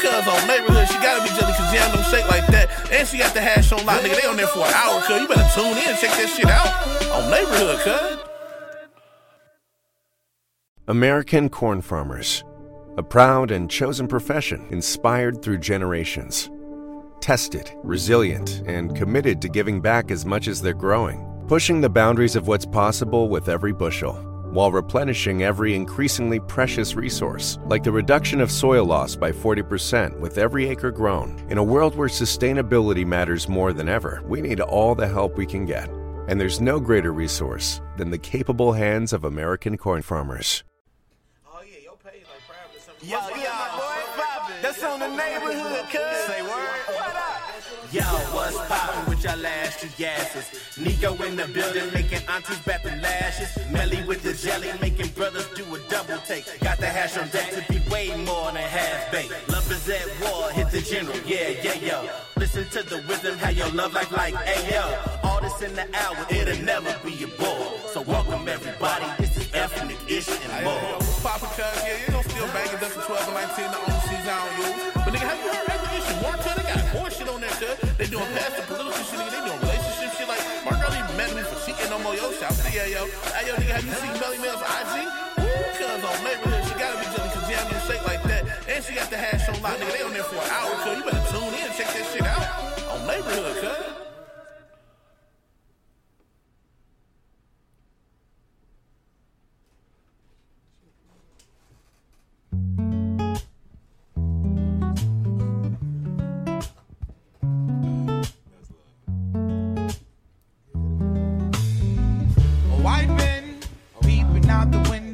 Cuz on neighborhood, she gotta be jelly, cause jam don't shake like that. And she got the hash on lock, nigga. They on there for an hour, cuz. You better tune in check that shit out on neighborhood, cuz. American corn farmers. A proud and chosen profession inspired through generations. Tested, resilient, and committed to giving back as much as they're growing, pushing the boundaries of what's possible with every bushel, while replenishing every increasingly precious resource, like the reduction of soil loss by 40% with every acre grown. In a world where sustainability matters more than ever, we need all the help we can get. And there's no greater resource than the capable hands of American corn farmers. Oh yeah, yo, What's good, my boy? That's on the neighborhood, cuz. Say word. What up? Yo, what's poppin' with y'all ashy asses? Nico in the building, making aunties bat them lashes. Melly with the jelly, making brothers do a double take. Got the hash on deck to be way more than half baked. Love is at war, hit the general, yeah, yeah, yo. Listen to the wisdom, how your love life like, yo All this in the hour, it'll never be a bore. So welcome everybody, this is ethnic ish and Hey, yo, more. poppin', cuz? Yeah, you know, still banging Ducky 12 and 19, the only season I don't use. Shit. They doing past the political shit, nigga. They doing relationship shit. Like, Mark Early mad at me for cheating no more. Yo, shout to yeah, yo. Hey, yo, nigga, have you seen Melly Mel's IG? Woo, cuz on neighborhood, she gotta be jelly, cause jam don't shake like that. And she got the hash on lock, nigga. They on there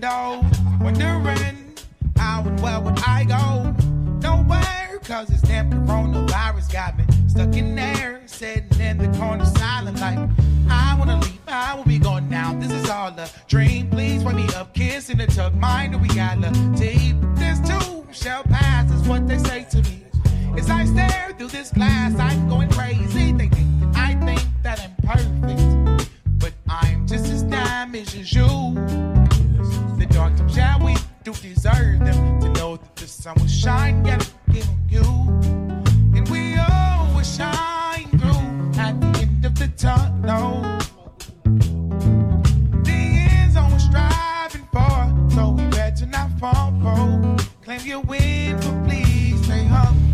window, wondering how and where would I go? Nowhere, cause this damn coronavirus got me stuck in there, sitting in the corner, silent like I wanna leave. I will be going now. This is all a dream. Please wake me up, kiss in the we got the deep. This too shall pass, is what they say to me. As I stare through this glass, I'm going crazy. They think that I think that I'm perfect but I'm just as damaged as you. Dark times, yeah, we do deserve them to know that the sun will shine yet again on you. And we always shine through at the end of the tunnel. The end's always striving for, so we better not fumble. Claim your win, but please stay humble.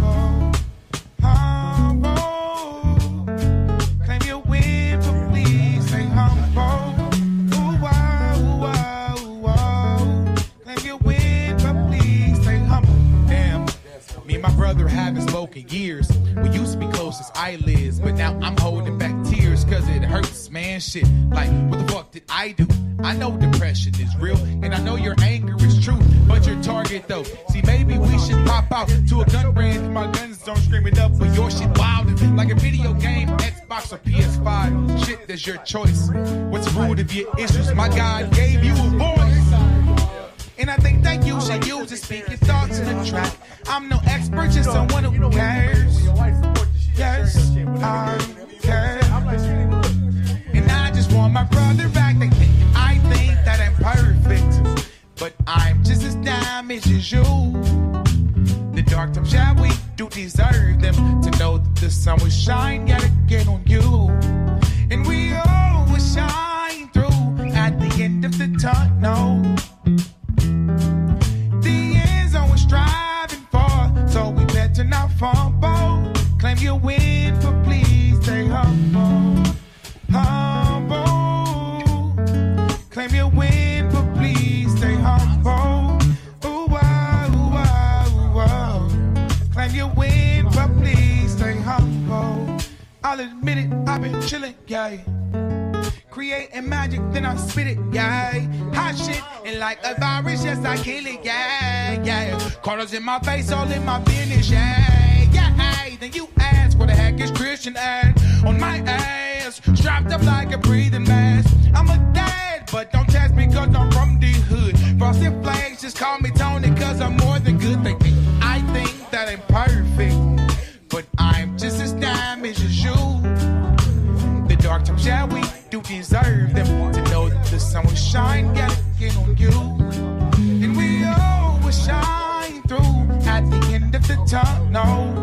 Years. We used to be close as eyelids, but now I'm holding back tears cause it hurts, man. Shit. Like, what the fuck did I do? I know depression is real, and I know your anger is true, but your target though. See, maybe we should pop out to a gun brand. My guns don't scream it up, but your shit wild like a video game, Xbox or PS5. Shit, that's your choice. What's root of your issues? My God gave you a voice. And I think that you should use to speak your thoughts in the track. I'm no expert, just someone who cares. Yes, I care. And I just want my brother back. They think I think that I'm perfect, but I'm just as damaged as you. The dark times, yeah, we do deserve them to know that the sun will shine yet again on you. And we always shine through at the end of the tunnel. Admit it, I've been chilling, yeah. Creating magic, then I spit it, yeah. Hot shit, and like a virus, yes, I kill it, yeah, yeah. Colors in my face, all in my business, yeah, yeah. Then you ask, what the heck is Christian at? On my ass, strapped up like a breathing mask. I'm a dad, but don't test me, cause I'm from the hood. Frosted flags, just call me Tony, cause I'm more than good. They Dark times, yeah, we do deserve them to know that the sun will shine yet again on you. And we all will shine through at the end of the tunnel.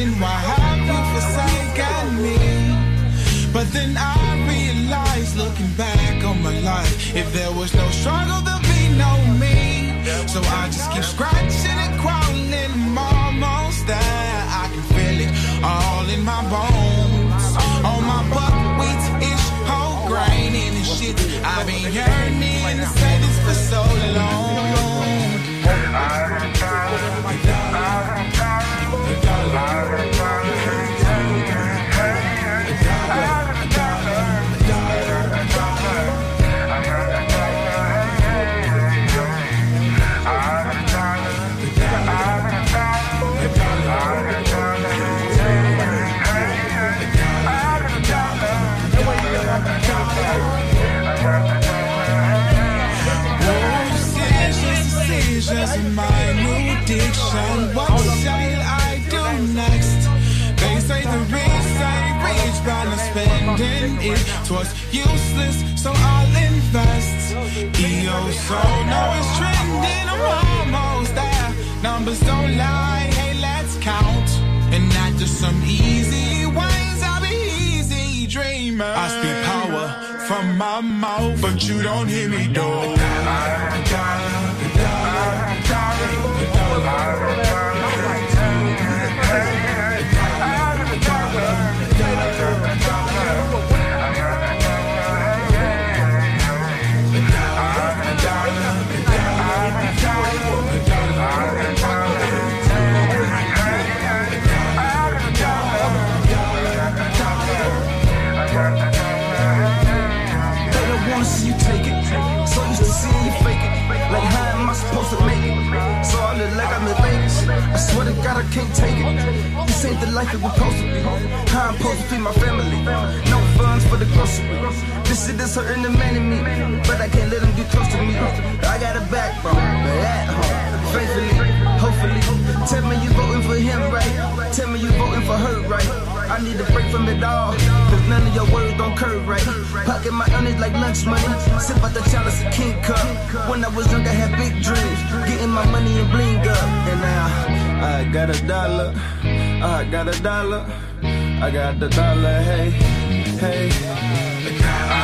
Question why have you forsaken me? But then I realized, looking back on my life, if there was no struggle, there'd be no me. So I just keep scratching and spending it towards useless, so I'll invest. EO so know it's trending, I'm almost there. Numbers don't lie, hey, let's count. And not just some easy wins, I'll be easy dreamer. I speak power from my mouth, but you don't hear me though. They God I can't take it. This ain't the life it was supposed to be. How I'm supposed to feed my family. No funds for the grocery. This shit is hurting the man in me. But I can't let them get close to me. I got a backbone, at home. Faithfully, hopefully. Tell me you voting for him, right? Tell me you voting for her, right? I need to break from it all. Cause none of your words don't curve right. Pocket my earnings like lunch money. Sip out the chalice of King Cup. When I was young, I had big dreams. Getting my money and bling up. And now I got a dollar. I got a dollar. I got the dollar. Hey, hey. I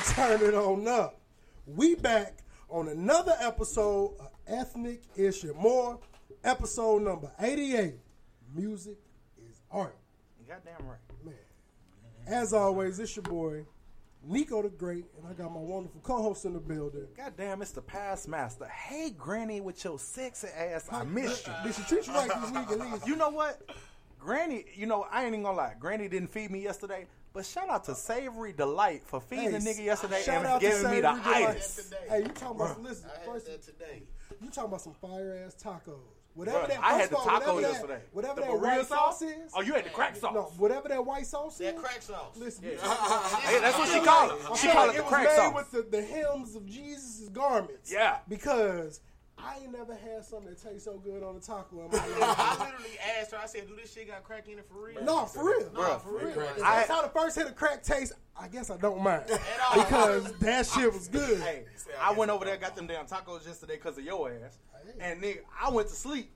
and turn it on up. We back on another episode of Ethnic Issue More, episode number 88. Music is art. Goddamn right. Man. As always, it's your boy, Nico the Great, and I got my wonderful co-host in the building. Goddamn, it's the past master. Hey, Granny, with your sexy ass, I missed you. Did she treat you right this week at least? You know what? Granny, you know, I ain't even gonna lie. Granny didn't feed me yesterday, but shout out to Savory Delight for feeding the nigga yesterday shout and out to giving me the Savory Delight. itis. Hey, you talking about, listen, first, today. you talking about some fire-ass tacos. Whatever Bruh, that, I had the of all, taco whatever that- yesterday. Whatever The that burrito white sauce sauce? is. Oh, you had the crack sauce. No, whatever that white sauce That is. crack sauce. Listen, Yeah. I Hey, that's what she feel call like- it. I She feel call like it the was crack made sauce. with the, the hems of Jesus' garments. Yeah. Because I ain't never had something that tastes so good on a taco in my I literally asked her. I said, "Do this shit got crack in it for real?" no, for real. No, for real. If I- that's how the first hit of crack taste. I guess I don't mind because that shit was good. Hey, I went over there, got them damn tacos yesterday because of your ass, and nigga, I went to sleep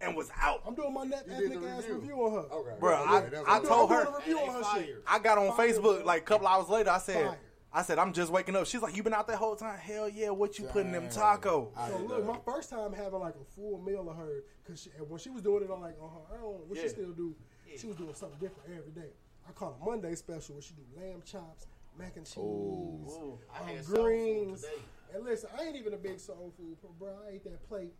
and was out. I'm doing my net ethnic ass review on her. Okay. Bro, I, I I'm told doing her. a review on her shit. I got on Fire, Facebook like a couple hours later. I said, Fire. I said, I'm just waking up. She's like, you been out that whole time? Hell yeah. What you putting them taco? So look, my first time having like a full meal of her, cause she, when she was doing it on like on her own, what Yeah. she still do, she was doing something different every day. I call it Monday special, where she do lamb chops, mac and cheese, Ooh. um, had greens. And listen, I ain't even a big soul food, but bro, I ate that plate.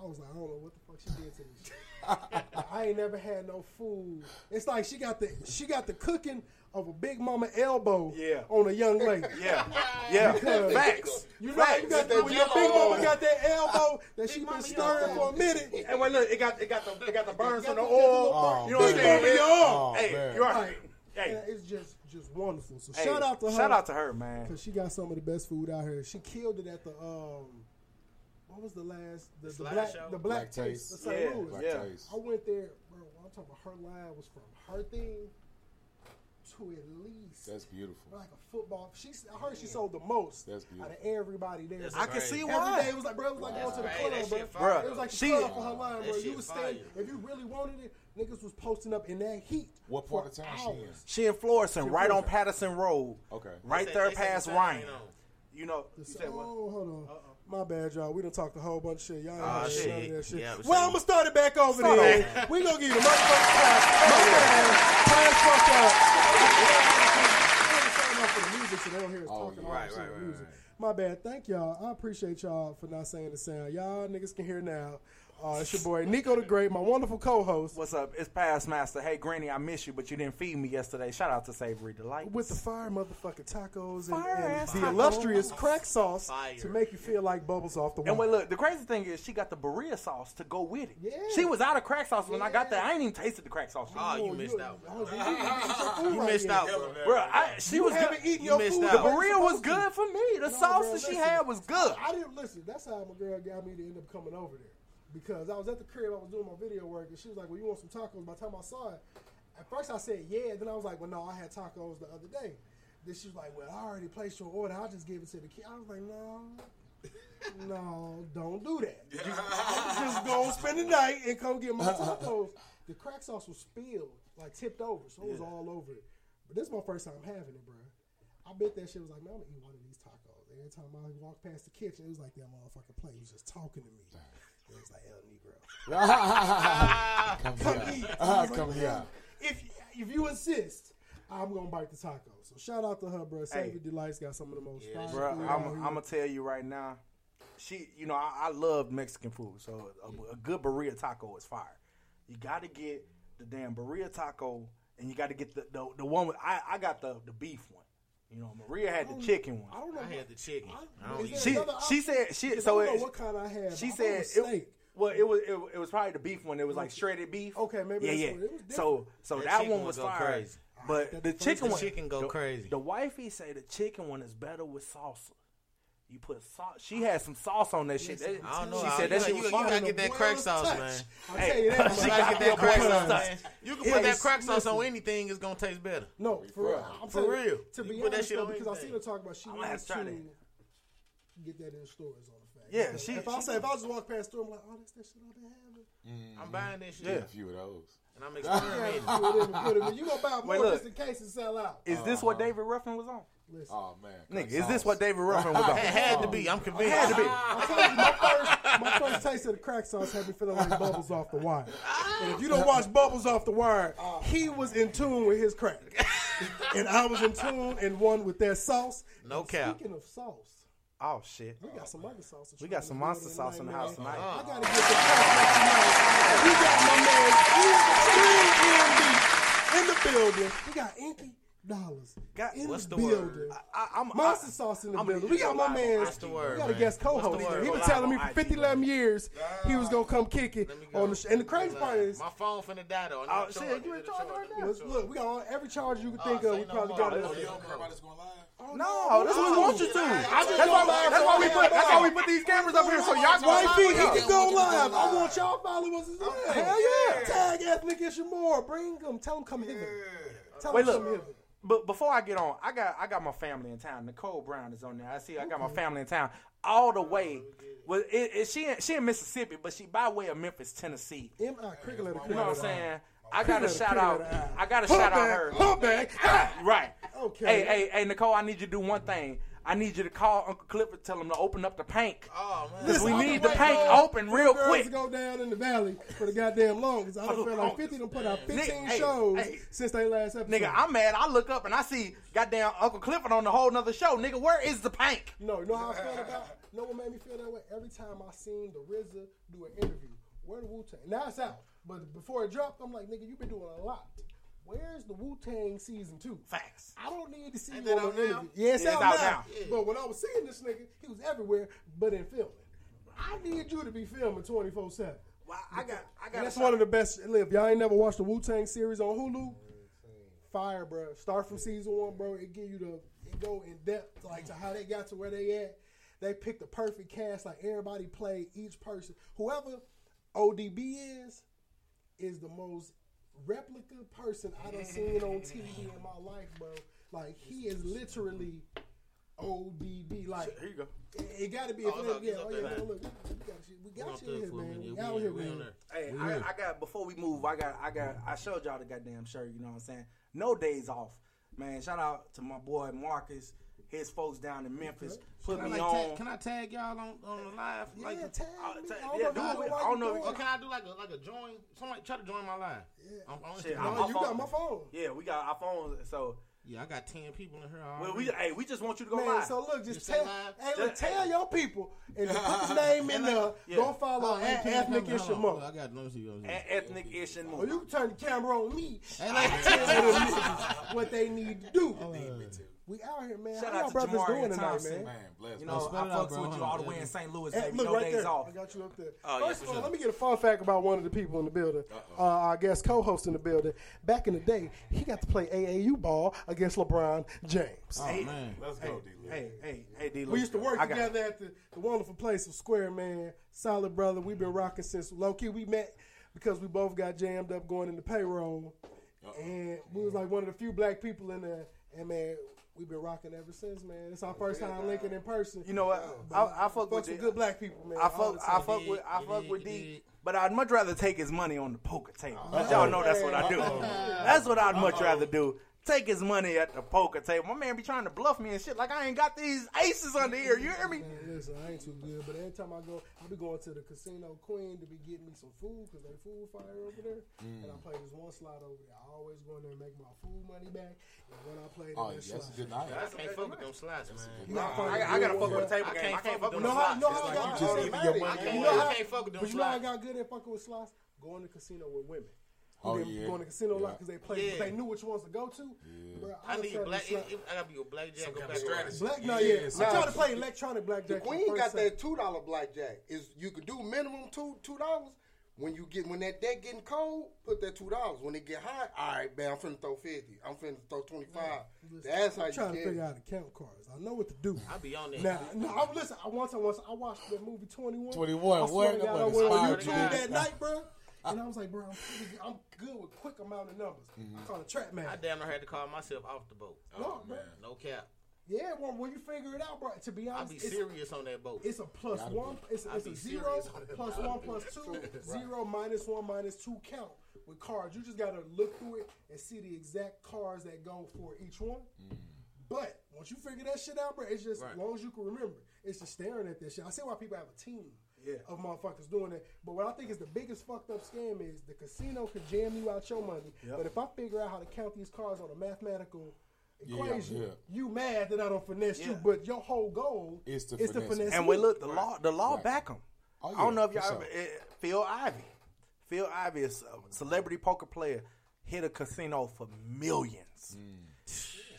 I was like, I don't know what the fuck she did to me. I ain't never had no food. It's like she got the she got the cooking of a big mama elbow Yeah. on a young lady. Yeah, yeah. Because- Facts. You know, Facts. you got that, when your big mama got that elbow that she been stirring for a minute. And when look, it got it got the it got the burns Got from the the- oil. little you know what I'm big saying? bump in. Hey, man. you're right. Right. Hey, Yeah, it's just just wonderful. So hey, shout out to her. Shout out to her, man. because she got some of the best food out here. She killed it at the um, what was the last the, the black show? the black Black taste, Taste. of St. Yeah, Louis. Black yeah. Taste. I went there, bro. I'm talking about her line was from her thing to at least That's beautiful. like a football. She I heard she sold the most That's beautiful. out of everybody there. I can see Every why. day it was like, bro, it was like going to the club, That bro. It was like the She- club for her line, bro. You shit was standing, fire. if you really wanted it, niggas was posting up in that heat. What for part of town she in? hours. She in Florissant, She in right on Patterson Road. Okay. Right They said- there they past Ryan. sign on. You know, you So, said what? oh, hold on. My bad, y'all. We done talked a whole bunch of shit. Y'all ain't Ah, heard shit. none of that shit. Yeah, well, I'm gonna start it back over Start there. we gonna give you the motherfucking clap. My bad. Time fucked up. With the music, so they don't hear us talking all Right, right, right, music. right. My bad. Thank y'all. I appreciate y'all for not saying the sound. Y'all niggas can hear now. Uh, it's your boy Nico the Great, my wonderful co-host. What's up? It's past master. Hey, Granny, I miss you, but you didn't feed me yesterday. Shout out to Savory Delight. with the fire motherfucking tacos and, and the tacos. illustrious crack sauce Fire. to make you feel like bubbles off the wall. And wait, look, the crazy thing is she got the burrito sauce to go with it. Yeah. She was out of crack sauce when I got there. I ain't even tasted the crack sauce. Oh, you Oh, missed out, bro. you- you- you- you- You right missed out, bro. Bro, I, she You was haven't good. eaten You your missed food. out. the The way burrito you're was good for me. The No, sauce bro, that she had was good. I didn't listen. That's how my girl got me to end up coming over there because I was at the crib. I was doing my video work, and she was like, "Well, you want some tacos?" By the time I saw it, At first I said yeah, then I was like, well, no, I had tacos the other day. Then she was like, well, I already placed your order. I'll just give it to the kid. I was like, no, no, don't do that. Just, just go spend the night and come get my tacos. The crack sauce was spilled, like tipped over, so it was all over it. But this is my first time having it, bro. I bet that shit was like, man, I'm gonna eat one of these tacos. Every time I walked past the kitchen, it was like that motherfucking plate was just talking to me. It was like El Negro. Come Come here. eat. Ah, I like, come here." If if you insist, I'm gonna bite the taco. So shout out to her, bro. Savory Delights got some of the most fire Bro, I'm, I'm gonna tell you right now. She, you know, I, I love Mexican food, so a, a good burrito taco is fire. You got to get the damn burrito taco, and you got to get the, the the one with I, I got the the beef one. You know, Maria had the chicken one. I don't know. I had the chicken. I Is don't eat She another she said she so I don't it, know what kind I had. she I said it was steak. well it was it, it was probably the beef one. It was like shredded beef. Okay, maybe yeah that's yeah. what it was so so That that, chicken one one was go fire. crazy. But the the chicken The one chicken go the, crazy. The wifey say the chicken one is better with salsa. You put sauce. She had some sauce on that shit. That- I don't know. She I- said that you, shit you, was you gotta get that crack sauce, touch. man. I'll Hey, tell you that. she. You gotta get that crack sauce, on- man. You can put that crack sauce on anything. It's gonna taste better. No, for real. I'm For telling you, real. To be honest, though, because I seen her talk about she I'm gonna wants to to get that in stores on the fact. Yeah, Because she- If I say if I just walk past the store, I'm like, oh, that's that shit I've been having. Mm-hmm. I'm buying this shit. Yeah. A few of those. And I'm experimenting. put it in, put it in. You gonna buy more just in case it sell out. Is this what uh-huh. David Ruffin was on? Listen, Oh man. Nigga, is this what David Ruffin was on? It had to be. I'm convinced. Had to be. I told you, my first, my first taste of the crack sauce had me feeling like Bubbles off the wire. And if you don't watch Bubbles off the wire, he was in tune with his crack, and I was in tune and one with that sauce. No And cap. Speaking of sauce, Oh shit. we got some other sauce. We got some monster build sauce in the house man. tonight. I gotta get the crack tonight. We got my man Extreme in the building. We got Inky Dollars Got- in what's the, the word? building. I, I'm, Monster I, sauce in the I'm building. We got my man. What's the word, We got a guest co-host. word? He was Live telling me for IG, 50 11 years he was gonna come kick it Let me go. on the. Sh- and the crazy part is, My phone finna die though. Oh, shit, you in charge right now? look, we got all, every charge you can Oh, think of. We probably got it. this You is- don't care about this going live? no, that's what we want you to. I just That's go why, live that's so why we I put. That's live. why we put these cameras up here so y'all can Wifey, live. he can go go live. I want y'all followers as well. Hell yeah. Tag ethnic issue more. Bring them. Tell them come hither. Tell Wait, them look. come hither. But before I get on, I got I got my family in town. Nicole Brown is on there. I see I got my family in town all the way. Well, it, it, she in- she in Mississippi, but she by way of Memphis, Tennessee. M- uh, You know what I'm saying? I got to Cricket shout out. I got to shout out her. Humpback. Right. Okay. Hey, hey, hey, Nicole, I need you to do one thing. I need you to call Uncle Clifford, tell him to open up the Pynk. Oh man. We need the Pynk on open real girls quick. Go down in the valley for the goddamn longest. I done felt like 50 done put out 15 Nigga, hey, shows hey. since they last episode. Nigga, I'm mad. I look up and I see goddamn Uncle Clifford on the whole nother show. Nigga, where is the Pynk? No, you know how I felt about You know what made me feel that way? Every time I seen the RZA do an interview, where the Wu Tang? Now it's out, but before it dropped, I'm like, nigga, you've been doing a lot. Where's the Wu Tang season two? Facts. I don't need to see Ain't you that on out now? interview. Yeah, it's, Yeah, out, it's out now. now. But when I was seeing this nigga, he was everywhere, but in filming. I need you to be filming 24 seven. Well, I got, I got. That's one of the best. If y'all ain't never watched the Wu Tang series on Hulu, fire, bro. Start from season one, bro. It give you the it go in depth like to how they got to where they at. They picked the perfect cast. Like everybody played each person. Whoever ODB is, is the most replica person I done seen on TV in my life, bro. Like he is literally ODB. Like Here you go. it, it got to be. If Oh, it, look, yeah, oh yeah, now. look, we got you. We We got gonna you here, man. We We out in- here, man. Hey, I, I got before we move, I got, I got, I showed y'all the goddamn shirt. You know what I'm saying? No days off, man. Shout out to my boy Marcus, his folks down in Memphis. Put Can I, me like, on. tag, can I tag y'all on, on the live? Yeah, like, tag uh, me. ta- I don't yeah, know do it. I don't know if doing Or can I do like a like a join? Somebody try to join my live. Yeah. I'm on Shit, I'm- No, my you phone. got my phone. Yeah, we got our phones. So, yeah, I got ten people in here. well, we, hey, we just want you to go Man, live. so look, just You tell, live? hey, look, Just- tell your people and put the name in there. Yeah. Go follow Oh, at ethnic hold on, issue hold on. more. I got no see. A- ethnic ish and Or more. you can turn the camera on me. And I like- tell them what they need to do. We out here, man. Shout How out y'all to brothers Jamarian doing tonight, Thompson. man? Man, bless. You know, spell I it out, fucks bro. with you all the way in St. Louis, Hey, baby. look No right days there. off. I got you up there. Oh, First for of all, sure. let me get a fun fact about one of the people in the building. Uh, our guest co-host in the building. Back in the day, he got to play AAU ball against LeBron James. Oh man. Let's go, D. Hey, hey, hey, D. We used to work together at the, the wonderful place of Square Man. Solid brother. We've been rocking since low key. We met because we both got jammed up going into payroll. And we was like one of the few black people in there, and man, we've been rocking ever since, man. It's our first time linking in person. You know what? But I, I fuck with some good black people, man. I fuck, I time. fuck with, I fuck did, with D. did. But I'd much rather take his money on the poker table. Oh, But y'all know oh, that's what I do. Oh. That's what I'd much rather do. Take his money at the poker table. My man be trying to bluff me and shit like I ain't got these aces under here. You hear me? Man, listen, I ain't too good, but every time I go, I be going to the Casino Queen to be getting me some food because they food fire over there. And I play this one slot over there. I always go in there and make my food money back. And when I play Oh, that yeah, that's a good night. I can't fuck with them slots, man. You know how I, I gotta fuck with the table I game. can't I can't fuck fuck with with the You know how, slots. you know how I like got you just good giving at- your money You know I can't fuck with them But you know how I got good at fucking with slots? Going to casino with women. Who Oh, didn't yeah. Going to casino a lot Yeah. because they play, Yeah. they knew which ones to go to. Bro, I done need black. It, it, I gotta be a blackjack. Some or kind of strategy. Black, no, Yeah, yeah. I some- tried to play electronic blackjack. for queen got first that two dollar blackjack. Is you could do minimum two two dollars. When you get when that deck getting cold, put that two dollars. When it get hot, all right, man, I'm finna throw fifty. I'm finna throw twenty five. That's how I'm you trying to figure out how to count cards. I know what to do. I be on that. Now, no, I, listen. I once, I once, I watched that movie Twenty One. 21, I swear what? to God, I went on inspired YouTube that night, bro. And I was like, bro, I'm, pretty, I'm good with quick amount of numbers. Mm-hmm. I call it trap man. I damn near had to call myself off the boat. no, bro. No cap. Yeah, well, when you figure it out, bro. To be honest, I honest, be it's, serious on that boat. it's a plus Gotta one. It's, I it's a zero serious on that. plus one plus two, zero minus one minus two count with cards. You just gotta look through it and see the exact cards that go for each one. But once you figure that shit out, bro, it's just Right. as long as you can remember, it's just staring at this shit. I see why people have a team Yeah. of motherfuckers doing that. But what I think is the biggest fucked up scam is the casino could jam you out your money. Yep. But if I figure out how to count these cards on a mathematical equation, yeah. you mad that I don't finesse you. But your whole goal Is to is to finesse finesse. And me. we look, the law, the law Right. back them. Oh, I don't know if y'all ever, sure. eh, Phil Ivey. Phil Ivey is a celebrity poker player. Hit a casino for millions.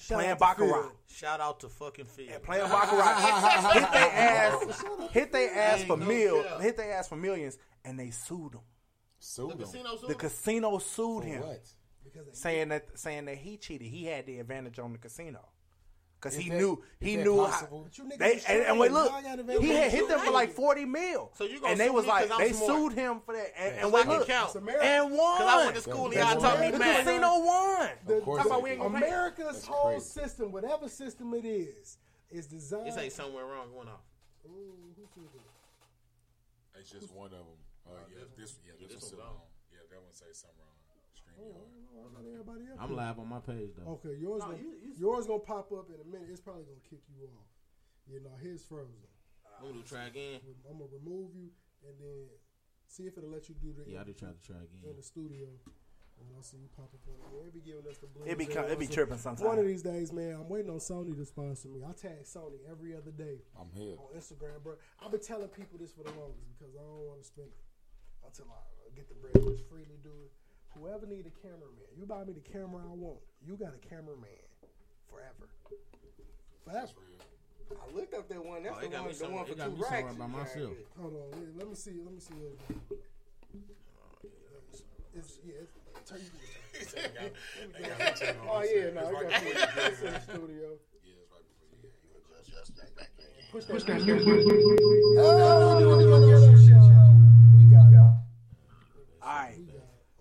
Shout Playing baccarat. Phil. Shout out to fucking Phil. Playing baccarat. hit their ass. Hit their ass for no mil. cap. Hit their ass for millions, and they sued him. Sued him. Casino The casino sued For him, what? Because saying that saying that he cheated. He had the advantage on the casino. Cause Is he that- knew he knew how, But you niggas they and, and wait look he had hit them for like forty mil So you and they was me like 'cause I'm they smart. sued him for that and, and So wait look count. It's America. and won Cause I went to school and y'all That's taught me right. the math. casino won The- course they we ain't did. gonna. America's whole crazy. system, whatever system it is, is designed. This ain't somewhere wrong going off. Ooh, who said? It's just one of them. Uh, yeah, this, yeah, this, this one's still wrong. wrong. Yeah, that one say something wrong. Stream Oh, yard. I thought everybody else. I'm did. live on my page though. Okay, yours No, gonna, you- you- yours gonna pop up in a minute. It's probably gonna kick you off. You know, his frozen. I'm gonna try again. I'm gonna remove you and then see if it'll let you do the Yeah, I did try to try again in the studio. And I'll see you pop up on it. It be giving us the blues. It be every it be once tripping sometimes. One of these days, man, I'm waiting on Sony to sponsor me. I tag Sony every other day I'm here. on Instagram, bro. I've been telling people this for the longest because I don't want to spend it until I get the bread. Just freely do it. Whoever need a cameraman, you buy me the camera I want. You got a cameraman forever, forever. I looked up that one. That's Oh, the it got one, the somewhere- one for got two me somewhere racks. by myself. Hold on, yeah, let me see. Let me see. it. It's, yeah, it's, turn you Oh yeah, no, I got you. It's in the studio. Push that. Push that. Oh, All right.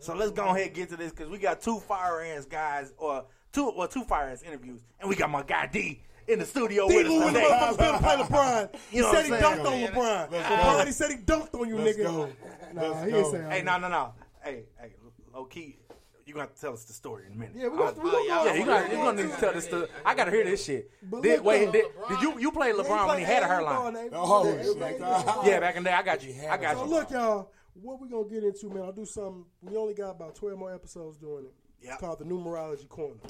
So let's go ahead and get to this because we got two fire ants guys or two well two fire ants interviews and we got my guy D in the studio with D-Lou us when the today. motherfuckers gonna play LeBron. He You know said he dunked on? LeBron. LeBron, he said he dunked on you, Let's nigga. go. Nah, Let's he go. ain't say Hey, no, no, no. Hey, hey, low key, you gonna have to tell us the story in a minute. Yeah, we got. Uh, we gonna yeah. Yeah, you we got you go gonna need to tell this story. I gotta hear this shit. But Did, look, wait, did, did you you played LeBron when he had a hairline? Oh, yeah, shit. Yeah, back in the day, I got you. I got a So you. look, y'all, what we gonna get into, man? I'll do something. We only got about twelve more episodes doing it. Yep. It's called the numerology corner.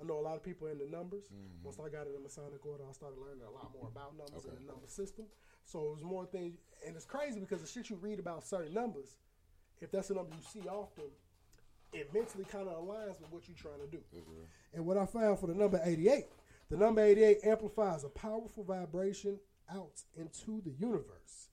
I know a lot of people in the numbers. Mm-hmm. Once I got in Masonic order, I started learning a lot more about numbers Okay. and the number system. So it was more things, and it's crazy because the shit you read about certain numbers, if that's a number you see often, it mentally kind of aligns with what you're trying to do. And what I found for the number 88, the number 88 amplifies a powerful vibration out into the universe.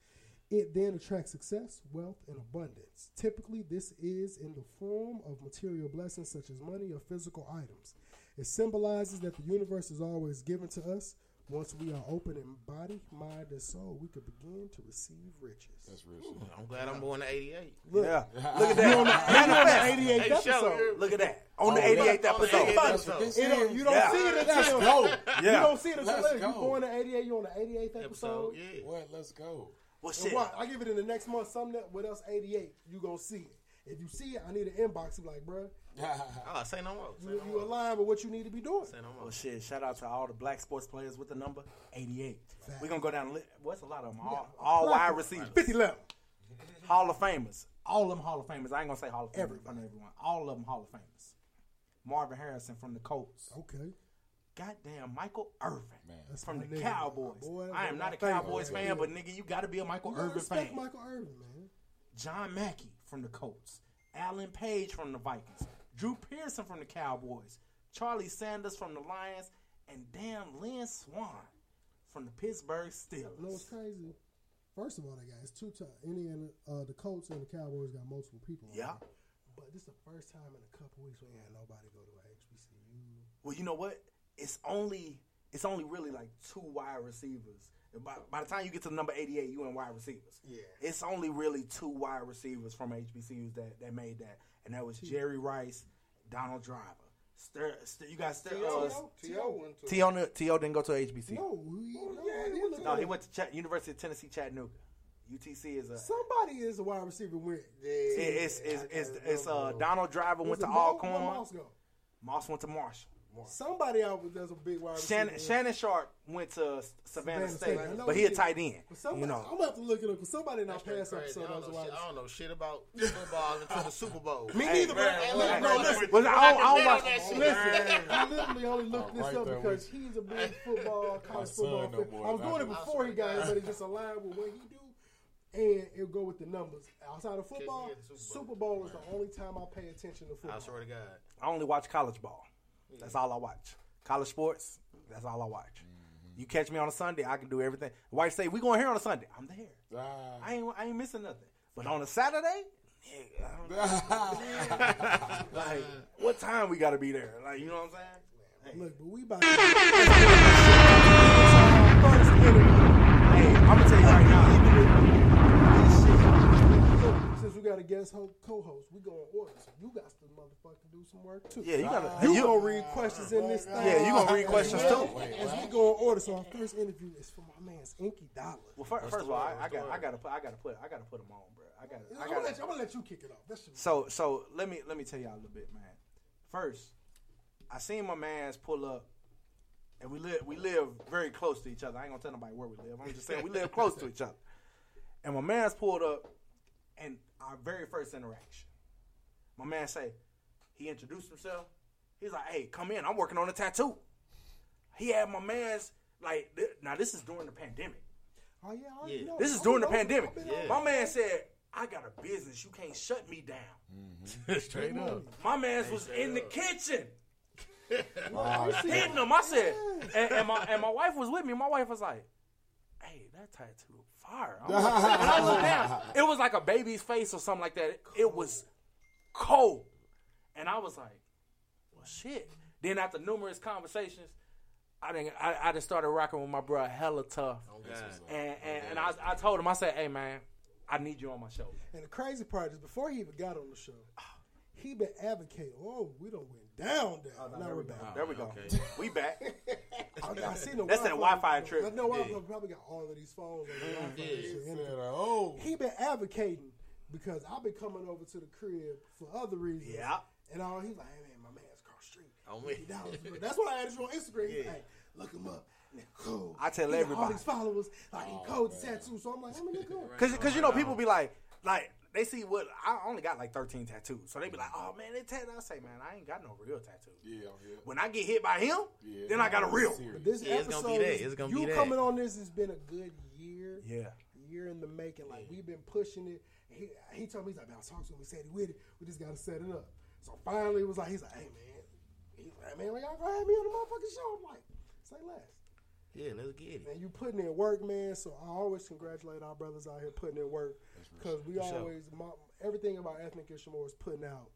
It then attracts success, wealth, and abundance. Typically, this is in the form of material blessings such as money or physical items. It symbolizes that the universe is always given to us Once we are open in body, mind, and soul, we could begin to receive riches. That's real shit. I'm glad I'm born in '88. Look, Yeah. Look at that. you on the Matter of fact, 88th Hey, episode. here. Look at that. On the Oh, 88th yeah. episode. Think about episode. You don't, you don't Yeah. see it until Let's go. You don't see it until Let's later. You go. born in '88. You on the 88th episode. Episode, yeah. What? Let's go. Well, So shit. what? I give it in the next month. Something that what else? 88. You gonna see it. If you see it, I need an inbox. You like, bruh, Oh, say no more. Say you, no you more. align with what you need to be doing. Say no more. Well, shit. Shout out to all the black sports players with the number 88. We're going to go down the list. What's a lot of them? All, all wide receivers. 50 left. Hall of Famers. All of them Hall of Famers. I ain't going to say Hall of Famers in Everybody. front of everyone. All of them Hall of Famers. Marvin Harrison from the Colts. Okay. Goddamn Michael Irvin That's from the nigga. Cowboys. Boy, I am not a. Cowboys fan, Yeah. but nigga, you got to be a Michael You gotta Irvin respect fan. Michael Irvin, man. John Mackey from the Colts, Alan Page from the Vikings, Drew Pearson from the Cowboys, Charlie Sanders from the Lions, and damn Lynn Swann from the Pittsburgh You know what's Steelers. crazy? First of all, they got it's two times. Indiana, uh, the Colts and the Cowboys got multiple people. Yeah. But this is the first time in a couple weeks we ain't had nobody go to a HBCU. Well, you know what? It's only it's only really like two wide receivers. By, by the time you get to number 88, you in wide receivers. Yeah. It's only really two wide receivers from HBCUs that, that made that, and that was Jerry Rice, Donald Driver. Stir, stir, you got Stir, uh, T.O. went to. T.O. n- T.O. didn't go to HBCU. No, we, no, yeah, he he was went No, he went to Ch- University of Tennessee, Chattanooga. UTC is a. Somebody is a wide receiver with. it- it's it's it's, it's uh, Donald Driver went to it Mo- Alcorn. Moss? Moss went to Marshall. Somebody out with that's a big wide receiver. Shannon, Shannon Sharpe went to Savannah, Savannah State, State. But he he a tight end. Somebody, You know, I'm gonna have to look it up because somebody in our That's straight past crazy. episode I don't, know wide shit, I don't know shit about football until the Super Bowl. Me Hey, neither, man, but man, no, man, listen. Well, I don't, I don't watch. that shit. Listen, I literally only looked this right up because with he's a big football, college football no fan. more. I was doing it before he got here, but it just aligned with what he do, and it'll go with the numbers. Outside of football, get the Super Super Bowl is the only time I pay attention to football. I swear to God. I only watch college ball. That's all I watch. College sports. That's all I watch. You catch me on a Sunday, I can do everything. White say we going here on a Sunday. I'm there. Ah. I ain't I ain't missing nothing. But on a Saturday, nigga, I don't- like what time we got to be there? Like you know what I'm saying? Look, but we about to. Hey, I'm gonna tell you right now. This shit, Since we got a guest ho- co-host, we go in order. So you got to motherfucking do some work too. Yeah, you gotta. You, You, gonna read questions in this thing? Yeah, you gonna read questions too. As we go in order, so our first interview is for my man's Inky Dollar. well, first, first of all, I, I got, I gotta put I gotta put I gotta put them on, bro. I got I I'm, gonna let you, I'm gonna let you kick it off. That's So so let me let me tell y'all a little bit, man. First, I seen my man's pull up, and we live we live very close to each other. I ain't gonna tell nobody where we live. I'm just saying we live close to each other. And my man's pulled up, and our very first interaction, my man say, he introduced himself. He's like, "Hey, come in. I'm working on a tattoo." He had my man's like th- now. This is during the pandemic. oh yeah, I Yeah. know. This is I during the pandemic. Yeah. My man said, "I got a business. You can't shut me down." Mm-hmm. Straight up. My man's was in the kitchen hitting him. I said, and, and my and my wife was with me. My wife was like, "Hey, that tattoo fire." I'm like- and I looked down. It was like a baby's face or something like that. It, it was cold, and I was like, "Well, shit." Then after numerous conversations, I didn't. I, I just started rocking with my bro, hella tough, and and, and I, I told him, I said, "Hey, man, I need you on my show." And the crazy part is, before he even got on the show, ah. He been advocating. Oh, we don't went down there. Oh, now we're back. There we go. Okay. We back. I, I seen the That's that Wi-Fi trip. I know I probably got all of these phones. On the Wi-Fi Yeah. shit. Said, And oh. He been advocating because I've been coming over to the crib for other reasons. Yeah. And all he's like, hey man, my man's across the street. Oh, on me. $50. That's why I added you on Instagram. He's Yeah. like, look him up. Cool. I tell He got all everybody. these followers, like he code tattoo. So I'm like, let me look up. Cause, cause you know people be like, like they see what I only got like thirteen tattoos, so they be like, oh man, they tattoo. I say, man, I ain't got no real tattoo. Yeah, yeah. When I get hit by him, Yeah. then I got a real. Serious. But this Yeah, it's episode, gonna be that. is- It's gonna you be that. coming on this has been a good year. Yeah. year in the making. Like we've been pushing it. He he told me he's like, man, I talked to him. He said he with it. We just gotta set it up. So finally, it was like he's like, hey man, he's like, man, y'all gonna have me on the motherfucking show. I'm like, say less. Yeah, let's get it. And you putting in work, man. So I always congratulate our brothers out here putting in work because we For always my, everything about ethnic Ishmael is putting out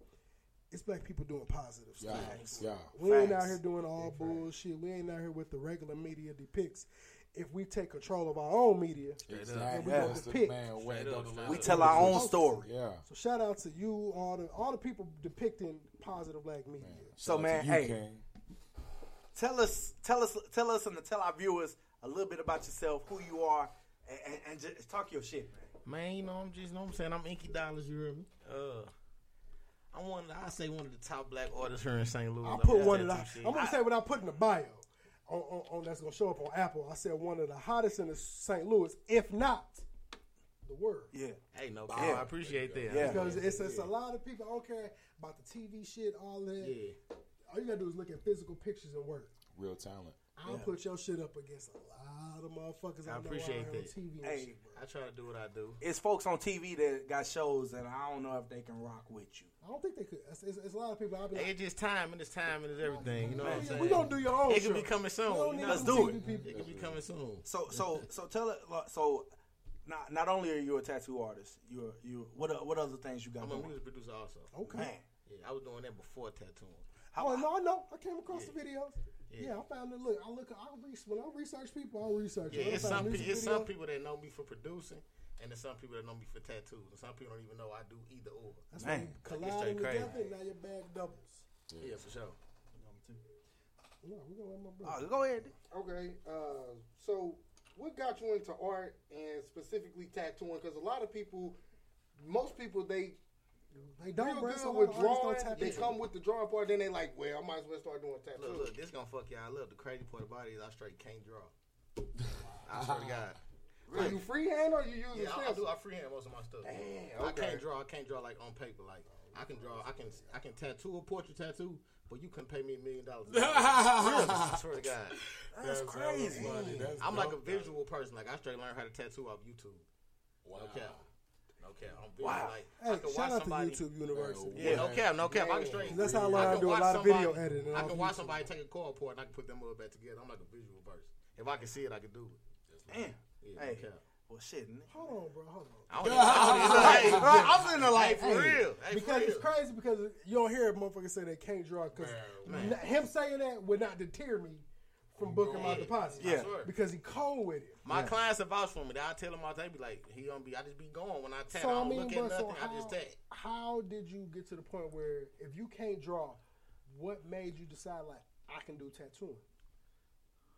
it's black people doing positive Yeah, stuff. yeah. We ain't out here doing all bullshit. We ain't out here with the regular media depicts. If we take control of our own media, Exactly. and we Yeah. go the depict. man way to We tell our own story. Yeah. So shout out to you, all the all the people depicting positive black media. So man, hey, King. Tell us, tell us, tell us, and tell our viewers a little bit about yourself, who you are, and, and, and just talk your shit, man. Man, you know, I'm just, you know what I'm saying? I'm Inky Dollars, you hear me? Uh, I'm one, of I say one of the top black artists here in St. Louis. I I'm put one of the. I'm gonna say what I put in the bio. On, on, on that's gonna show up on Apple. I said one of the hottest in the St. Louis, if not the world. Yeah. Hey, no, Yeah. I appreciate that. Yeah. Because it's, it's a lot of people. I don't care about the TV shit, all that. Yeah. All you gotta do is look at physical pictures and work. Real talent. I'll put your shit up against a lot of motherfuckers. I I, appreciate know out here on that. TV and Hey, shit, bro. I try to do what I do. It's folks on TV that got shows, and I don't know if they can rock with you. I don't think they could. It's, it's, it's a lot of people. I'll be Hey, like, it's just time and it's time and it's everything. You know what I'm saying? we gonna do your own shit. It could be coming soon. We don't you need know? Let's do it. people. It could be coming soon. So, so, so tell it. So, not not only are you a tattoo artist, you're you. What o- what other things you got? I'm a music producer also. Okay. Man, Yeah, I was doing that before tattooing. Oh no, I know. I came across the videos. Yeah. Yeah. I found it. Look, I look. I research when I research people. I research. Yeah, I it's find some music people. It's some people that know me for producing, and there's some people that know me for tattoos, and some people don't even know I do either or. That's Man. when you Like, collide crazy. together. and Now your bag doubles. Yeah, for sure. No, we're gonna let my brother. oh, go ahead. Okay, uh, so what got you into art and specifically tattooing? Because a lot of people, most people, they They don't real bro. good So with with drawing. drawing. Tap They into come with the drawing part, then they like, well, I might as well start doing tattoos. Look, look, this gonna fuck y'all up. The crazy part about it is I straight can't draw. I swear to God. Are you freehand or you using Yeah, I, I do. I freehand most of my stuff. Damn, I can't draw. I can't draw like on paper. Like I can draw. I can. I can tattoo a portrait tattoo, but you couldn't pay me a million dollars. I swear to God. That's crazy. That's I'm like a dope. visual person. Like I straight learned how to tattoo off YouTube. Wow. No cap. No cap. I'm visual. Wow. Like I can shout watch out somebody. to YouTube University. Yeah, no cap, no cap. I can straight. That's how I I learned how can do a lot of video editing I off can watch somebody take a chord part and I can put them all back together. I'm like a visual person. If I can see it, I can do it. Damn. Yeah, Hey, no cap. well, shit. n- Hold on, bro. Hold on. I don't even, I don't even, hey, bro, I'm in the like for Hey, real. Hey, for because real. it's crazy because you don't hear motherfuckers say they can't draw because him saying that would not deter me from booking my deposit. Yeah. Because he cold with it. My clients have vouched for me. I tell them all the time, be like, he gonna be. I just be going when I tap. So I I don't mean, look bro, at so nothing. how, I just tap. how did you get to the point where if you can't draw, what made you decide like I can do tattooing?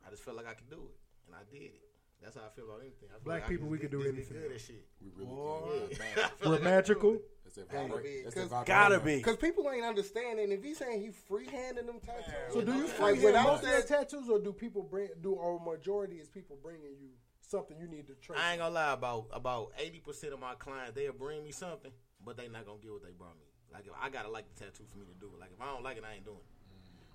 I just felt like I could do it, and I did it. That's how I feel about anything. I feel Black like I people, we get- can do anything. Good at shit. We really Boy. can. Yeah. We're like I can do magical. It. That's that Gotta be, that's 'cause- that Gotta be. Because people ain't understanding if he's saying he freehanding them tattoos. So do you Like, freehand without most of your tattoos, or do people bring do or majority is people bringing you something you need to trace? I ain't gonna lie about about eighty percent of my clients they'll bring me something, but they not gonna get what they brought me. Like if I gotta like the tattoo for me to do it. Like if I don't like it, I ain't doing it.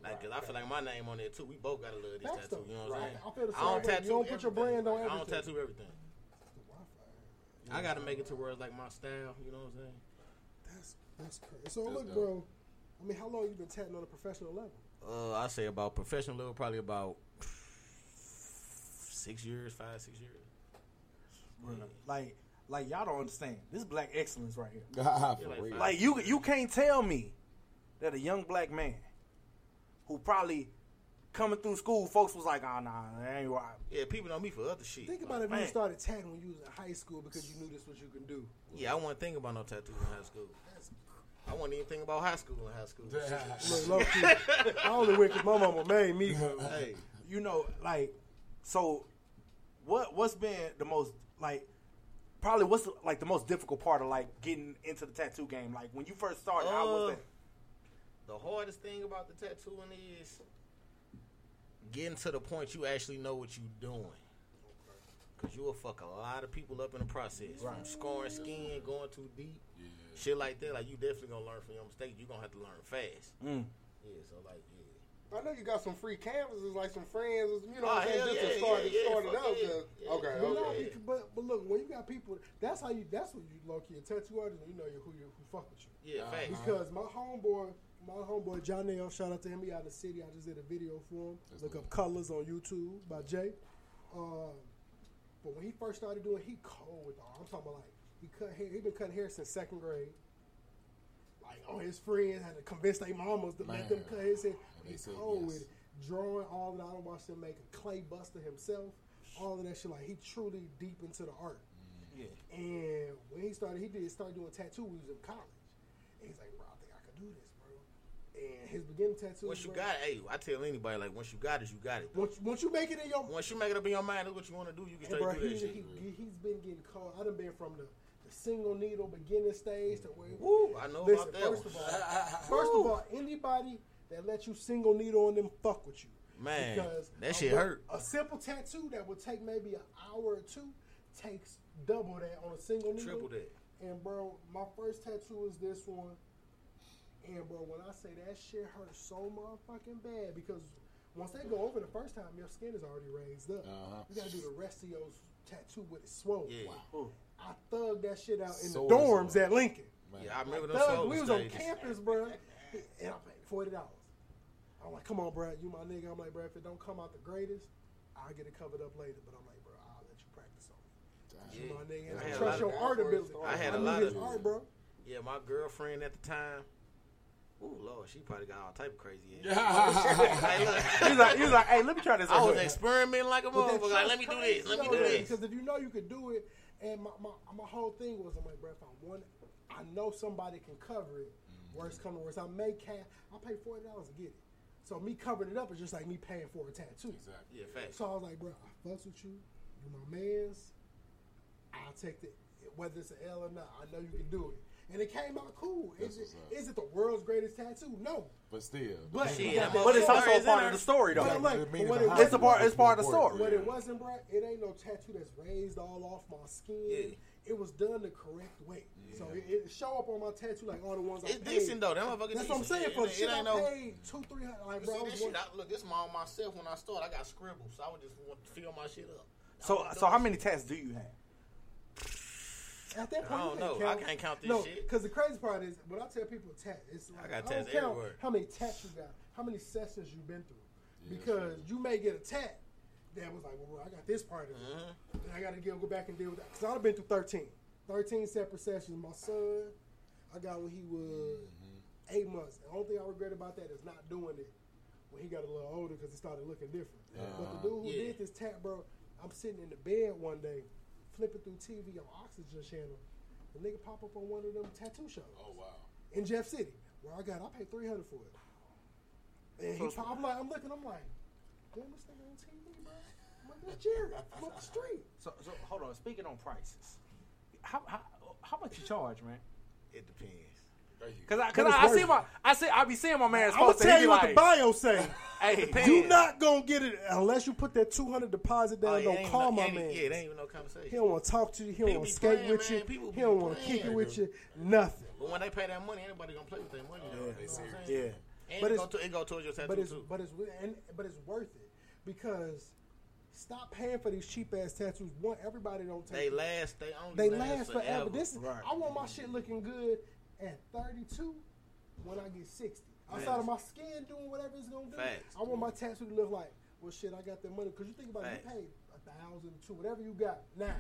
Like, cause I feel like my name on there too. We both gotta love this That's tattoo. the- You know what I'm right. saying? I feel the I don't tattoo You don't put your brand on I don't tattoo everything. I gotta make it to where it's like my style. You know what I'm saying? That's that's crazy. So look, bro. I mean, how long you been tatting on a professional level? Uh, I say about professional level, probably about six years, five, six years. Like, like y'all don't understand. This is black excellence right here. For. Like you, you can't tell me that a young black man who probably coming through school, folks was like, "Oh nah, that ain't right." Yeah, people know me for other shit. Think about if Man. you started tatting when you was in high school because you knew this was what you can do. Yeah, I wasn't thinking about no tattoos in high school. I wasn't even thinking about high school in high school. Look, low key, I only went because my mama made me. hey, You know, like, so what? What's been the most like? Probably what's like the most difficult part of like getting into the tattoo game? Like when you first started, how was Uh, that? the hardest thing about the tattooing is getting to the point you actually know what you're doing. Cause you will fuck a lot of people up in the process. From scoring skin, going too deep, shit like that. Like you definitely gonna learn from your mistakes. You are gonna have to learn fast. Mm. Yeah, so like yeah. I know you got some free canvases, like some friends, you know Oh, what I'm saying, hell just yeah, to start, yeah, it, yeah, start it up. yeah, 'cause- yeah. Okay, But, okay. bec- but but look, when you got people, that's how you. That's what you low key a tattoo artist. when You know who you who fuck with you. Yeah, facts. Because my homeboy, my homeboy John Nail, shout out to him. He out of the city. I just did a video for him. Look up Colors on YouTube by Jay. Um, but when he first started doing, he cold with all. I'm talking about like he cut hair. He been cutting hair since second grade. Like like, oh, his friends had to convince their mamas to let them cut his hair. And they He's said cold yes. with it. Drawing all that. I don't watch him make a clay buster himself. All of that shit. Like he truly deep into the art. Mm. Yeah. And when he started, he did start doing tattoo. when He was in college. And he's like, bro, I think I could do this, bro. And his beginning tattoo. Once you bro, got it, hey, I tell anybody like once you got it, you got it. Once, once you make it in your Once you make it up in your mind, that's what you want to do. You can And straight bro, do he, that shit. he, he's been getting called. I done been from the, the single needle beginning stage to where. Woo, I know Listen, about that first one. of all, first of all, anybody that let you single needle on them, fuck with you. Man, because that a- shit hurt. A simple tattoo that would take maybe an hour or two takes double that on a single needle. Triple that. And bro, my first tattoo is this one. And bro, when I say that shit hurts so motherfucking bad because once they go over the first time, your skin is already raised up. Uh-huh. You gotta do the rest of your tattoo with it swollen. Yeah. I thugged that shit out in Sore the dorms at Lincoln. Man. Yeah, I remember them Thug, slogan we was on campus, bro, and I paid forty dollars. I'm like, come on, bro, you my nigga. I'm like, bro, if it don't come out the greatest, I'll get it covered up later. But I'm like, bro, I'll let you practice on me. You Yeah. my nigga, and I I trust your art ability. I had a lot of- art, bro. Yeah, my girlfriend at the time. Ooh, Lord, she probably got all type of crazy ass. Yeah. hey, look. He was like, he was like, hey, let me try this. I was out. experimenting like a But motherfucker. Like, let me do this. Let me do this. Because if you know you could do it, and my, my, my whole thing was, I'm like, bro, if I want, it, I know somebody can cover it. Mm-hmm. Worst come to worst, I may cash. I pay forty dollars to get it. So me covering it up is just like me paying for a tattoo. Exactly. Yeah, facts. So I was like, bro, I fucks with you. You my man's. I'll take the whether it's an L or not. I know you can do it. And it came out cool. Is That's it, what's up. is it the world's greatest tattoo? No. But still. But, but, that But it's also a part of the story, though. But like, The meaning but what it behind It's a part. It's part of the story. But it wasn't, bro, it ain't no tattoo that's raised all off my skin. Yeah. It was done the correct way. So it, it show up on my tattoo like all the ones I It's paid. decent though. That motherfucker That's what I'm saying. For it, shit it ain't I no. paid two, three hundred. Like, bro, see this shit, I, look, this my myself when I started. I got scribbles, so I would just want to fill my shit up. So, so how many tats do you have? At that point, I don't know. can't I can't count this no, shit. Because the crazy part is, when I tell people tat, it's like, I got don't tats count everywhere. How many tats you got? How many sessions you've been through? Yeah, because you may get a tat that was like, well, I got this part of it. Mm-hmm. And I got to go back and deal with that. Because I've been through 13. 13 separate sessions. My son, I got when he was Mm-hmm. eight months. The only thing I regret about that is not doing it when he got a little older because it started looking different. But the dude who Yeah. did this tat, bro, I'm sitting in the bed one day, flipping through TV on Oxygen Channel. The nigga pop up on one of them tattoo shows Oh wow. in Jeff City, where I got, I paid 300 for it. And he pop, I'm like, I'm looking, I'm like, damn, this nigga on TV, bro. I'm like, that's Jerry from up the street. So, so hold on. Speaking on prices, how how, how much you charge, man? It depends. Cause I, cause I, I see my, I see, I be seeing my man I'm gonna tell you what the bio say. Hey, You not gonna get it unless you put that 200 deposit down. Oh, yeah, don't ain't call no- my ain't- man. Yeah, it ain't even no conversation. He don't want to talk to you. He don't want to skate playing, with man. you. He don't want to kick it with you. Nothing. But when they pay that money, anybody gonna play with their money. though. they You know what I'm Yeah. And But it, it's- go to, it go towards your tattoo But it's too. but it's and but it's worth it because stop paying for these cheap ass tattoos. One, everybody don't take. They it. last. They only They last, last forever. This is, Right. I want my shit looking good at 32 when I get 60. Outside Facts. of my skin doing whatever it's gonna do, Facts. I want my tattoo to look like, well, shit, I got that money. Because you think about it, you Facts. paid a thousand, two, whatever you got now.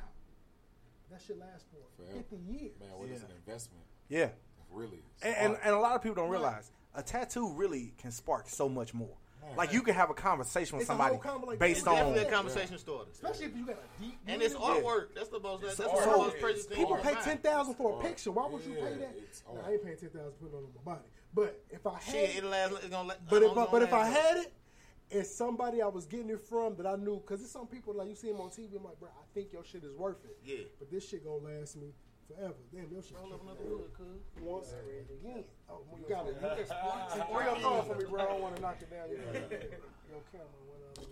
That shit lasts for Forever. 50 years. Man, what is an investment? Yeah. Really. And, and and a lot of people don't realize a tattoo really can spark so much more. Like you can have a conversation with It's somebody whole convo like based that. on Definitely a conversation starter. Especially if you got a deep. And it's meaning. artwork. That's the most. That's the art. most It's precious thing. People pay can ten for a picture. Why would you pay that? it's Nah, art. I ain't paying ten thousand to put it on my body. But if I had, Shit, it, it'll last. It's gonna. let- but if, I'm but, but if I had it, it's somebody I was getting it from that I knew. Because it's some people like you see them on TV. I'm like, bro, I think your shit is worth it. Yeah. But this shit gonna last me forever. Damn, your shit. Roll up can't another last. wood, cuz. Once and again. Oh, you got it. You can Where your thumb for me, bro? I don't want to knock it down. You got it. Your camera went out.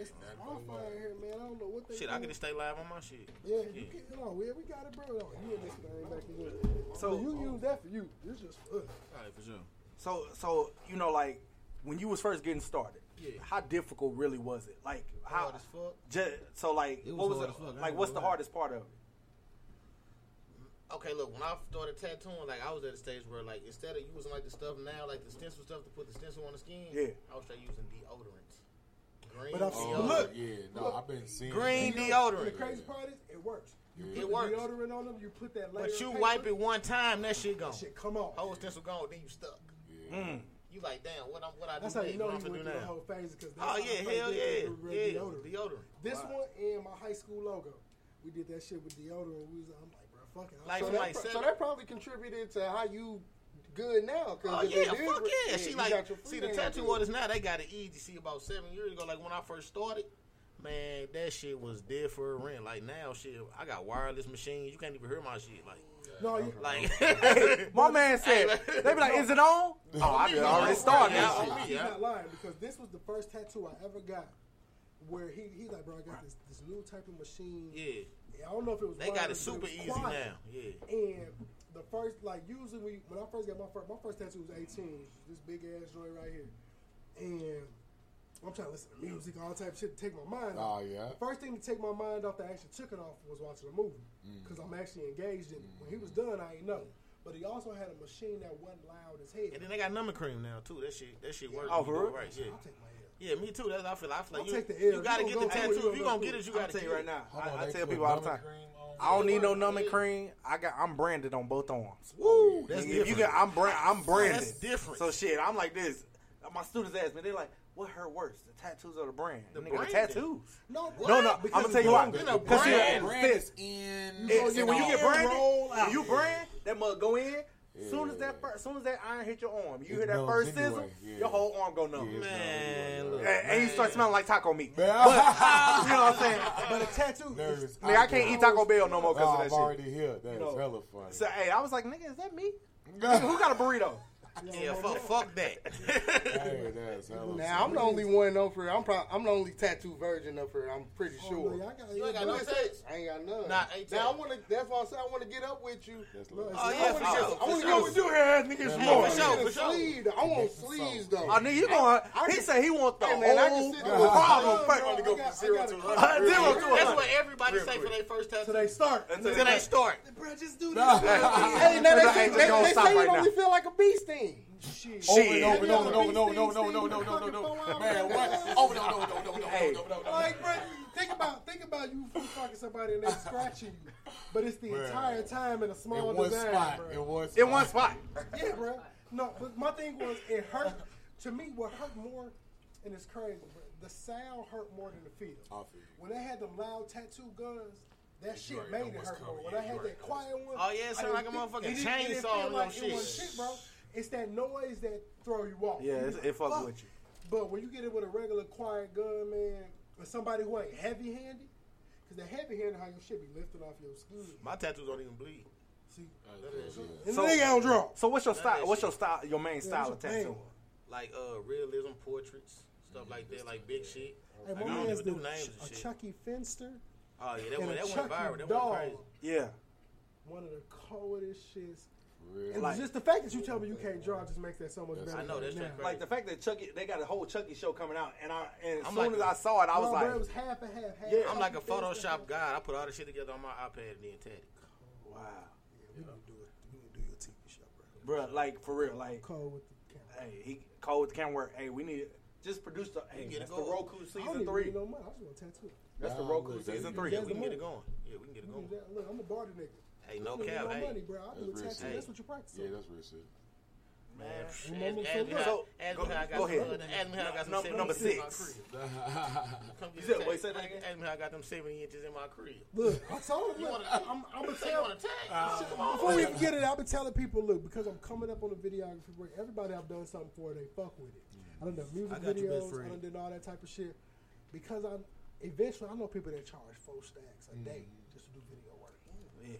It's wildfire here, man. I don't know what they. Shit, I can just stay live on my shit. Yeah, you can, no, we, we got it, bro. No, you in this thing back again. So So- you use that for you. It's just for us. All right, for sure. So so you know like when you was first getting started, Yeah. how difficult really was it? Like how Hard as fuck. ju- so like It was what was hard it, as fuck, like what's the gonna hardest part of it? okay, look, when I started tattooing, like I was at a stage where like instead of using like the stuff now, like the stencil stuff to put the stencil on the skin, yeah, I was starting using deodorant. Green but I've seen, look, yeah, no, look, I've been seeing green deodorant. deodorant. The crazy part is it works. You yeah. put it works. deodorant on them, you put that layer. But you wipe it one time, that shit gone. That shit, come on. Whole stencil gone, then you stuck. Yeah. Mm. You like, damn, what I'm, what I that's do? Oh, that's how you know you went through the whole phase because oh yeah, hell yeah, yeah, deodorant. deodorant. This wow. one and my high school logo, we did that shit with deodorant. We was, I'm, fucking like so, that, so that probably contributed to how you good now. Cause oh yeah, fuck re- yeah. She like see the tattoo artist now they got it easy. See about seven years ago, like when I first started, man, that shit was dead for a rent. Like now, shit, I got wireless machines. You can't even hear my shit. Like. No, you, like my man said, hey, they be like, "Is it on?" Oh, I yeah, already started. Yeah, yeah. He's not lying because this was the first tattoo I ever got, where he he like, "Bro, I got this this new type of machine." Yeah I don't know if it was. They got it super it easy quiet. now. Yeah. And the first, like usually we, when I first got my first, my first tattoo was 18. This big ass joint right here, and I'm trying to listen to music, all type of shit to take my mind. Oh yeah. The first thing to take my mind off that I actually took it off was watching a movie because mm. I'm actually engaged in it. When he was done, I ain't know. But he also had a machine that wasn't loud as hell. And then they got numbing cream now too. That shit, that shit yeah. works. Oh, for real? Right, yeah. I'll take my yeah, me too. That's how I feel. I feel like you, take the L. you gotta You get the tattoo. If you gonna get it, you gotta tell you right now. Hold on, I, tell people all the time. I don't need no numbing cream. I got I'm branded on both arms. Woo! Oh, that's different. if you get, I'm brand, I'm branded. That's different. So shit, I'm like this. My students ask me, they're like, "What hurt worse, the tattoos or the brand?" The, Nigga, the tattoos. No, No, no, I'm gonna tell you why. Then a Because see, brand. Brand Fist in. It- when you get branded, when you brand, that mug go in. Yeah. Soon as that first, soon as that iron hit your arm, you it hear that first anyway. sizzle, yeah. your whole arm go numb. Yeah, man, look, and, you start smelling like taco meat. But, you know what I'm saying? But a tattoo, is, nigga, I, I can't eat Taco Bell no more because oh, of that I'm shit. already here. That is you know? hella funny. So hey, I was like, nigga, is that me? who got a burrito? Yeah, fuck, fuck that. Now I'm the only one up here. I'm probably I'm the only tattoo virgin up here. I'm pretty sure. no, y'all got- You ain't got no tats. I ain't got none. Nah, now I want to. That's why I said I want to get up with you. That's low. Oh, yeah, I wanna for get- sure, I want to get with you. here, niggas more. for sure, for sure. I want sleeves though. Oh, nigga, you going? He said he want the Hey, whole problem first. Zero to Uh, hundred. That's what everybody say for their first tattoo. So they start. Until they start. Bro, just do this. Hey, now they, they, they say you only feel like a beast then. Shit. Over and over and over and over and over and over and over and over and over. Man, what? Oh no no no no no no no. Like, bro, think about think about you fucking somebody and they scratching you, but it's the entire time in a small design. It was in one spot. Yeah, bro. No, but my thing was it hurt. To me, what hurt more, and it's crazy, bro. The sound hurt more than the feel. I. When they had them loud tattoo guns, that shit made it hurt more. When I had that quiet one, oh yeah, it sounded like a motherfucking chainsaw or shit, bro. It's that noise that throw you off. Yeah, it's, it fucks fuck. with you. But when you get it with a regular quiet gun, man, or somebody who ain't heavy handed, because the heavy handed how your shit be lifted off your skin. My tattoos don't even bleed. See, oh, and so, don't draw. So what's your style? What's your style? Your main yeah, style of tattoo? Like uh, realism portraits, stuff like that, like big yeah. shit. Hey, like, my man's the names a. Chuckie Finster. Oh yeah, that and one that went viral. That went crazy. Yeah. One of the coldest shits it was just the fact that you tell me you can't draw just makes that so much better. I know that's now. Like the fact that Chucky, they got a whole Chucky show coming out, and I and as soon like as a, I saw it, I was like, it was half and half. half yeah, I'm like a Photoshop guy. I put all the shit together on my iPad and then tagged. Wow, yeah, we yeah. gonna do it. We gonna do your TV show, bro. Bro, like for real, like cold with the camera. Hey, he cold with the camera. Hey, we need just produce the. Hey, that's the Roku season three. No money. I just want tattoo. That's the Roku season three. Yeah, we can get it going. Yeah, we can get it going. Look, I'm a barter nigga. Hey, no cap. No hey. money, bro. I do a tax. That's what you practice. Yeah, that's real shit. Man, ask me how I got some. Ask me how I got some number six. Wait, say that again. Ask me how I got them seventy inches in my crib. Look, I told him. Look, I'm, I'm gonna tell. Before we even get it, I've been telling people, look, because I'm coming up on the videography work. Everybody I've done something for, they fuck with it. I done know music videos. I done did all that type of shit. Because I'm eventually, I know people that charge four stacks a mm. day just to do video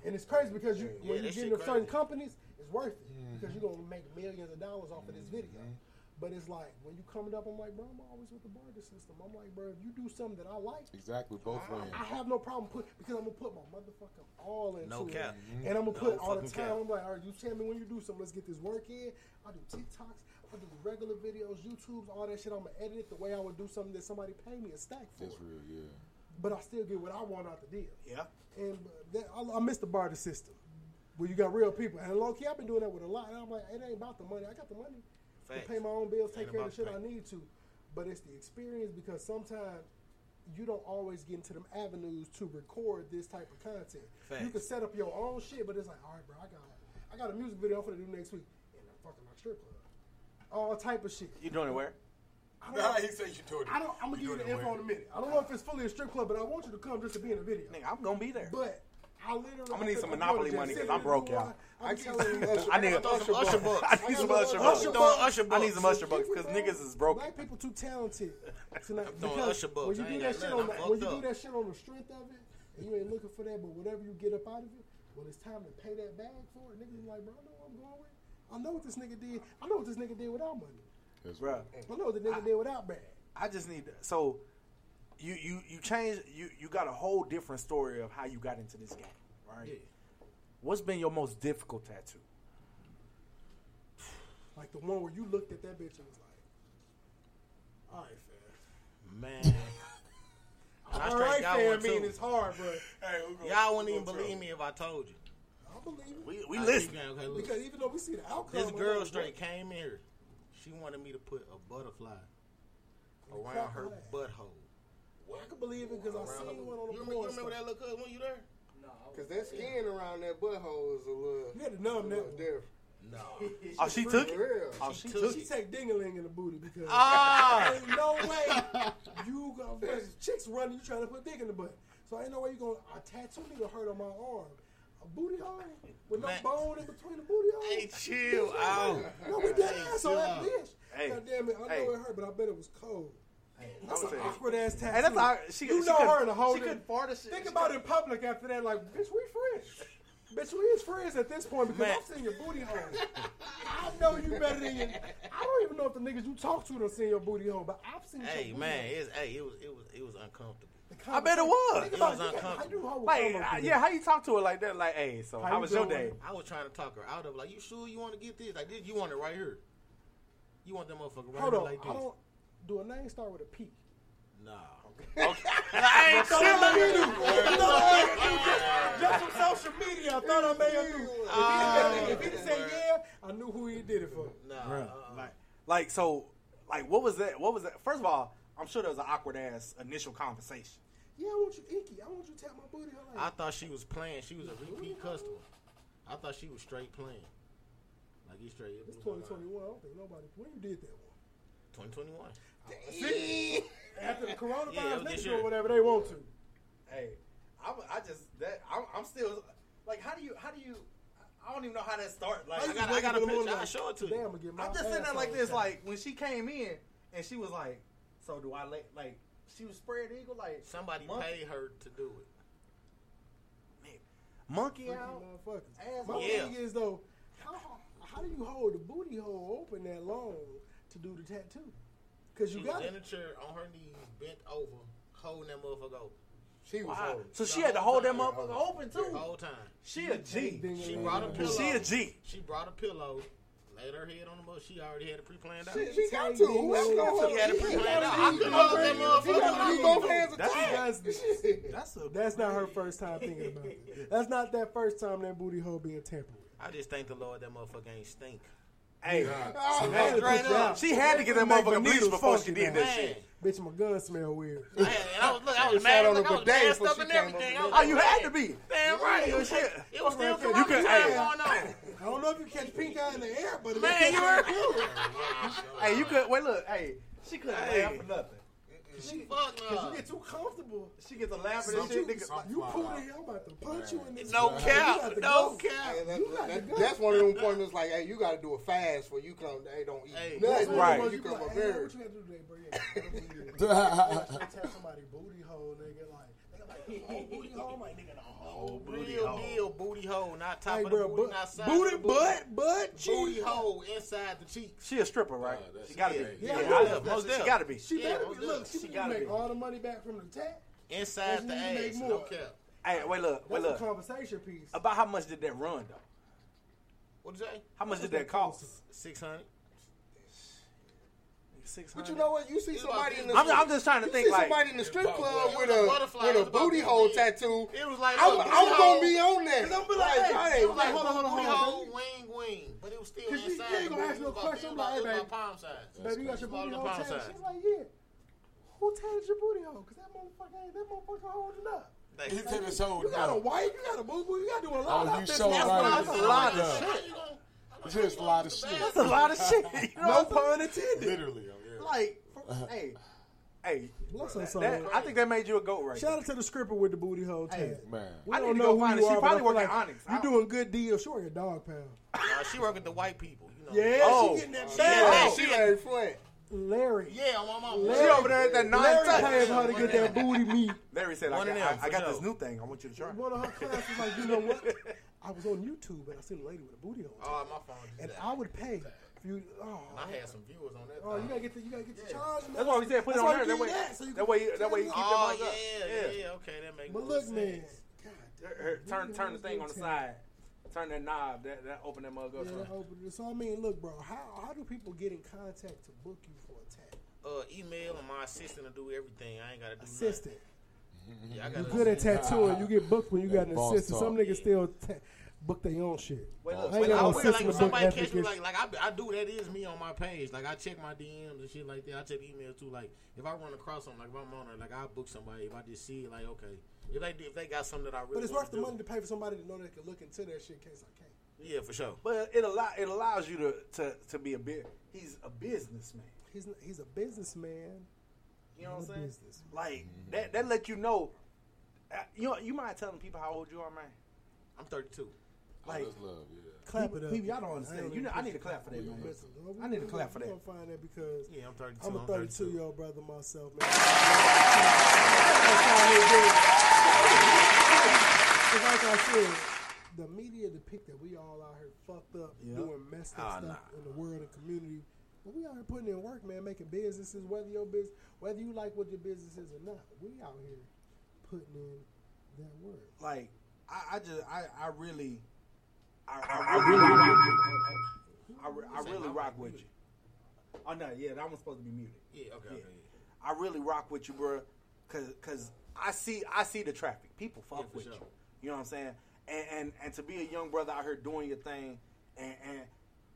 and it's crazy because you when you get into certain companies, it's worth it mm-hmm. because you're gonna make millions of dollars off of this video. Mm-hmm. But it's like when you coming up, I'm like, bro, I'm always with the barter system. I'm like, bro, if you do something that I like, exactly both I, ways. I have no problem put because I'm gonna put my motherfucking all into no it, cap. and mm-hmm. I'm gonna no put all the time. Cap. I'm like, all right, you tell me when you do something. Let's get this work in. I do TikToks, I do regular videos, YouTube's, all that shit. I'm gonna edit it the way I would do something that somebody pay me a stack for. That's real, yeah but I still get what I want out the deal. Yeah. And that, I, I miss the barter system where you got real people. And low key, I've been doing that with a lot. And I'm like, it ain't about the money. I got the money Thanks. to pay my own bills, take care of the shit pay. I need to. But it's the experience because sometimes you don't always get into them avenues to record this type of content. Thanks. You can set up your own shit, but it's like, all right, bro, I got, I got a music video I'm gonna do next week, and I'm fucking my strip club, all type of shit. You doing it where? I don't, Nah, he said you doing it. I don't. I'm gonna You give you the info in a minute. I don't know if it's fully a strip club, but I want you to come just to be in the video. Nigga, I'm gonna be there. But I literally. I'ma need some Monopoly money just 'cause I'm broke, y'all. room, I be telling you, I need some Usher bucks. I need some Usher bucks. some Throwing I need some Usher bucks because niggas is broke. Black people too talented. To not, throwing because Usher bucks. When you do that shit on the, when you do that shit on the strength of it, and you ain't looking for that, but whatever you get up out of it, when it's time to pay that bag for it, niggas like, bro, I know what I'm going with. I know what this nigga did. I know what this nigga did without money. Bruh, I know what the nigga did without bag. I just need so you you you change you you got a whole different story of how you got into this game, right? What's been your most difficult tattoo? Like the one where you looked at that bitch and was like, all right, fam. Man. I All straight right, got fam, one, mean it's hard, but Y'all wouldn't even believe me if I told you. I believe it. We, We I listen. keep okay. Because even though we see the outcome, This girl straight came in here. She wanted me to put a butterfly around her Crocodile. butthole. I can believe it because I Around seen her- one on the you remember, you remember that little cuz when you there? No. Cause that skin around that butthole is a little. You had to numb that little one. different. No. Oh, she took it. For real. Oh, she took took She it. take dingaling in the booty because Ah! ain't no way you gonna first chicks running you trying to put dick in the butt. So ain't no way you gonna a tattoo need to hurt on my arm. A booty hole with no Man. bone in between the booty hole. Hey, chill out. No, we dead ass on that bitch. Hey, God damn it, I know hey. it hurt, but I bet it was cold. That's I'm an saying. awkward ass tattoo. And that's how she you she know couldn't- her in the whole She couldn't fart and shit. Think about it in public after that, like, bitch, we friends. bitch, we is friends at this point because Man. I've seen your booty hole. I know you better than you. I don't even know if the niggas you talk to done seen your booty hole, but I've seen Hey your booty man, hole. it's hey, it was it was it was uncomfortable. The I bet it was. Think It about was yeah, how uncomfortable. you hold Like, combo uh, yeah, how you talk to her like that? Like, hey, so How how, you was your doing? day? I was trying to talk her out of like, you sure you want to get this? Like this, you want it right here. You want that motherfucker right Hold here on, like I this? don't. Do a name start with a P? Nah. I ain't thought I made you do. I thought I made you. Just from social media, I thought I made him do. If he- If he didn't say yeah, I knew who he did it for. Nah. Bruh, uh-uh. like, like, so, like, what was that? What was that? First of all, I'm sure there was an awkward ass initial conversation. Yeah, I want you inky. I want you to tap my booty hole. I thought she was playing. She was a repeat customer. I thought she was straight playing. Like he straight. It's 2021. I don't think nobody. When you did that one? 2021. See? After the coronavirus, Yeah, it was they this can do whatever they want to. Hey, I'm, I just that I'm, I'm still like, how do you, how do you? I don't even know how that started. Like, I got, I got a picture. I'll show it to Today I'm you. gonna get my I'm just sitting there like this, tap. like when she came in and she was like, "So do I let like?" She was spread eagle, like Somebody monkey, paid her to do it. monkey Freaky out. motherfuckers. Ass My Yeah. thing is though, how how do you hold the booty hole open that long to do the tattoo? Because She you was got in it. the chair on her knees, bent over, holding that motherfucker open. She was Wow. holding. So she had to hold that time. motherfucker open too. The too. whole time. She a G. She brought a pillow. She a G. She brought a pillow, laid her head on the mother. She already had it pre-planned out. She, she got to. Who else got She had it pre-planned out. I couldn't hold that She motherfucker. use both hands That's attached. That's, That's a that's not her first time thinking about it. That's not that first time that booty hole being tampered with. I just thank the Lord that motherfucker ain't stink. hey. Oh, Hey, straight put you up. out. She had to get that Make my motherfucker bleached needles before she did now. that shit. Bitch, my gun smell weird. Man, and I was, look, I was sat mad. on Look, the I was bidet masked before up and everything. over Oh, you had to be. Damn right. It was, shit. it was still You corona could- time hey. going on. I don't know if you catch pink eye in the air, but Man, you heard? Hey, you could wait. Look, hey, she couldn't Hey. laugh for nothing. She fuck Because you get too comfortable. She gets a laugh at You, this shit, nigga. you pull it, I'm about to punch you in this. No You cap. No go. cap. Hey, that- You that- that's one of them appointments like, hey, you got to do a fast for you come. They don't eat Hey, That's nothing. one of Right. the ones You come like, up hey, here. what you had to do today, bro? Yeah, yeah. tap somebody booty hole, nigga. Like, nigga, like, oh, booty hole. I'm like, nigga, the whole booty Real hole. deal booty hole, not top Hey, of the bro, booty, but, not side booty, of the booty. butt, butt, Booty hole inside the cheeks. She a stripper, right? Nah, she gotta yeah, be. yeah, Yeah, yeah, I- most she gotta be. She Yeah, better most be, look, she, She gotta gotta make be. all the money back from the tap. Inside the That's make ass, no cap. Hey, wait, look, wait, That's a look. conversation piece. About how much did that run though? What'd you say? How much did that cost? Six hundred. Six But you know what? You see It's somebody in the I'm, I'm just trying to you think see like. somebody in the strip club with was a a with a booty hole tattoo. It was like I'm, I'm gonna be on that. I'm be like, Like, hey, hey, It was like hold on, hold on, booty hold on. hole, wing, wing, but it was still 'Cause you- inside. you ain't gonna ask no It question. I'm like, hey, it was about palm size. Baby, you got your booty than hole palm tattoo. She's like, yeah. Who tatted your booty hole? Because that motherfucker ain't that motherfucker holding up. He said it's holding You got a wife, you got a boo boo, you got to do a lot Oh, of you this. so That's right. That's a lot of shit. It's just a lot of shit. That's a lot of shit. You know No pun intended. Literally, yeah. Like, uh-huh. hey, hey, Bless her that- soul. that- I think that made you a goat right Shout there. out to the stripper with the booty hole Hey. Man. We I need don't to know go who find you her. She are, but probably I feel work like Onyx. I You don't- doing good deal. She work at Dog Pound. Nah, she working with the white people. You know. Yeah, Oh. she getting that oh, Yeah, bag. she- She ain't Flynt. Larry. Yeah, on my mama. Larry, She over there at that nine Larry touch. paid her to get that booty meat. Larry said, I One got, them, I, I for got sure. this new thing. I want you to try. One of her class was like, you know what? I was on YouTube and I seen a lady with a booty hole. Oh, my phone. and. I would pay if you. Oh, I had some viewers on that. oh, you thing. gotta get the you gotta get the charge. That's why we said put it That's on there. we That way, that, so you that way, that way you keep Oh them yeah, up. yeah, yeah, Okay, that makes But more look, man. God, Her- her- turn, turn the thing on the side. Turn that knob. That, that open that mug up. Yeah, that opened it. So I mean, look, bro, how how do people get in contact to book you for a tag? Uh, email and my assistant to do everything. I ain't gotta do Assistant. Nothing. Yeah, I got You got good at tattooing. You get booked when you got an Boss assistant. Some talk. niggas still ta- book their own shit. Wait, look, I ain't wait, got I no will, like assistant when somebody catch me, like like I, I do that is me on my page. Like I check my DMs and shit like that. I check emails too. Like if I run across something, like if I'm on there, like I book somebody. If I just see it, like okay, if they if they got something that I really But it's worth the do, money to pay for somebody to know they can look into that shit in case I can't. Yeah, for sure. But it allow it allows you to to, to be a bit. He's a businessman. He's n- he's a businessman. You know what I'm saying? business. Like that that let you know. uh, You know, you mind telling people how old you are, man? I'm 32. Like That's love, yeah. Clap people, it up. people, y'all don't I understand. ain't You know, I need to clap for that, man. listen, I need to clap for we that. gonna find that because Yeah, I'm 32. I'm a I'm 32 year old brother myself, man. It's like I said, the media depict that we all out here fucked up, Yeah. doing messed up Ah, stuff nah. in the world and community. But we out here putting in work, man, making businesses, whether your business, whether you like what your business is or not. We out here putting in that work. Like I, I just I, I really I, I really I, I really rock with you. Oh no, yeah, that one's supposed to be muted. Yeah, okay, Yeah. okay. I really rock with you, bro, cause cause I see I see the traffic. People fuck Yeah, with sure. you. You know what I'm saying? And, and and to be a young brother out here doing your thing, and, and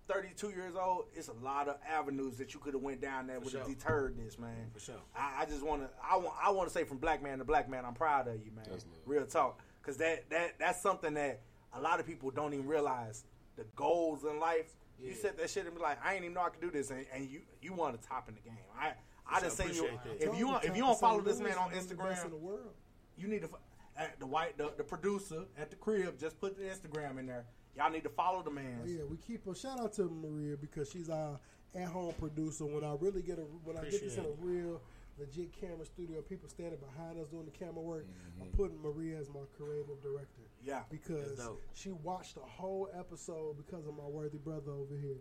32 years old, it's a lot of avenues that you could have went down that would have sure. deterred this, man. For sure. I, I just want to I want I want to say from black man to black man, I'm proud of you, man. Real talk, cause that that that's something that a lot of people don't even realize. The goals in life. You Yeah. set that shit and be like, I ain't even know I could do this, and, and you you want to top in the game. I I just say you appreciate that. if you Told if you don't to follow this man on is the best in the Instagram, world. you need to at the white the, the producer at the crib just put the Instagram in there. Y'all need to follow the man. Oh, yeah, we keep a shout out to Maria because she's our at home producer. When I really get a when I get this in a real legit camera studio, people standing behind us doing the camera work. I'm Mm-hmm. putting Maria as my creative director. Yeah. because she watched the whole episode because of my worthy brother over here,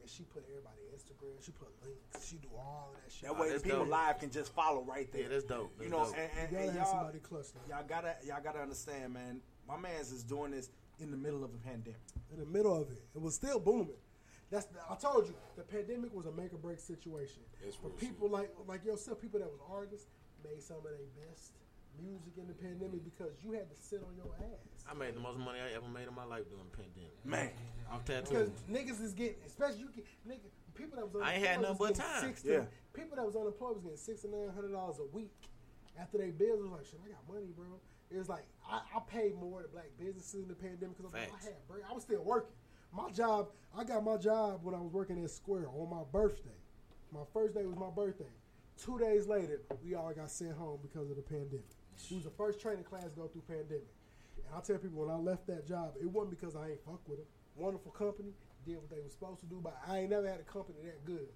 and she put everybody Instagram. She put links. She do all of that shit. That way, the that's people dope. live can just follow right there. Yeah, that's dope. You know, dope. and, and, You gotta and have y'all, somebody cluster. y'all gotta y'all gotta understand, man. My man's is doing this in the middle of a pandemic. in the middle of it. It was still booming. That's the, I told you the pandemic was a make or break situation. It's For real people like like yourself, people that was artists made some of their best music in the pandemic because you had to sit on your ass. I made the most money I ever made in my life during the pandemic. Man, Off Because tattooing. niggas is getting, especially you get nigga, people that was unemployed I ain't had nothing was but getting time. 60 Yeah. People that was unemployed was getting six and nine hundred dollars a week. After they bills was like, shit, I got money, bro. It was like I, I paid more to black businesses in the pandemic because I Facts. had break. I was still working. My job, I got my job when I was working at Square on my birthday. My first day was my birthday. Two days later, we all got sent home because of the pandemic. It was the first training class to go through pandemic. And I tell people when I left that job, it wasn't because I ain't fuck with them. Wonderful company, did what they were supposed to do, but I ain't never had a company that good.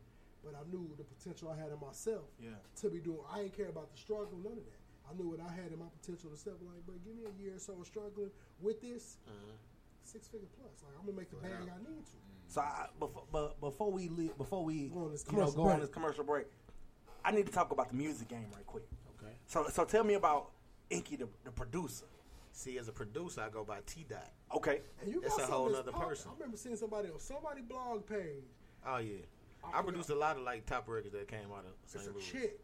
But I knew the potential I had in myself Yeah. to be doing. I ain't care about the struggle, none of that. I knew what I had in my potential to step like, but give me a year or so of struggling with this, mm-hmm. six figure plus. Like I'm gonna make the bag I need to. Mm. So I, before, but before we leave, before we Go on this you know, commercial go on break. this commercial break, I need to talk about the music game right quick. Okay. So so tell me about Inky, the, the producer. See, as a producer, I go by T Dot. Okay. And you That's a whole other that's- nother I- person. I remember seeing somebody on somebody blog page. Oh yeah. I produced a lot of like top records that came out of St. It's a Louis. chick.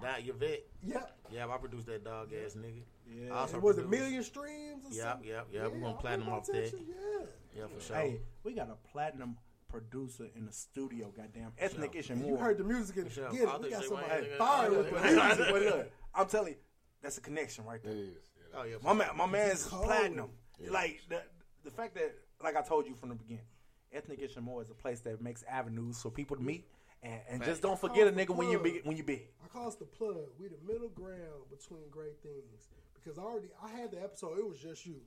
That Yvette. Yep. Yeah, I produced that dog ass nigga. Yeah. I also It was a million streams or Yep, something. yep, yep. We Yeah, gonna I platinum pay off that. Yeah. Yeah, for sure. Hey, we got a platinum producer in the studio. Goddamn, ethnic ish and You heard the music and Michelle, get it. We got somebody might- fire they- with the music. But look, I'm telling you, that's a connection right there. It is. Yeah, Oh yeah, My man, my man's cold. platinum. Like the the fact that, like I told you from the beginning, ethnic ish more is a place that makes avenues for people to meet, and, and just don't forget a nigga when you big when you big. I call us the plug. We the middle ground between great things. Because I already I had the episode. It was just you,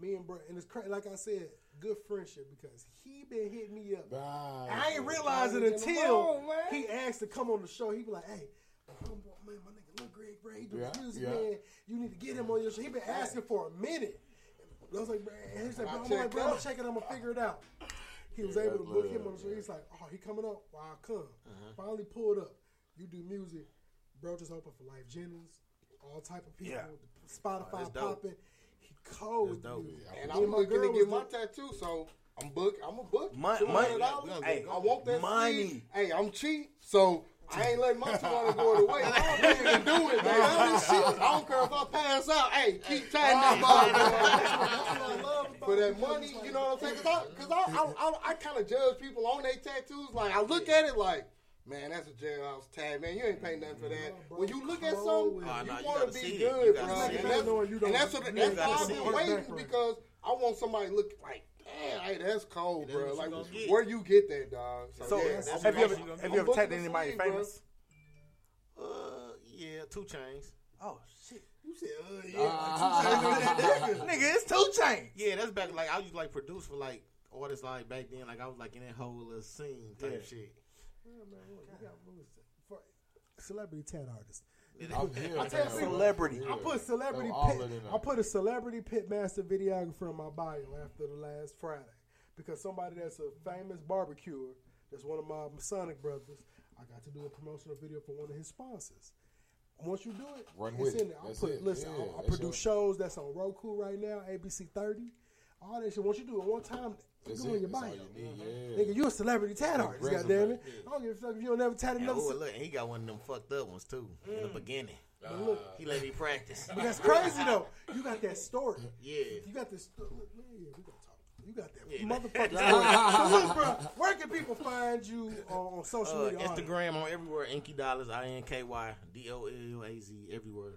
me and Brett, and it's crazy. Like I said, good friendship because he been hitting me up. Right. I ain't realize it until on, he asked to come on the show. He be like, "Hey, homeboy, man, my nigga, look Greg Bray, he do Yeah, music, yeah. man. You need to get him on your show." He been asking for a minute. I was like, "Bro," and he's like, I "Bro, I'm like, bro, I'm checking. I'm gonna figure it out." He was Yeah, able to that's book him on the show. He's like, "Oh, he coming up? Well, I'll come." Uh-huh. Finally pulled up. You do music, bro. Just open for Lyfe Jennings, all type of people. Yeah. Spotify Oh, popping. He cold. That's with And I'm my looking girl to was get my the- tattoo, so I'm book. I'm a book. Mon- $200. money. Hey, I want that Money. money. Hey, I'm cheap, so I ain't letting my two hundred go to waste. I'm paying to do it, man. All this shit. I don't care if I pass out. Hey, keep tying that motherfucker. For that money, you know what I'm saying? Cause I, cause I, I, I, I kind of judge people on their tattoos. Like I look at it like. Man, that's a jailhouse tag, man. You ain't paying nothing for that. When you look at something, Oh, you nah, want gotta be good, gotta bro. And that's, and that's what you that's why I've see been waiting because I want somebody to look like, damn, hey, that's cold, That's bro. Like, you gonna get. where you get that, dog? So yeah, have you ever what you gonna have you ever tagged the anybody sleeve, bro. famous? Uh, yeah, 2 Chainz. Oh shit, You said, uh, yeah. 2 Chainz. nigga, it's 2 Chainz. Yeah, that's back. Like I used to like produce for like artists like back then. Like I was like in that whole little scene type shit. Yeah, man, look, we got moves for celebrity tat artist. I'm here, I tell people, Celebrity. I put celebrity pit, it I put a celebrity pitmaster videographer in my bio after the last Friday because somebody that's a famous barbecuer, that's one of my Masonic brothers. I got to do a promotional video for one of his sponsors. Once you do it, Run it's in there. I put it. listen. Yeah, I, I produce your- shows that's on Roku right now, ABC thirty, all that shit. Once you do it one time, Go it. your That's bio. you need. Yeah. Nigga, you a celebrity tat Big artist, goddamn it. I don't give a fuck if you don't ever tat another. oh, look, he got one of them fucked up ones too in the beginning. But look, He let me practice. But that's crazy though. You got that story. Yeah. You got this. Look, look, yeah, we gonna talk. You got that Yeah. motherfucker. so look, bro, where can people find you on, on social Uh, media? Instagram on everywhere. Inky Dollars. I N K Y D O L A Z everywhere.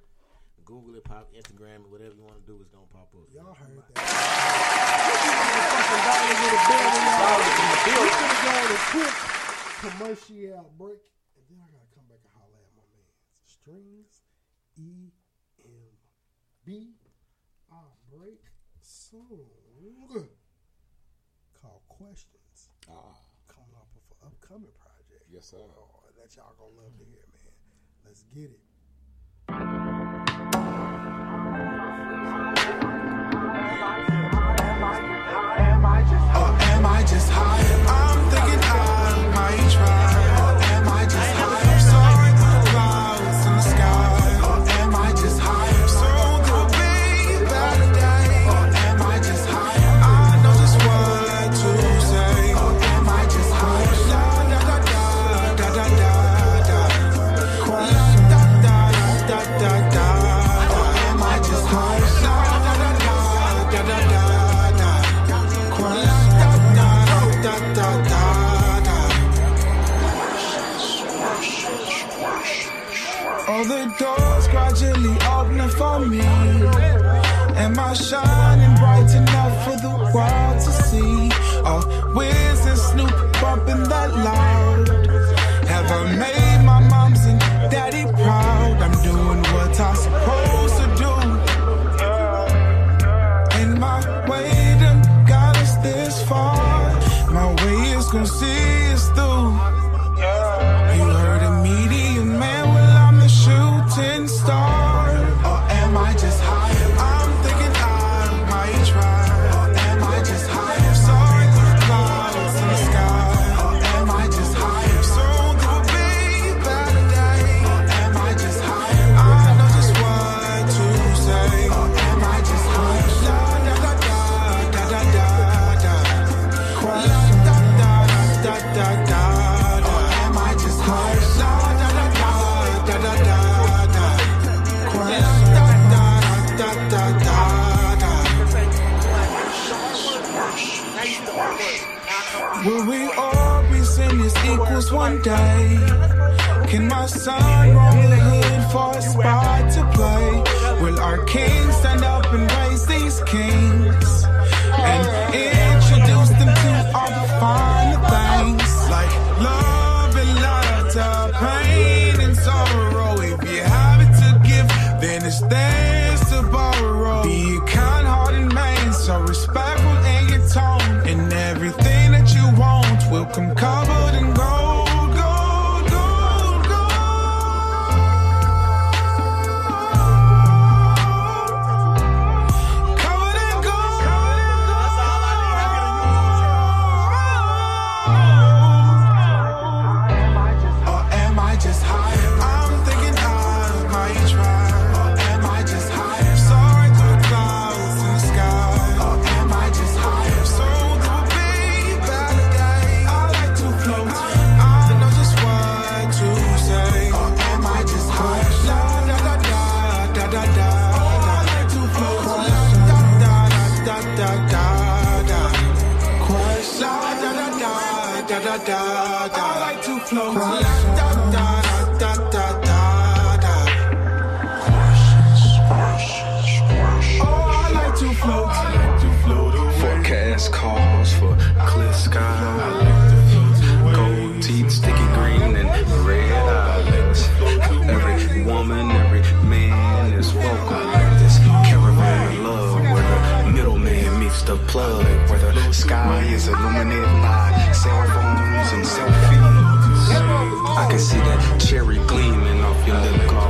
Google it, pop Instagram, whatever you want to do is gonna pop up. Y'all heard that. We're gonna go on a quick commercial break, and then I gotta come back and holler at my man. Strings E M B. I'll break soon. Called questions. Ah, Coming up with an upcoming project. yes, sir. Oh, that y'all gonna love to hear, man. Let's get it. That loud? One day. Can my son roam the hood for a spot to play? Will our king stand up and raise these kings? And introduce them to all the finer the middleman meets the plug. Where the sky is illuminated by cell can see that cherry gleaming off your lip gloss.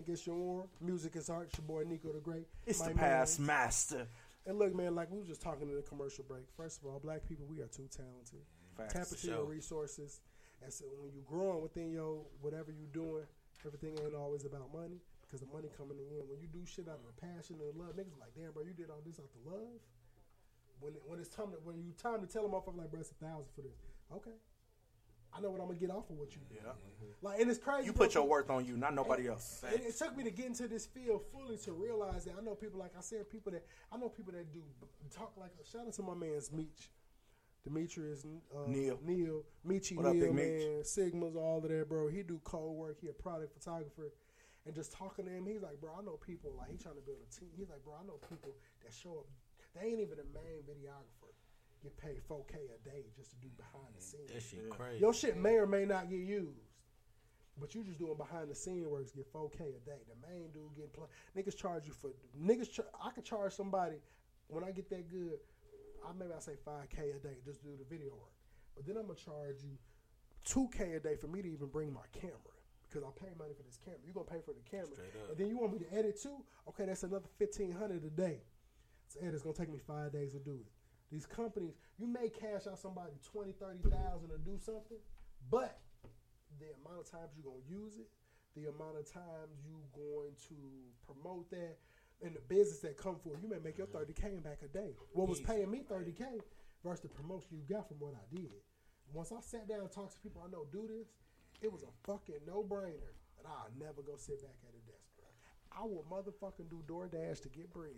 88 of It's Your War. Music is art. It's your boy Nico the Great. It's My the man. past master. And look, man, like we were just talking in the commercial break. First of all, black people, we are too talented. Facts. Tap into your resources. And so when you're growing within your whatever you're doing, everything ain't always about money because the money coming in. When you do shit out of the passion and love, niggas like, damn, bro, you did all this out of love. When it, when it's time to when you time to tell them off, I'm like, bro, it's a thousand for this. Okay. I know what I'm gonna get off of what you do. Yeah. Like, and it's crazy. You put your worth on you, not nobody else. it, it took me to get into this field fully to realize that I know people like I said, people that I know people that do talk like. Shout out to my man's Meech, Demetrius, uh, Neil. Neil, Meechy, What up, Neil, Meech? man, Sigmas, all of that, bro. He do code work. He a product photographer, and just talking to him, he's like, bro, I know people like he trying to build a team. He's like, bro, I know people that show up. They ain't even a main videographer. Get paid 4K a day just to do behind the scenes. That shit crazy. Your shit may or may not get used. But you just doing behind the scene works get 4K a day. The main dude getting pl- niggas charge you for niggas. Char- I could charge somebody when I get that good. I maybe I say 5K a day just to do the video work. But then I'm gonna charge you 2K a day for me to even bring my camera because I pay money for this camera. You gonna pay for the camera, and then you want me to edit too? Okay, that's another 1500 a day. So Ed, it's gonna take me five days to do it. These companies, you may cash out somebody 20, 30,000 to do something, but the amount of times you're gonna use it, the amount of times you're going to promote that, and the business that come for it, you may make your 30k in back a day. What was paying me 30k versus the promotion you got from what I did. Once I sat down and talked to people I know do this, it was a fucking no brainer that I'll never go sit back at a desk. I will motherfucking do DoorDash to get bread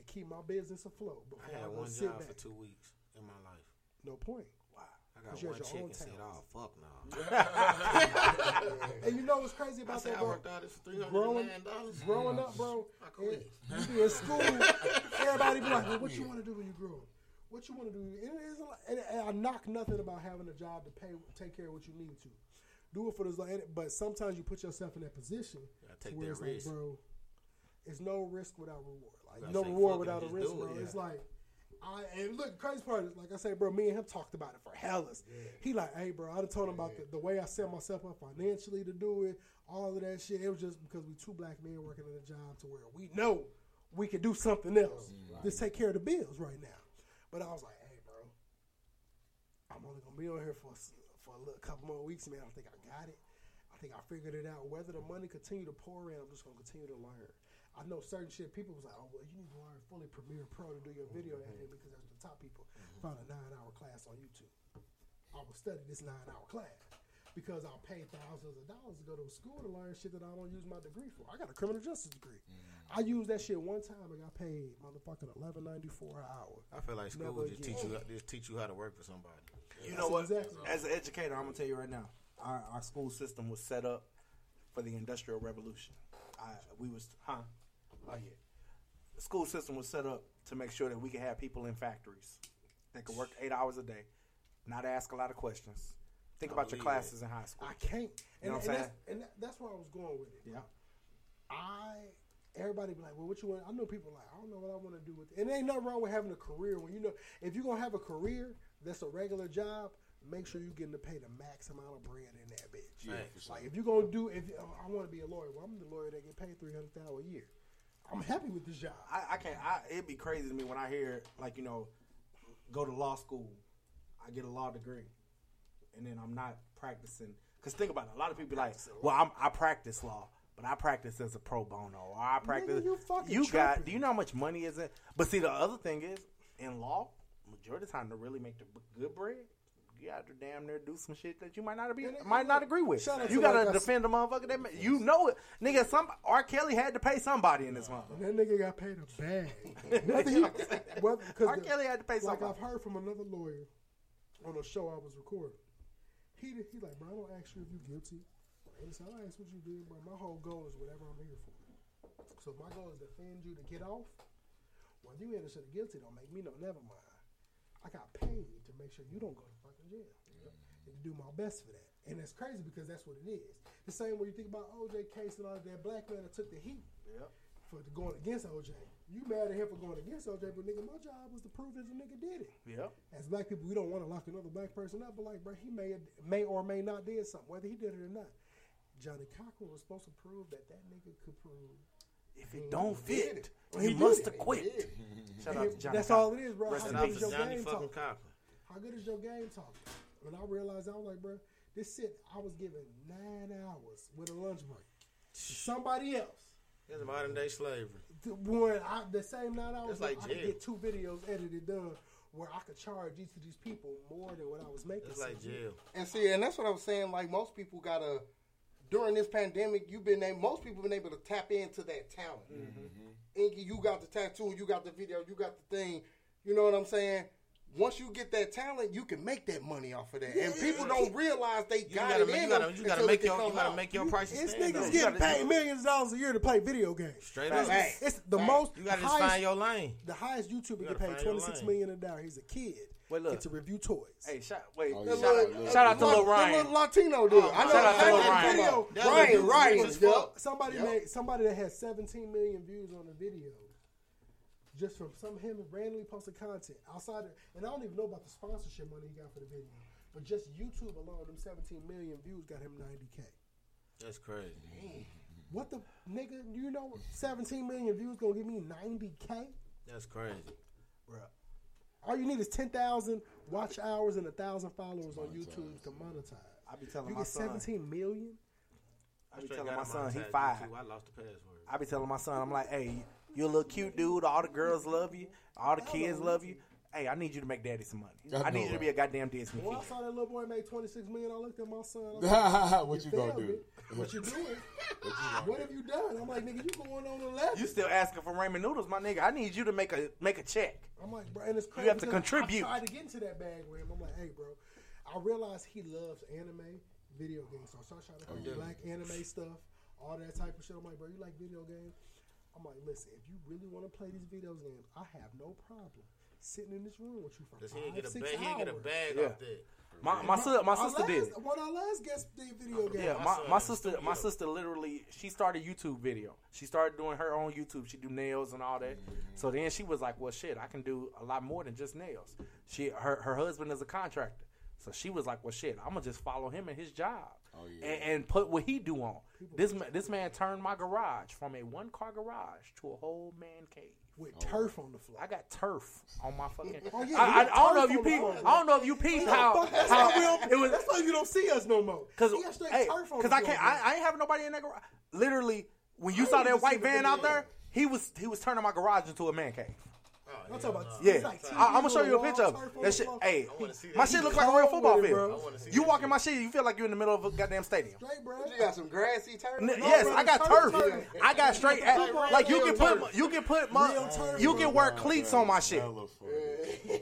and keep my business afloat before I I, had go one sit job back. for two weeks in my life. No point. Wow. I I got one chick and said, "Oh fuck no." and you know what's crazy about said that, I bro? worked out this for growing, $309. growing up, bro, and you be in school, everybody be like, well, "What you want to do when you grow up? What you want to do?" And, and, and I knock nothing about having a job to pay, take care of what you need to. Do it for this, but sometimes you put yourself in that position where it's risk. like, bro, it's no risk without reward. Like say, reward without a just risk, it, bro. yeah. It's like. I, and look, crazy part is like I say, bro. Me and him talked about it for hellas. He like, hey, bro. I done told him about the, the way I set myself up financially to do it, all of that shit. It was just because we two black men working in a job to where we know we could do something else. Just take care of the bills right now. But I was like, hey, bro. I'm only gonna be on here for for a little couple more weeks, man. I think I got it. I think I figured it out. Whether the money continue to pour in, I'm just gonna continue to learn. I know certain shit. People was like, "Oh, well, you need to learn fully Premiere Pro to do your mm-hmm. video editing because that's the top people." Mm-hmm. Found a nine-hour class on YouTube. I will study this nine-hour class because I paid thousands of dollars to go to school to learn shit that I don't use my degree for. I got a criminal justice degree. Mm. I used that shit one time. I got paid motherfucking eleven ninety four an hour. I feel like school Never just again. teach you just teach you how to work for somebody. You know what? Exactly. As an educator, I'm gonna tell you right now, our, our school system was set up for the industrial revolution. I, we was, huh? Oh yeah. The school system was set up to make sure that we could have people in factories that could work eight hours a day, not ask a lot of questions. Think I about oh, your believe classes in high school. I can't. You know what I'm and, and saying? That's, and that's where I was going with it. Yeah. I everybody be like, well, what you want? I know people like, I don't know what I want to do with it. And ain't nothing wrong with having a career. When you know, if you're gonna have a career that's a regular job, make sure you're getting to pay the max amount of bread in that bitch. Yeah, for sure. Like if you're gonna do, if oh, I want to be a lawyer, well, I'm the lawyer that get paid three hundred thousand a year. I'm happy with this job. I, I can't. I, it'd be crazy to me when I hear like you know, go to law school, I get a law degree, and then I'm not practicing. Cause think about it, a lot of people be like, well, I'm, I practice law, but I practice as a pro bono, or I practice. you fucking you got? tripping. Do you know how much money is it? But see, the other thing is, in law, majority of the time to really make the b- good bread. You got to damn near do some shit that you might not be, might not agree with. You to gotta like defend the motherfucker. That ma- you know it, nigga. Some R. Kelly had to pay somebody in this motherfucker. That nigga got paid a bag. Whether he, whether, R. the- Kelly had to pay Like somebody. I've heard from another lawyer on a show I was recording. He he like, bro, I don't ask you if you guilty. And so I ask what you did, but My whole goal is whatever I'm here for. So if my goal is to defend you to get off. Whether you end up guilty don't make me no never mind. I got paid to make sure you don't go to fucking jail. And to do my best for that. And that's crazy because that's what it is. The same way you think about OJ case and all that, black man that took the heat for going against OJ. You mad at him for going against OJ, but nigga, my job was to prove that the nigga did it. Yep. As black people, we don't want to lock another black person up, but like, bro, he may may or may not did something, whether he did it or not. Johnnie Cochran was supposed to prove that that nigga could prove. If it don't fit, Well, he did must have quit. Shout out to Johnnie. That's Cochran. all it is, bro. Rest How good is your Johnnie game fucking talk? Cochran. How good is your game talk? When I realized, I was like, bro, this shit, I was given nine hours with a lunch break. Somebody else. It's modern day slavery. the- when I, the same nine hours, It's like I could get two videos edited done where I could charge each of these people more than what I was making. It's like jail. And see, and that's what I was saying. Like most people gotta during this pandemic, you've been able, most people been able to tap into that talent. Inky, you got the tattoo, you got the video, you got the thing. You know what I'm saying? Once you get that talent, you can make that money off of that, and people don't realize they got gotta it make- in you them gotta- you gotta make your- you gotta make your prices It's stand niggas up. getting gotta- paid millions of dollars a year to play video games. Straight up. It's, it's the Fact. most. You gotta the just find your lane. The highest YouTuber You get gotta paid find your twenty six lane. million a dollar. He's a kid. Wait, look. Get to review toys. Hey, shout, wait, Oh, shout, out, Look. shout out to Lil That Ryan. little Latino oh, dude. I know Shout out to that Lil little Ryan. video. That Ryan, dude Ryan, was yep. fuck. Somebody Yep. made somebody that had 17 million views on the video, just from some him randomly posted content outside of, and I don't even know about the sponsorship money he got for the video, but just YouTube alone, them 17 million views got him 90k. That's crazy. What the nigga? You know, 17 million views gonna give me 90k? That's crazy. All you need is 10,000 watch hours and a thousand followers on YouTube to monetize. I be telling You my get son. 17 million. I be telling my son he tag, five. YouTube. I lost the password. I be telling my son, I'm like, hey, you a little cute dude. All the girls love you. All the kids love you. Hey, I need you to make daddy some money. I I, need you to be a goddamn Disney When I saw that little boy make 26 million, I looked at my son. Like, what you gonna do? it. What you doing? what have you done? I'm like, nigga, you going on 11. You still asking for ramen noodles, my nigga? I need you to make a make a check. I'm like, bro, and it's crazy. You have to contribute. I tried to get into that bag with him. I'm like, hey, bro, I realized he loves anime, video games. So I started trying to Oh, find yeah. black anime stuff, all that type of shit. I'm like, bro, you like video games? I'm like, listen, if you really want to play these video games, I have no problem sitting in this room with you for Cause five, he get a six bag, he hours. get a bag Yeah. off that. My my, si- my Our sister last, did. One of our last guests did video games. Yeah, my my, son my in the sister my sister literally she started YouTube video. She started doing her own YouTube. She do nails and all that. So then she was like, "Well, shit, I can do a lot more than just nails." She her her husband is a contractor. So she was like, "Well, shit, I'm gonna just follow him and his job Oh, yeah. and, and put what he do on." This man, this man turned my garage from a one car garage to a whole man cave. With oh. turf on the floor. I got turf on my fucking. Oh, yeah, I, I, I don't know if you on peep. I don't know if you peep how that's, how why we don't, it was. that's why you don't see us no more. Cause, He got straight hey, turf on 'cause the I can't. I, I ain't having nobody in that garage. Literally, when you I saw that white van out there, he was he was turning my garage into a man cave. I'm talking about Yeah, like I, am gonna show you a picture of it. that shit. Hey, floor. wanna see my shit He looks like a real football field. bro. I wanna see You that walk in my shit, you feel like you're in the middle of a goddamn stadium. Straight, bro. You got some grassy turf. No, yes, bro, I got turf, turf. turf. I got straight. like you can put you can put my, turf, you can wear cleats on my shit.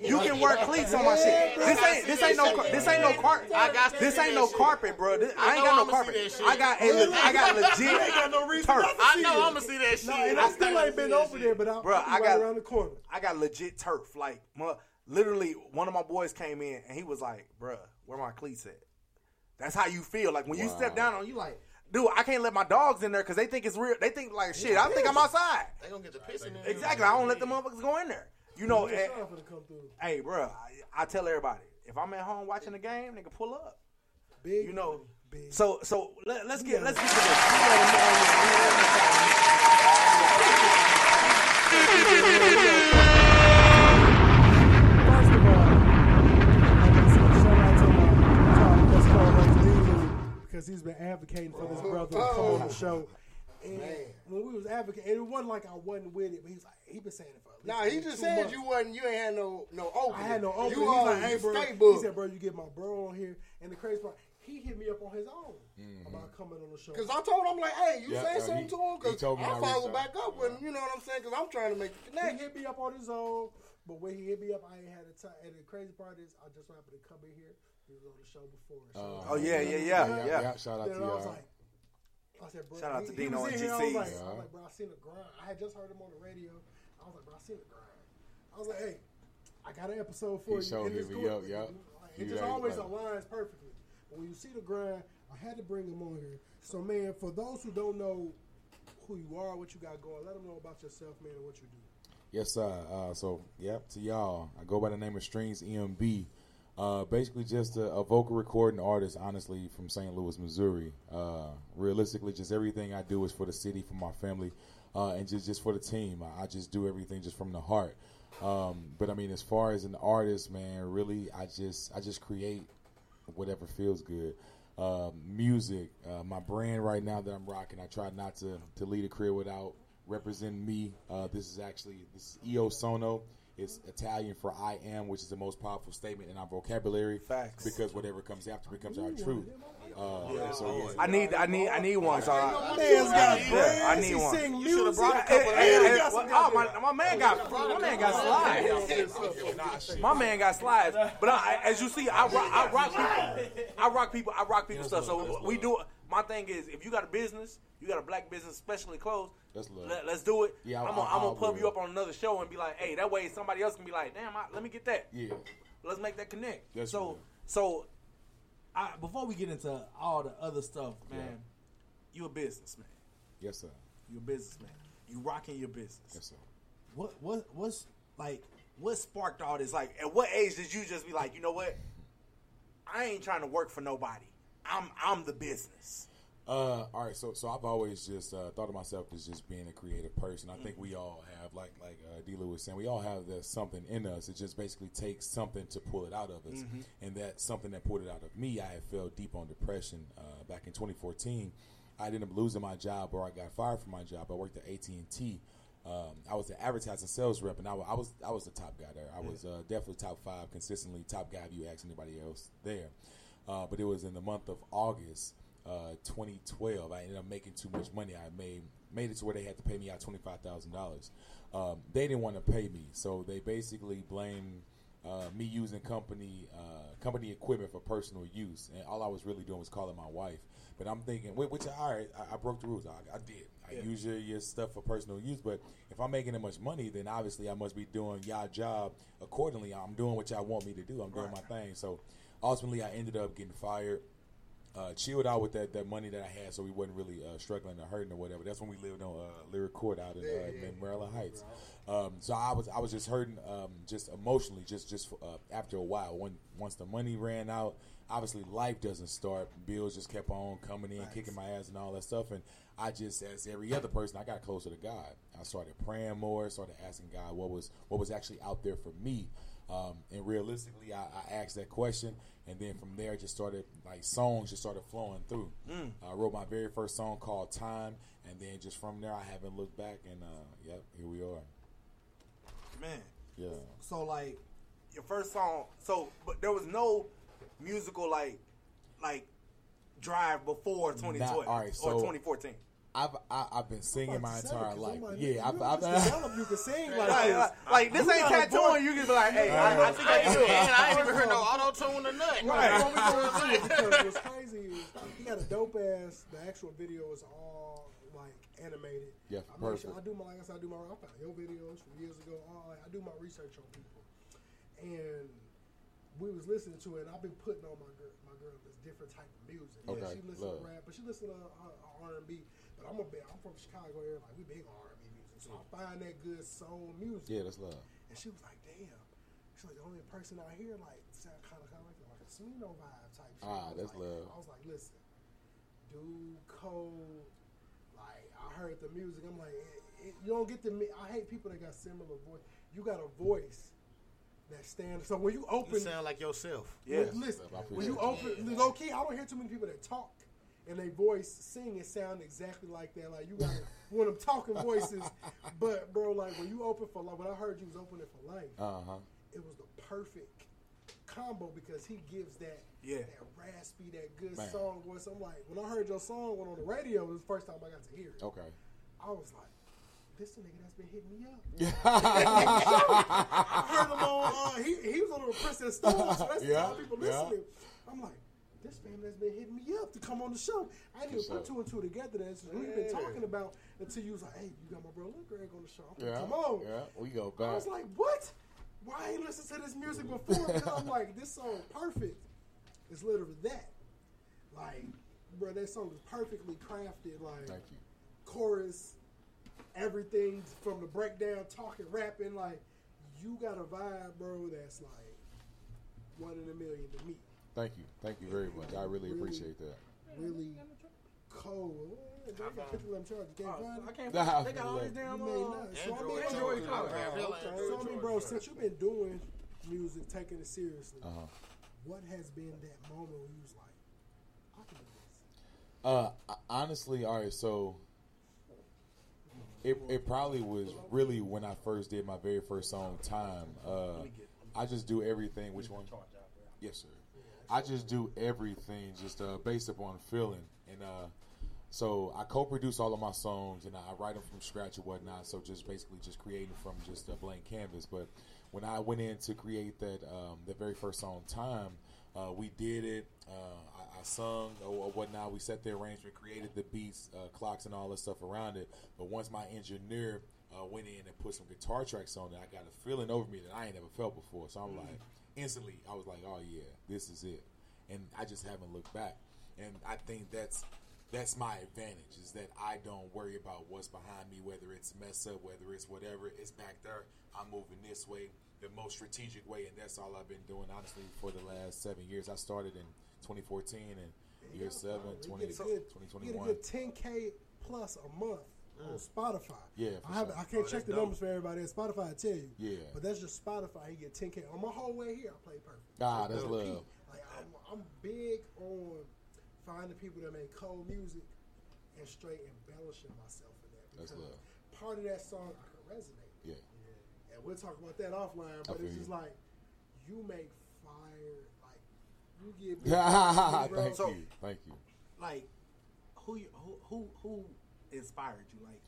You can wear cleats on my shit. This ain't this ain't no this ain't no carpet. I got This ain't no carpet, bro. This, I I ain't got no carpet. I got a, le- I got legit. ain't got no reason turf. I know. I'm gonna see that shit. No, and I still ain't been over there, but I'll Bro, Bruh, I right around the corner. I got legit turf. Like, my, literally, one of my boys came in and he was like, "Bruh, where my cleats at?" That's how you feel. Like when you step down on, you like, dude, I can't let my dogs in there because they think it's real. They think like shit. I think I'm outside. They gonna get the piss in there. Exactly. I don't let the motherfuckers go in there. You know, Yeah, eh, come through. hey, bruh, I, I tell everybody if I'm at home watching the game, nigga, pull up. Big, You know. big. So, so let, us get Yeah. let's get to this. First of all, I want to say shout out to my top best co-host D-Lou because he's been advocating for this brother to come on the show. And when we was advocating, it wasn't like I wasn't with it, but he's like he been saying it for. at least Nah, he just two said months. you wasn't. You ain't had no no opening. I had no opening. You He's like, hey, you bro. stay He said, bro, you get my bro on here. And the crazy part, he hit me up on his own about coming on the show. Cause I told him, I'm like, hey, you Yeah, say uh, something he- to him? Cause I I follow reached back out. up when, you know what I'm saying? Cause I'm trying to make the He hit me up on his own, but when he hit me up, I ain't had a time. And the crazy part is, I just happened to come in here. He was on the show before. So Uh, Oh yeah, yeah, yeah, yeah. Shout out to Then I was y'all. like, I said, bro, Shout out to he, Dino and I GC. was like, I Yeah. was like, bro, I seen the grind. I had just heard him on the radio. I was like, bro, I seen the grind. I was like, hey, I got an episode for He you. showed me cool. Like, It just always like- aligns perfectly. But when you see the grind, I had to bring him on here. So, man, for those who don't know who you are, what you got going, let them know about yourself, man, and what you do. Yes, sir. Uh, so, yep, to y'all, I go by the name of Strings EMB. Uh, basically, just a, a vocal recording artist, honestly, from St. Louis, Missouri. Uh, realistically, just everything I do is for the city, for my family, uh, and just, just for the team. I, I just do everything just from the heart. Um, but I mean, as far as an artist, man, really, I just I just create whatever feels good. Uh, music, uh, my brand right now that I'm rocking. I try not to to lead a career without representing me. Uh, this is actually this is Io Sono. It's Italian for I am, which is the most powerful statement in our vocabulary. Facts. Because whatever comes after becomes our truth. Uh, so yeah. I need, I need, I need one. So I, Man's got yeah, brands. I need he one. sing You shoulda brought a couple hey, of hey, got oh, my, my man got, my man got slides. My man got slides. But I, as you see, I rock, I rock people. I rock people. I rock people stuff. So we do. My thing is, if you got a business, you got a black business, especially clothes. That's love. Let, us do it. Yeah, I'm gonna, I'm gonna I pub will. you up on another show and be like, hey, that way somebody else can be like, damn, I, let me get that. Yeah. Let's make that connect. That's so, real. so, I, before we get into all the other stuff, man, Yeah. you a businessman. Yes, sir. You a businessman. You rocking your business. Yes, sir. What what what's like what sparked all this? Like at what age did you just be like, you know what? I ain't trying to work for nobody. I'm I'm the business. Uh, all right, so so I've always just uh, thought of myself as just being a creative person. I think we all have, like like uh, D. Lewis saying, we all have that something in us. It just basically takes something to pull it out of us, and that something that pulled it out of me. I had fell deep on depression uh, back in 2014. I ended up losing my job, or I got fired from my job. I worked at AT and T. Um, I was the advertising sales rep, and I, I was I was the top guy there. I was uh, definitely top five consistently, top guy if you ask anybody else there. Uh, but it was in the month of August, uh, 2012. I ended up making too much money. I made made it to where they had to pay me out twenty five thousand dollars. Um, they didn't want to pay me, so they basically blamed uh, me using company uh, company equipment for personal use, and all I was really doing was calling my wife. But I'm thinking, whi- which all right, I, I broke the rules. I, I did. I Yeah. use your, your stuff for personal use, but if I'm making that much money, then obviously I must be doing y'all job accordingly. I'm doing what y'all want me to do. I'm doing my thing. So ultimately, I ended up getting fired. Uh, chilled out with that, that money that I had, so we wasn't really uh, struggling or hurting or whatever. That's when we lived on uh, Lyric Court out in, uh, in Maryland Heights. Um, so I was I was just hurting, um, just emotionally, just just uh, after a while. When once the money ran out, obviously life doesn't start. Bills just kept on coming in, kicking my ass and all that stuff. And I just, as every other person, I got closer to God. I started praying more, started asking God what was what was actually out there for me. Um, and realistically, I, I asked that question, and then from there, just started like songs just started flowing through. Mm. I wrote my very first song called "Time," and then just from there, I haven't looked back. And uh, yep, here we are. Man. Yeah. So like your first song. So but there was no musical like like drive before 2012 all right, or so 2014. I've I, I've been singing my entire life. like, yeah, you I've, know, I've, just develop, you can sing like Like, this. like, like, this ain't got tattooing. You can be like, hey, I, I think I can do it. And I ain't even heard no auto tune or nothing. Right. What we because what's crazy is he got a dope ass. The actual video is all like animated. Yeah, I make sure. I do my like I said, I do my I found your videos from years ago. All I do my research on people, and we was listening to it. and I've been putting on my girl, my girl this different type of music. Okay, Yeah, she listen to rap, but she listen to uh, uh, R and B. But I'm a big, I'm from Chicago area. Like we big on R and B music, so I find that good soul music. Yeah, that's love. And she was like, damn. She's like, the only person out here, like, sound kind of, kind of like, like a Smino vibe type shit. Ah, I that's like, love. I was like, listen, dude, cold. Like, I heard the music. I'm like, it, it, you don't get to me. I hate people that got similar voice. You got a voice that stands. So when you open. You sound like yourself. Yeah, Listen, when you appreciate open, low key, I don't hear too many people that talk and they voice sing and sound exactly like that. Like you got one of them talking voices, but bro, like when you open for like when I heard you was opening for Lyfe, Uh huh. it was the perfect combo because he gives that Yeah. that raspy, that good Man. song voice. I'm like, when I heard your song went on the radio, it was the first time I got to hear it. Okay. I was like, this the nigga that's been hitting me up. I heard him on. Uh, he he was on the Princess Stone, so that's Yeah, how people yeah. listening. I'm like, this family has been hitting me up to come on the show. I didn't even put two and two together. That's what we've been talking about until you was like, hey, you got my bro Lil Greg on the show. I'm like, Yeah. Come on. Yeah. We go I was like, what? Why I ain't listened to this music before? Because I'm like, this song perfect. It's literally that. Like, bro, that song is perfectly crafted. Like, chorus, everything from the breakdown, talking, rapping. Like, you got a vibe, bro, that's like one in a million to me. Thank you. Thank you very much. I really appreciate that. Really cold. They got 50 lemon charge. You can't find it? I can't. Nah, find- They got all these you damn. You may uh, not. So I Android mean, Android Android cars. cars. Yeah, Okay. So I mean, bro, since you've been doing music, taking it seriously, Uh huh. what has been that moment where you was like, I can do this? Uh, honestly, all right. So it it probably was really when I first did my very first song, "Time." Uh, I just do everything. Which one? Yes, sir. I just do everything just uh, based upon feeling, and uh, so I co-produce all of my songs, and I write them from scratch and whatnot. So just basically just creating from just a blank canvas. But when I went in to create that um, the very first song, "Time," uh, we did it. Uh, I, I sung or, or whatnot. We set the arrangement, created the beats, uh, clocks, and all that stuff around it. But once my engineer uh, went in and put some guitar tracks on it, I got a feeling over me that I ain't never felt before. So I'm like, instantly, I was like, oh yeah, this is it. And I just haven't looked back. And I think that's that's my advantage is that I don't worry about what's behind me, whether it's mess up, whether it's whatever. It's back there. I'm moving this way, the most strategic way, and that's all I've been doing honestly for the last seven years. I started in 2014 and year seven, You 20, get a get a 2021. good 10k plus a month on Spotify. Yeah, I have sure. I can't Oh, check the dope. numbers for everybody. Spotify, I tell you. Yeah. But that's just Spotify. He get 10k on my whole way here. I play perfect. Ah, that's dope. love. Like I'm, I'm big on finding people that make cold music and straight embellishing myself in that. That's love. Part of that song I can resonate. Yeah. And we'll talk about that offline. But it's you. just like you make fire. Like you get. Thank So- you. Thank you. like who you, who who who inspired you like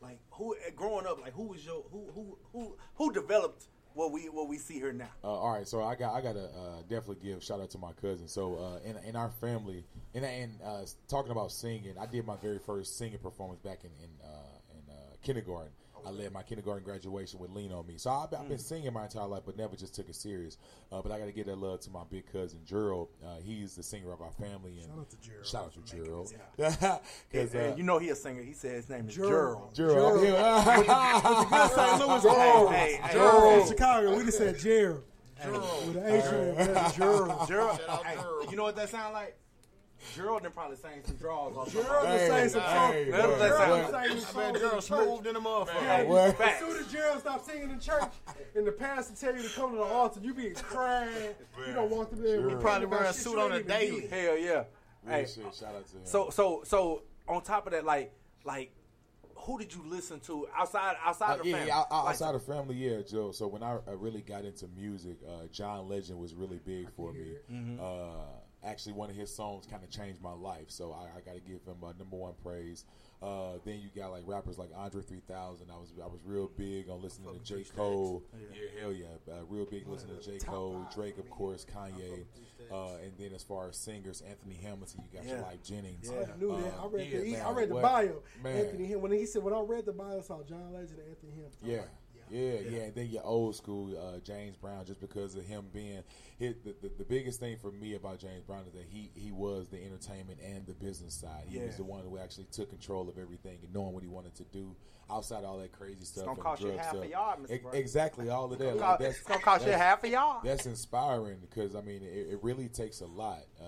like who growing up like who was your who who who who developed what we what we see here now. Uh, all right, so I got I gotta uh, definitely give shout out to my cousin. So uh, in in our family, and and uh, talking about singing, I did my very first singing performance back in in, uh, in uh, kindergarten. I led my kindergarten graduation with "Lean on Me." So I've, I've been singing my entire life, but never just took it serious. Uh, but I got to give that love to my big cousin Gerald. Uh, he's the singer of our family. And Shout out to Gerald. Shout out to Gerald. And, Because and you know he's a singer. He said his name is Gerald. Gerald. Gerald. Yeah. With the good St. Louis Gerald. Hey, Hey, Gerald hey. Chicago. We just said Gerald. With an H in it. Yeah, Gerald. Gerald. Hey, you know what that sound like? Gerald done probably sang some draws. off Gerald somebody. done sang some songs. hey, That's what that Gerald sound done like. sang some I bet songs in girl smooth in the motherfucker. Yeah, What? As soon as Gerald stopped singing in church, and the pastor tell you to come to the altar, you be crying. You don't want to be able You probably wear a suit on a daily. Hell yeah. Real Hey, shit. Shout out to him. so so so on top of that, like like who did you listen to outside outside Uh, of the yeah, family? yeah, out- Like, outside of family, yeah, Joe. So when I, I really got into music, uh, John Legend was really big for me. Mm-hmm. Uh, actually, one of his songs kind of changed my life, so I, I got to give him uh, number one praise. Uh, then you got like rappers like Andre 3000. I was I was real big on listening to J Cole. Yeah, hell yeah, uh, real big listening to J Cole, Drake, of course, Kanye, uh, and then as far as singers, Anthony Hamilton. You got your Yeah. Lyfe Jennings. I knew that. I Uh, read yeah, the man, I read the what- bio. man. Anthony Ham. When he said when I read the bio, I saw John Legend and Anthony Hamilton. I'm Yeah. Yeah, yeah, and then your old school uh, James Brown, just because of him being his, the, the the biggest thing for me about James Brown is that he he was the entertainment and the business side. He was the one who actually took control of everything and knowing what he wanted to do outside all that crazy stuff. gonna cost you half stuff. a yard, Mr. Brown. Exactly, all of that. It's Like, gonna- that's- it's gonna cost you half a yard. That's inspiring because I mean it, it really takes a lot. Uh,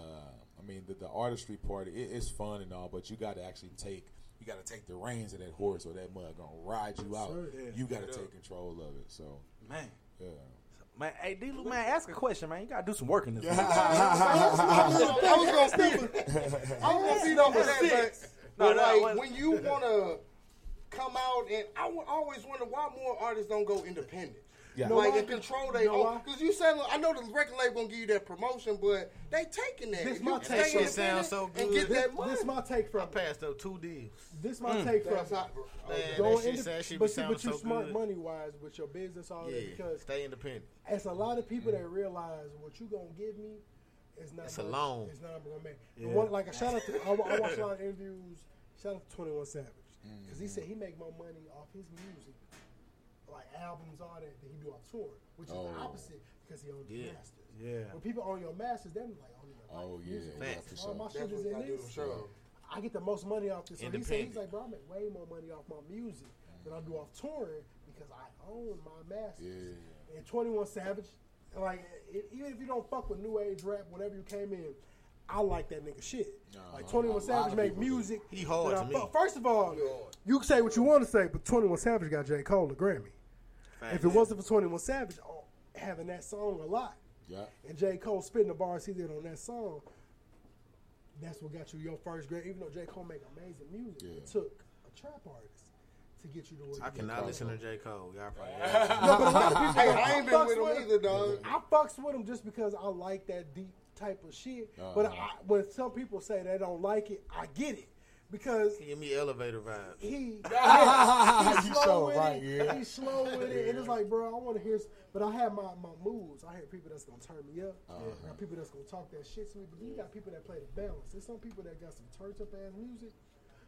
I mean the, the artistry part it, it's fun and all, but you got to actually take got to take the reins of that horse or that mud gonna ride you out. Sir. Yeah. You got to take control of it. So man, yeah. man, hey D. Lou, man, ask a question, man. You gotta do some work in this. I was gonna be, I was gonna beat off of that, but, No, but no, like what- when you wanna come out and I always wonder why more artists don't go independent. Yeah. Like why? and control their own. why? Because you said, I know the record label gonna give you that promotion, but they taking that. This If my take. stay That shit independent sounds so And good. get This, that money. this my take I from passed up two deals. this my mm. take from That's not, Man, going that shit, inde- that shit but see, but you so smart good. money wise with your business all Yeah, that because stay independent. it's a lot of people that mm. realize what you gonna give me is not It's a much- loan. It's not gonna make. Yeah. One, like a shout out to I, wa- I watched a lot of interviews. Shout out to Twenty One Savage because he said he make more money off his music, like albums, all that, than he do off tour, which is the Oh. opposite because he owns the Yeah. masters. Yeah. When people own your masters, them like own your Oh like, yeah, music. yeah, Facts. for All sure. my shit is in I do, this. sure. I get the most money off this. So he said he's like, bro, I make way more money off my music than I do off touring because I own my masters. Yeah. And Twenty One Savage, like e- even if you don't fuck with new age rap, whenever you came in, I like that nigga shit. like Uh-huh. Twenty A One lot Savage of make people do. music. He hard that I to me. First of all, you can say what you want to say, but Twenty One Savage got J Cole a Grammy. If it wasn't for Twenty One Savage oh, having that song a lot, Yeah. and J. Cole spitting the bars he did on that song, that's what got you your first grade. Even though J. Cole make amazing music, Yeah. it took a trap artist to get you to where I you cannot listen to J. Cole. Y'all probably No, but a lot of people, Hey, I ain't been with him him. either, dog. I fucks with him just because I like that deep type of shit. But Uh-huh. I, when some people say they don't like it, I get it because give me elevator vibes. he, yeah, he's slow so with right, it. yeah. He's slow with it, and it's like, bro, I want to hear. But I have my, my moods. I hear people that's gonna turn me up. Uh-huh. I got people that's gonna talk that shit to me. But you got people that play the balance. There's some people that got some turned up ass music,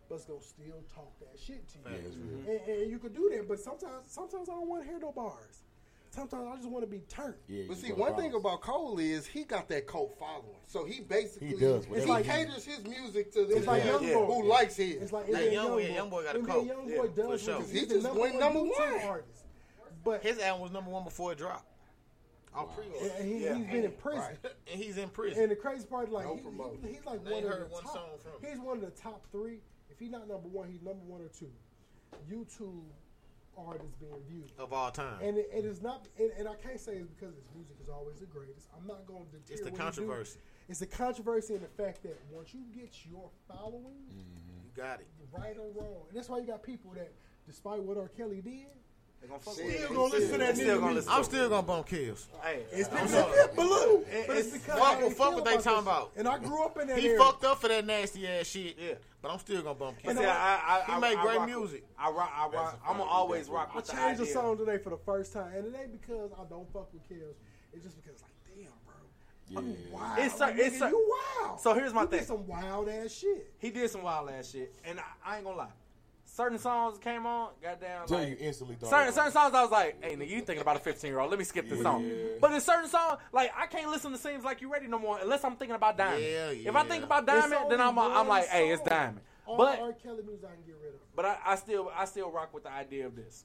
but it's gonna still talk that shit to you. Yeah, it's real. And, and you could do that, but sometimes sometimes I don't want to hear no bars. Sometimes I just want to be turned. Yeah, But see, one problems. thing about Cole is he got that cult following. So he basically He does, he whatever he- caters his music to the like Young Boy. who likes his. It's like Like NBA Young Boy- Young Boy got a cult. Young Yeah, Boy for does sure. because He he's just number went number YouTube one. artist. But His album was number one before it dropped. On pre-order. and he, Yeah. he's been in prison. And he's in prison. And the crazy part, is, like No he, he- he's like I one of the one top. song from. He's one of the top three. If he's not number one, he's number one or two. YouTube artists being viewed. of all time. And it, it is not, and, and I can't say it's because his music is always the greatest. I'm not going to It's the what he do. controversy. It's the controversy and the fact that once you get your following, mm-hmm. you got it. right or wrong, and that's why you got people that, despite what R. Kelly did, They gonna fuck Still with it. gonna listen to that They still gonna music. listen I'm still gonna bump Kells. Hey, It's I'm because, sorry. yeah, but look, but it's it's- because fuck- how they fuck what they talking this about. And I grew up in that He area. fucked up for that nasty ass shit. Yeah. But I'm still gonna bump But Kells. see, I, I, He I, make I great rock- music. I rock. I rock. I'm gonna always rock I with the changed the idea. song today for the first time, and it ain't because I don't fuck with Kells. It's just because, like, damn, bro, I mean, wow, It's cer- like, it's nigga, cer- you wild. So here's my you did thing. some wild ass shit. He did some wild ass shit, and I, I ain't gonna lie. Certain songs came on, goddamn. Tell like, you instantly certain certain songs, I was like, "Hey, nigga, you thinking about a 15 year old? Let me skip this song." But in certain songs, like I can't listen to "Seems Like You Ready" no more unless I'm thinking about Diamond. Yeah, If I think about Diamond, then I'm only I'm like, "Hey, it's. Diamond." All But R. Kelly music I can get rid of. but I, I still I still rock with the idea of this.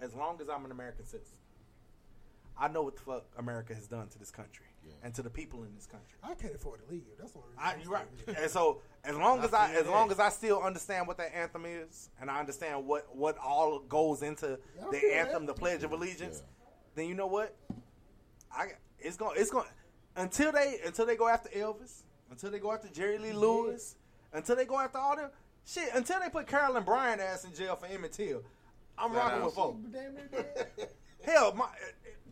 As long as I'm an American citizen, I know what the fuck America has done to this country and to the people in this country. I can't afford to leave. That's the only reason. I, I'm you're right. here. and so as long as I I as that. long as I still understand what that anthem is, and I understand what what all goes into Yeah, I the anthem, that. the Pledge of Allegiance, then you know what? I it's going it's going until they until they go after Elvis, until they go after Jerry Lee Lewis, until they go after all them shit, until they put Carolyn Bryant ass in jail for Emmett Till. I'm rocking with folks. Damn near. Hell, my,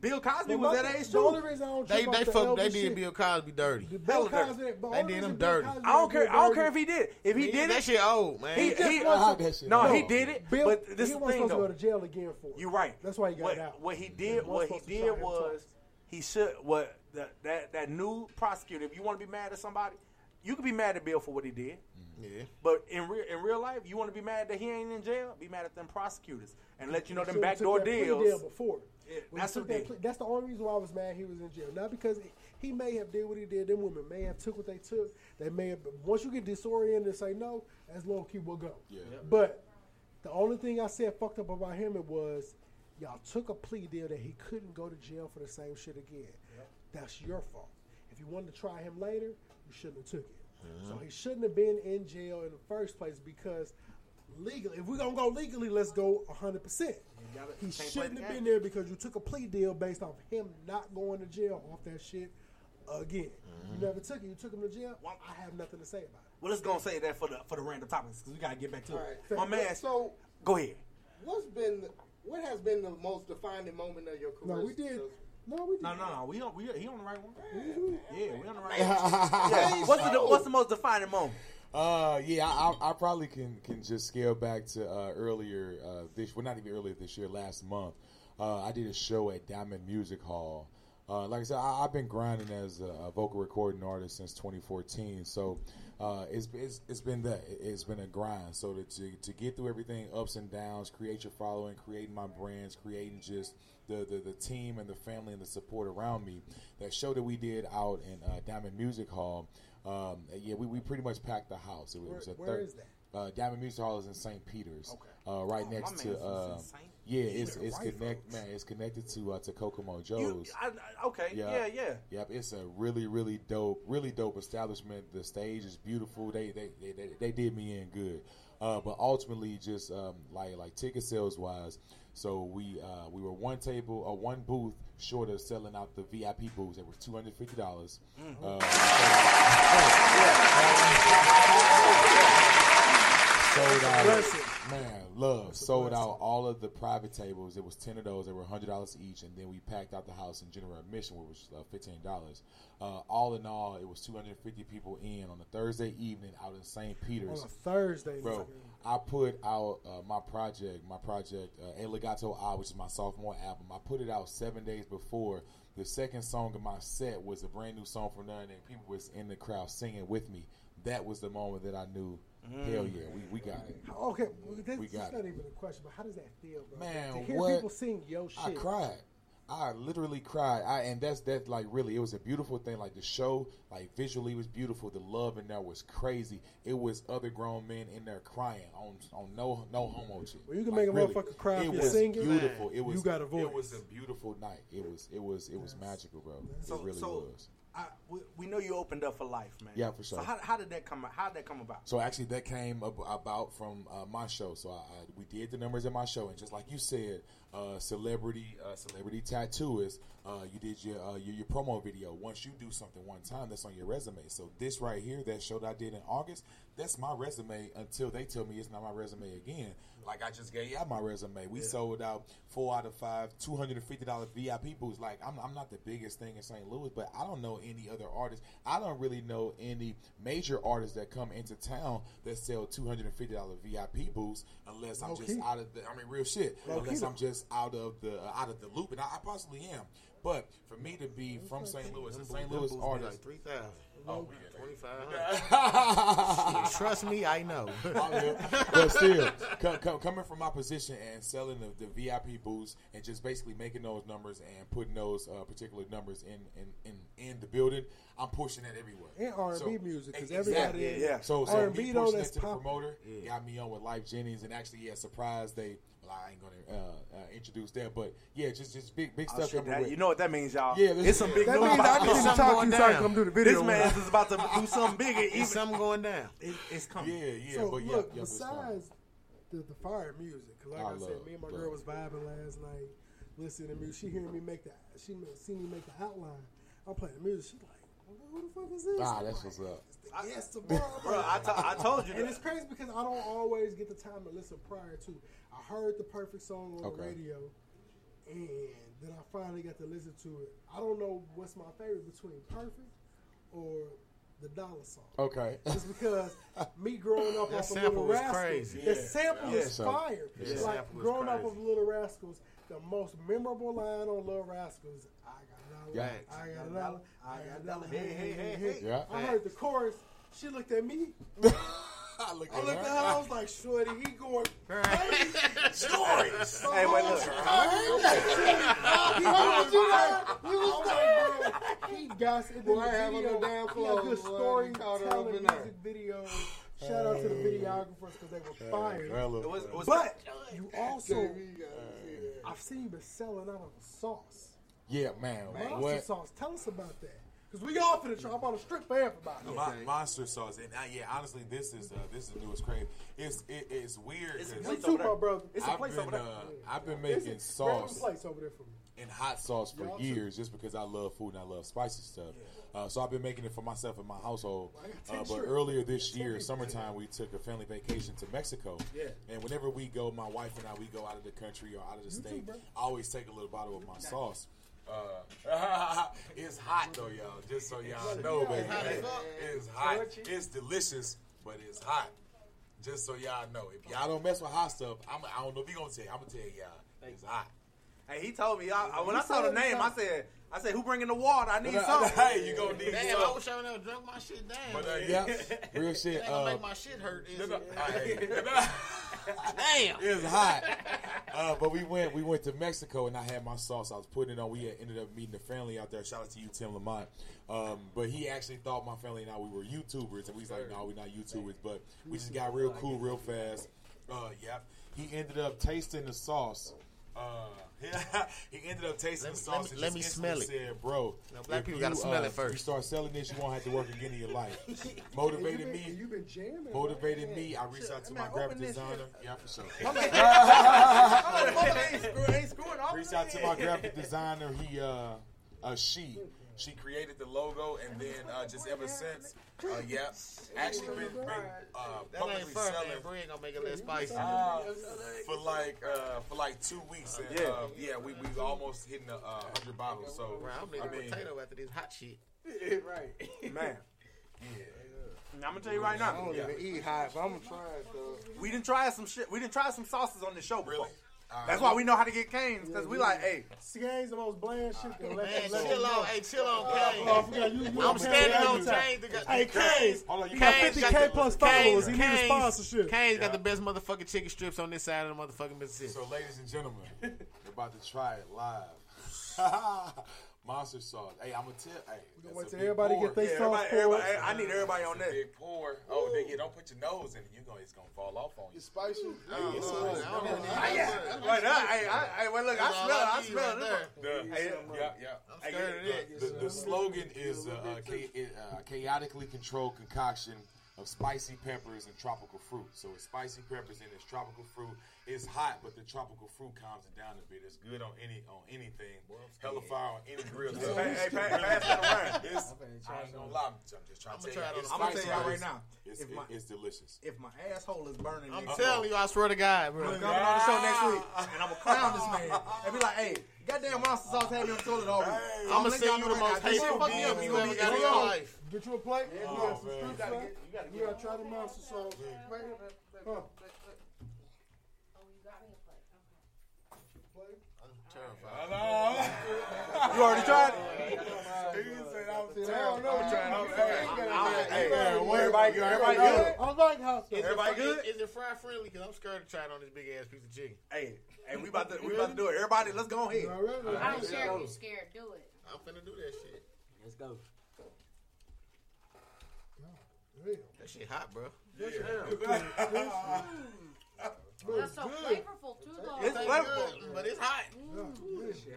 Bill Cosby But was my- that age The only too. reason I don't They they off the fuck. They did Bill Cosby dirty. the Bill Hella dirty. Cosby, They did him dirty. I don't care. I don't care if he did. If he did that it, shit old man. he, just he, wasn't- I that shit. no, No. he did it. Bill, but this he is the wasn't thing supposed to go to jail again for it. You're right. That's why he got what, out. What he He did, wasn't what he did was he should what the, that that new prosecutor. If you want to be mad at somebody, you could be mad at Bill for what he did. Yeah. But in real in real life, you want to be mad that he ain't in jail. Be mad at them prosecutors and let you know them should've backdoor that deals. deal before. Yeah, that's took that did. plea- That's the only reason why I was mad he was in jail. Not because he, he may have did what he did. Them women may have took what they took. They may have. Once you get disoriented and say no, as low key will go. Yeah. But the only thing I said fucked up about him it was y'all took a plea deal that he couldn't go to jail for the same shit again. That's your fault. If you wanted to try him later, you shouldn't have took it. So uh-huh. he shouldn't have been in jail in the first place because legally, if we're gonna go legally, let's go hundred percent. He shouldn't have been there because you took a plea deal based off him not going to jail off that shit again. You uh-huh. never took it. You took him to jail. Well, I have nothing to say about it. Well, let's go and say that for the for the random topics because we gotta get back to All it. right. My man, So, go ahead. what's been what has been the most defining moment of your career? No, we did. No, we did. No, no, no. We on we he on the right one. Mhm. Yeah, we on the right one. yeah. What's the what's the most defining moment? Uh, yeah, I, I I probably can can just scale back to uh, earlier uh, this. Well, not even earlier this year, last month. Uh, I did a show at Diamond Music Hall. Uh, like I said, I, I've been grinding as a, vocal recording artist since 2014. So uh, it's, it's it's been that It- it's been a grind. So to, to get through everything, ups and downs, create your following, creating my brands, creating just the, the, the team and the family and the support around me. That show that we did out in uh, Diamond Music Hall. Um, yeah, we, we pretty much packed the house. It was Where- a where is that? Uh, Diamond Music Hall is in St. Peter's, Okay. uh, right Oh, next to. Man's was in Uh, St. yeah, it's it's right, connect man. It's connected to uh, to Kokomo Joe's. I, I- okay, yeah, yeah. Yep, it's a really, really dope, really dope establishment. The stage is beautiful. They they they, they, they did me in good. Uh, but ultimately, just um, like like ticket sales wise, so we uh, we were one table or one booth short of selling out the VIP booths. That was two hundred fifty dollars. Uh, sold out. Man, love sold out all of the private tables. It was ten of those. They were hundred dollars each, and then we packed out the house in general admission, which was uh, fifteen dollars. Uh, all in all, it was two hundred fifty people in on a Thursday evening out in St. Peter's. On a Thursday, Bro, nigga. I put out uh, my project, my project, uh, El Legato A, which is my sophomore album. I put it out seven days before. The second song of my set was a brand new song from none, and people was in the crowd singing with me. That was the moment that I knew, hell mm. yeah, we, we got it. Okay, well, that's, We got that's not even a question, but how does that feel, bro? Man, to hear what? people sing yo shit. I cried. I literally cried. I and that's that like really it was a beautiful thing. Like the show, like visually was beautiful. The love in there was crazy. It was other grown men in there crying on on no no homo shit. Well, you can Like, make a really. motherfucker cry if It you're was singing. beautiful. It was you got a voice. It was a beautiful night. It was it was it was magical, bro. So, it really so was. I, we, we know you opened up for Lyfe, man. Yeah, for sure. So how, how did that come? How did that come about? So actually, that came ab- about from uh, my show. So I, I, we did the numbers in my show, and just like you said, uh, celebrity, uh, celebrity tattooist, uh, you did your, uh, your your promo video. Once you do something one time, that's on your resume. So this right here, that show that I did in August, that's my resume until they tell me it's not my resume again. Like I just gave out my resume. We sold out four out of five, two hundred and fifty dollar VIP booths. Like I'm, I'm not the biggest thing in St. Louis, but I don't know any other artists. I don't really know any major artists that come into town that sell two hundred and fifty dollar VIP booths unless I'm Low just out of the. I mean, real shit. Low unless I'm just out of the uh, out of the loop, and I, I possibly am. But for me to be from St. Louis, a St. Louis artist, like three thousand. Oh, we twenty five Trust me, I know. but still, co- co- coming from my position and selling the, the VIP booths and just basically making those numbers and putting those uh, particular numbers in, in, in, in the building, I'm pushing that everywhere. And R&B So- music, 'cause exactly. everybody- Yeah. So, so R&B me though, pushing that's that to the pop- promoter got me on with Lyfe Jennings, and actually, yeah, surprised they. Well, I ain't gonna uh, uh, introduce that, but yeah, just just big big Oh, stuff coming that- you know what that means, y'all? Yeah, this- it's some big That news means about I to need to come. talk to you so I come do the video This man is about to do something bigger. Even It's something going down. It, it's coming. Yeah, yeah, so but yeah, look, yeah, besides the, the fire music, 'cause like I I, said, me and my love girl was vibing last night, listening to music. She hearing me make the, she ma- see me make the outline. I'm playing the music. She's like, "Who the fuck is this?" Ah, that's like, what's up. Yes, tomorrow. Bro, I told you And that. it's crazy because I don't always get the time to listen prior to. I heard the perfect song on the radio, and then I finally got to listen to it. I don't know what's my favorite between perfect or the dollar song. Okay. Just because me growing up That off of Little was Rascals, crazy. the sample Yeah. is fire. Yeah. Like Sample was growing up crazy. of Little Rascals, the most memorable line on Little Rascals, I got a dollar, Facts. I got a dollar, I got a dollar, hey, hey, hey, hey. Yeah. I heard the chorus, she looked at me. I looked I at looked her. at her, I was like, shorty, he going crazy. Stories. Hey, wait, look. He got it. Boy, I have on video, the damn he had clothes, good story He caught her up telling in there. music videos. Shout out to the videographers because they were fire. It was- it was- But you also, I've seen you been selling out of sauce. Yeah, man. Monster What? sauce. Tell us about that. Because we off in the I'm on a strip for everybody. Mon- monster sauce, and uh, yeah, honestly, this is uh, this is the newest crave. It's it, it's weird. It's a 'cause place too, over there. my brother. It's a I've place been over there. uh, I've been making a sauce random place over there for me. and hot sauce for Y'all too. years, just because I love food and I love spicy stuff. Uh, so I've been making it for myself and my household. I got Uh, but earlier this year, people. summertime, we took a family vacation to Mexico. Yeah. And whenever we go, my wife and I, we go out of the country or out of the You state. bro. I always take a little bottle of my sauce. Uh, it's hot though, y'all. Just so y'all know, baby. It's hot. It's delicious, but it's hot. Just so y'all know. If y'all don't mess with hot stuff, I'm, I don't know if he gonna tell. I'm gonna tell y'all. It's hot. Hey, he told me. I, I- when I saw the name, I said, "I said, who bringing the water? I need But, uh, something." hey, you gonna need Damn, some. I wish I would never drunk my shit down. But uh, yeah, real shit. Ain't gonna Uh, make my shit hurt. Is no, no, it? hey, Damn. It's hot. Uh, but we went we went to Mexico and I had my sauce. I was putting it on. We had ended up meeting the family out there. Shout out to you, Tim Lamont. Um, but he actually thought my family and I we were YouTubers, and we was like, no, we're not YouTubers. But we just got real cool real fast. Uh, yep. He ended up tasting the sauce. Uh, he ended up tasting Let the me- sauce let me- and let just me smell it. Said, bro, No, black if people you, gotta smell uh, it first. You start selling this, you won't have to work again in your life. Motivated And you me been, you been jamming. motivated right? me. I reached out to man, my graphic designer. Yeah, for sure. ain't screwing, ain't screwing off. Reached out to my graphic designer. He, uh, uh, she, she created the logo, and then uh, just ever since, uh, yeah, actually been, been uh, That ain't publicly fun, selling man. Bread gonna make it less spicy. uh, for like uh, for like two weeks. And, Yeah. uh, yeah, we we almost hitting a uh, hundred bottles. So Bro, I'm I eating mean, potato after this hot shit. right. Man, yeah. I'm gonna tell you right now. I now. don't even eat hot, but I'm gonna try it though. We didn't try some shit. We didn't try some sauces on the show before. Really? Uh, That's why we know how to get Cane's because we like, hey, Cigarettes the most bland shit. Let, Man, let, let chill on. Hey, chill on, Oh, I Kane. forgot you. you I'm standing on every time. Kane. They got- Hey, Kane. Hold you He got 50k got the- plus followers. He need a sponsorship. Cane's got the best motherfucking chicken strips on this side of the motherfucking Mississippi. So, ladies and gentlemen, we're about to try it live. Monster sauce. Hey, I'm gonna tell. Hey, gonna wait till everybody pour. get they yeah, sauce everybody, everybody, poured. I need everybody on that. big pour. Oh, they, yeah, don't put your nose in it. You gonna, it's gonna fall off on you. It's spicy. I don't know. I don't know. Ah, yeah. Wait, uh, hey, I, hey, look, I smell it. I smell right it. there. The, Hey, yeah, yeah. I'm Hey, scared of it. The, the slogan is cha- uh, chaotically controlled concoction of spicy peppers and tropical fruit. So it's spicy peppers and it's tropical fruit. It's hot, but the tropical fruit calms it down a bit. It's good on any on anything. Hella fire on any grill. Hey, hey, pa- pass that around. It's, I ain't gonna lie, I'm just trying to I'ma tell try it you. on it's I'm gonna tell y'all but right now. It's, If my it's delicious. if my asshole is burning, I'm telling you, I swear to God, bro. I'm coming on the show next week, and I'm gonna crown this man and be like, "Hey, goddamn monster sauce had me on toilet all week." Hey, I'ma let send y'all you know the right most now, this shit hateful fuck beans You you gonna ever be- got in your on. life. Get you a plate. Oh, you Oh, man. You gotta sauce. get- you gotta You gotta try the monster sauce. You already tried it. Hell no, you- Hey, everybody, good? everybody good? I like hot sauce. Is it Everybody good? Is it fry friendly? Because I'm scared to try it on this big ass piece of chicken. Hey, hey, we about to we about to do it. Everybody, let's go ahead. I don't care if you're scared. Do it. I'm finna do that shit. Let's go. That shit hot, bro. That's so flavorful too, though. It's Tastes flavorful. good, but it's hot. Mm.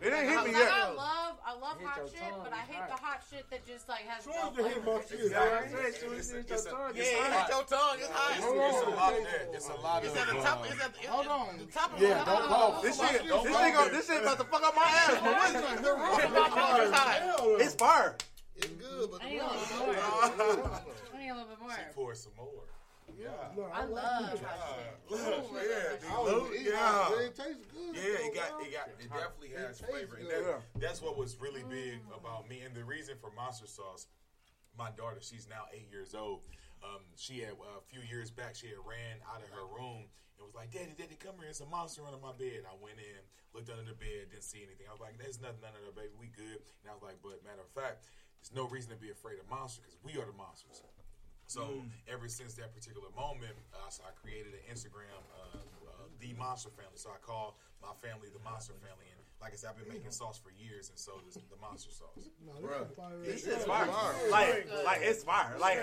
It ain't hit me yet. I love, I love hot shit, tongue, but I hate the hot shit that just like has Soon no as you hit flavor. my It's shit, just I hard. said, It's a- it's a- Yeah, it's it a- hit your tongue. It's hot. It's a lot of that. It's a lot It's of. at the top. It's at the, Hold on. the top of Yeah, don't cough. This shit, this shit, go, this shit about to fuck up my ass. But what is it? My mouth is hot. It's fire. It's good, but I need a little bit more. I need a little bit more. Pour some more. Yeah. I love hot shit. Ooh, Yeah, Oh, dude. it, Yeah. it tastes good. Yeah, it got it got it definitely has flavor. And that, that's what was really big about me. And the reason for monster sauce, my daughter, she's now eight years old. Um, she had uh, a few years back, she had ran out of her room and was like, "Daddy, Daddy, come here! It's a monster under my bed." I went in, looked under the bed, didn't see anything. I was like, "There's nothing under there, baby. We good." And I was like, "But matter of fact, there's no reason to be afraid of monsters because we are the monsters." So ever since that particular moment, uh, so I created an Instagram, uh, uh, the Monster Family. So I call my family the Monster Family, and like I said, I've been making sauce for years, and so does the Monster sauce. No, This shit's fire. Like, like it's fire. Like,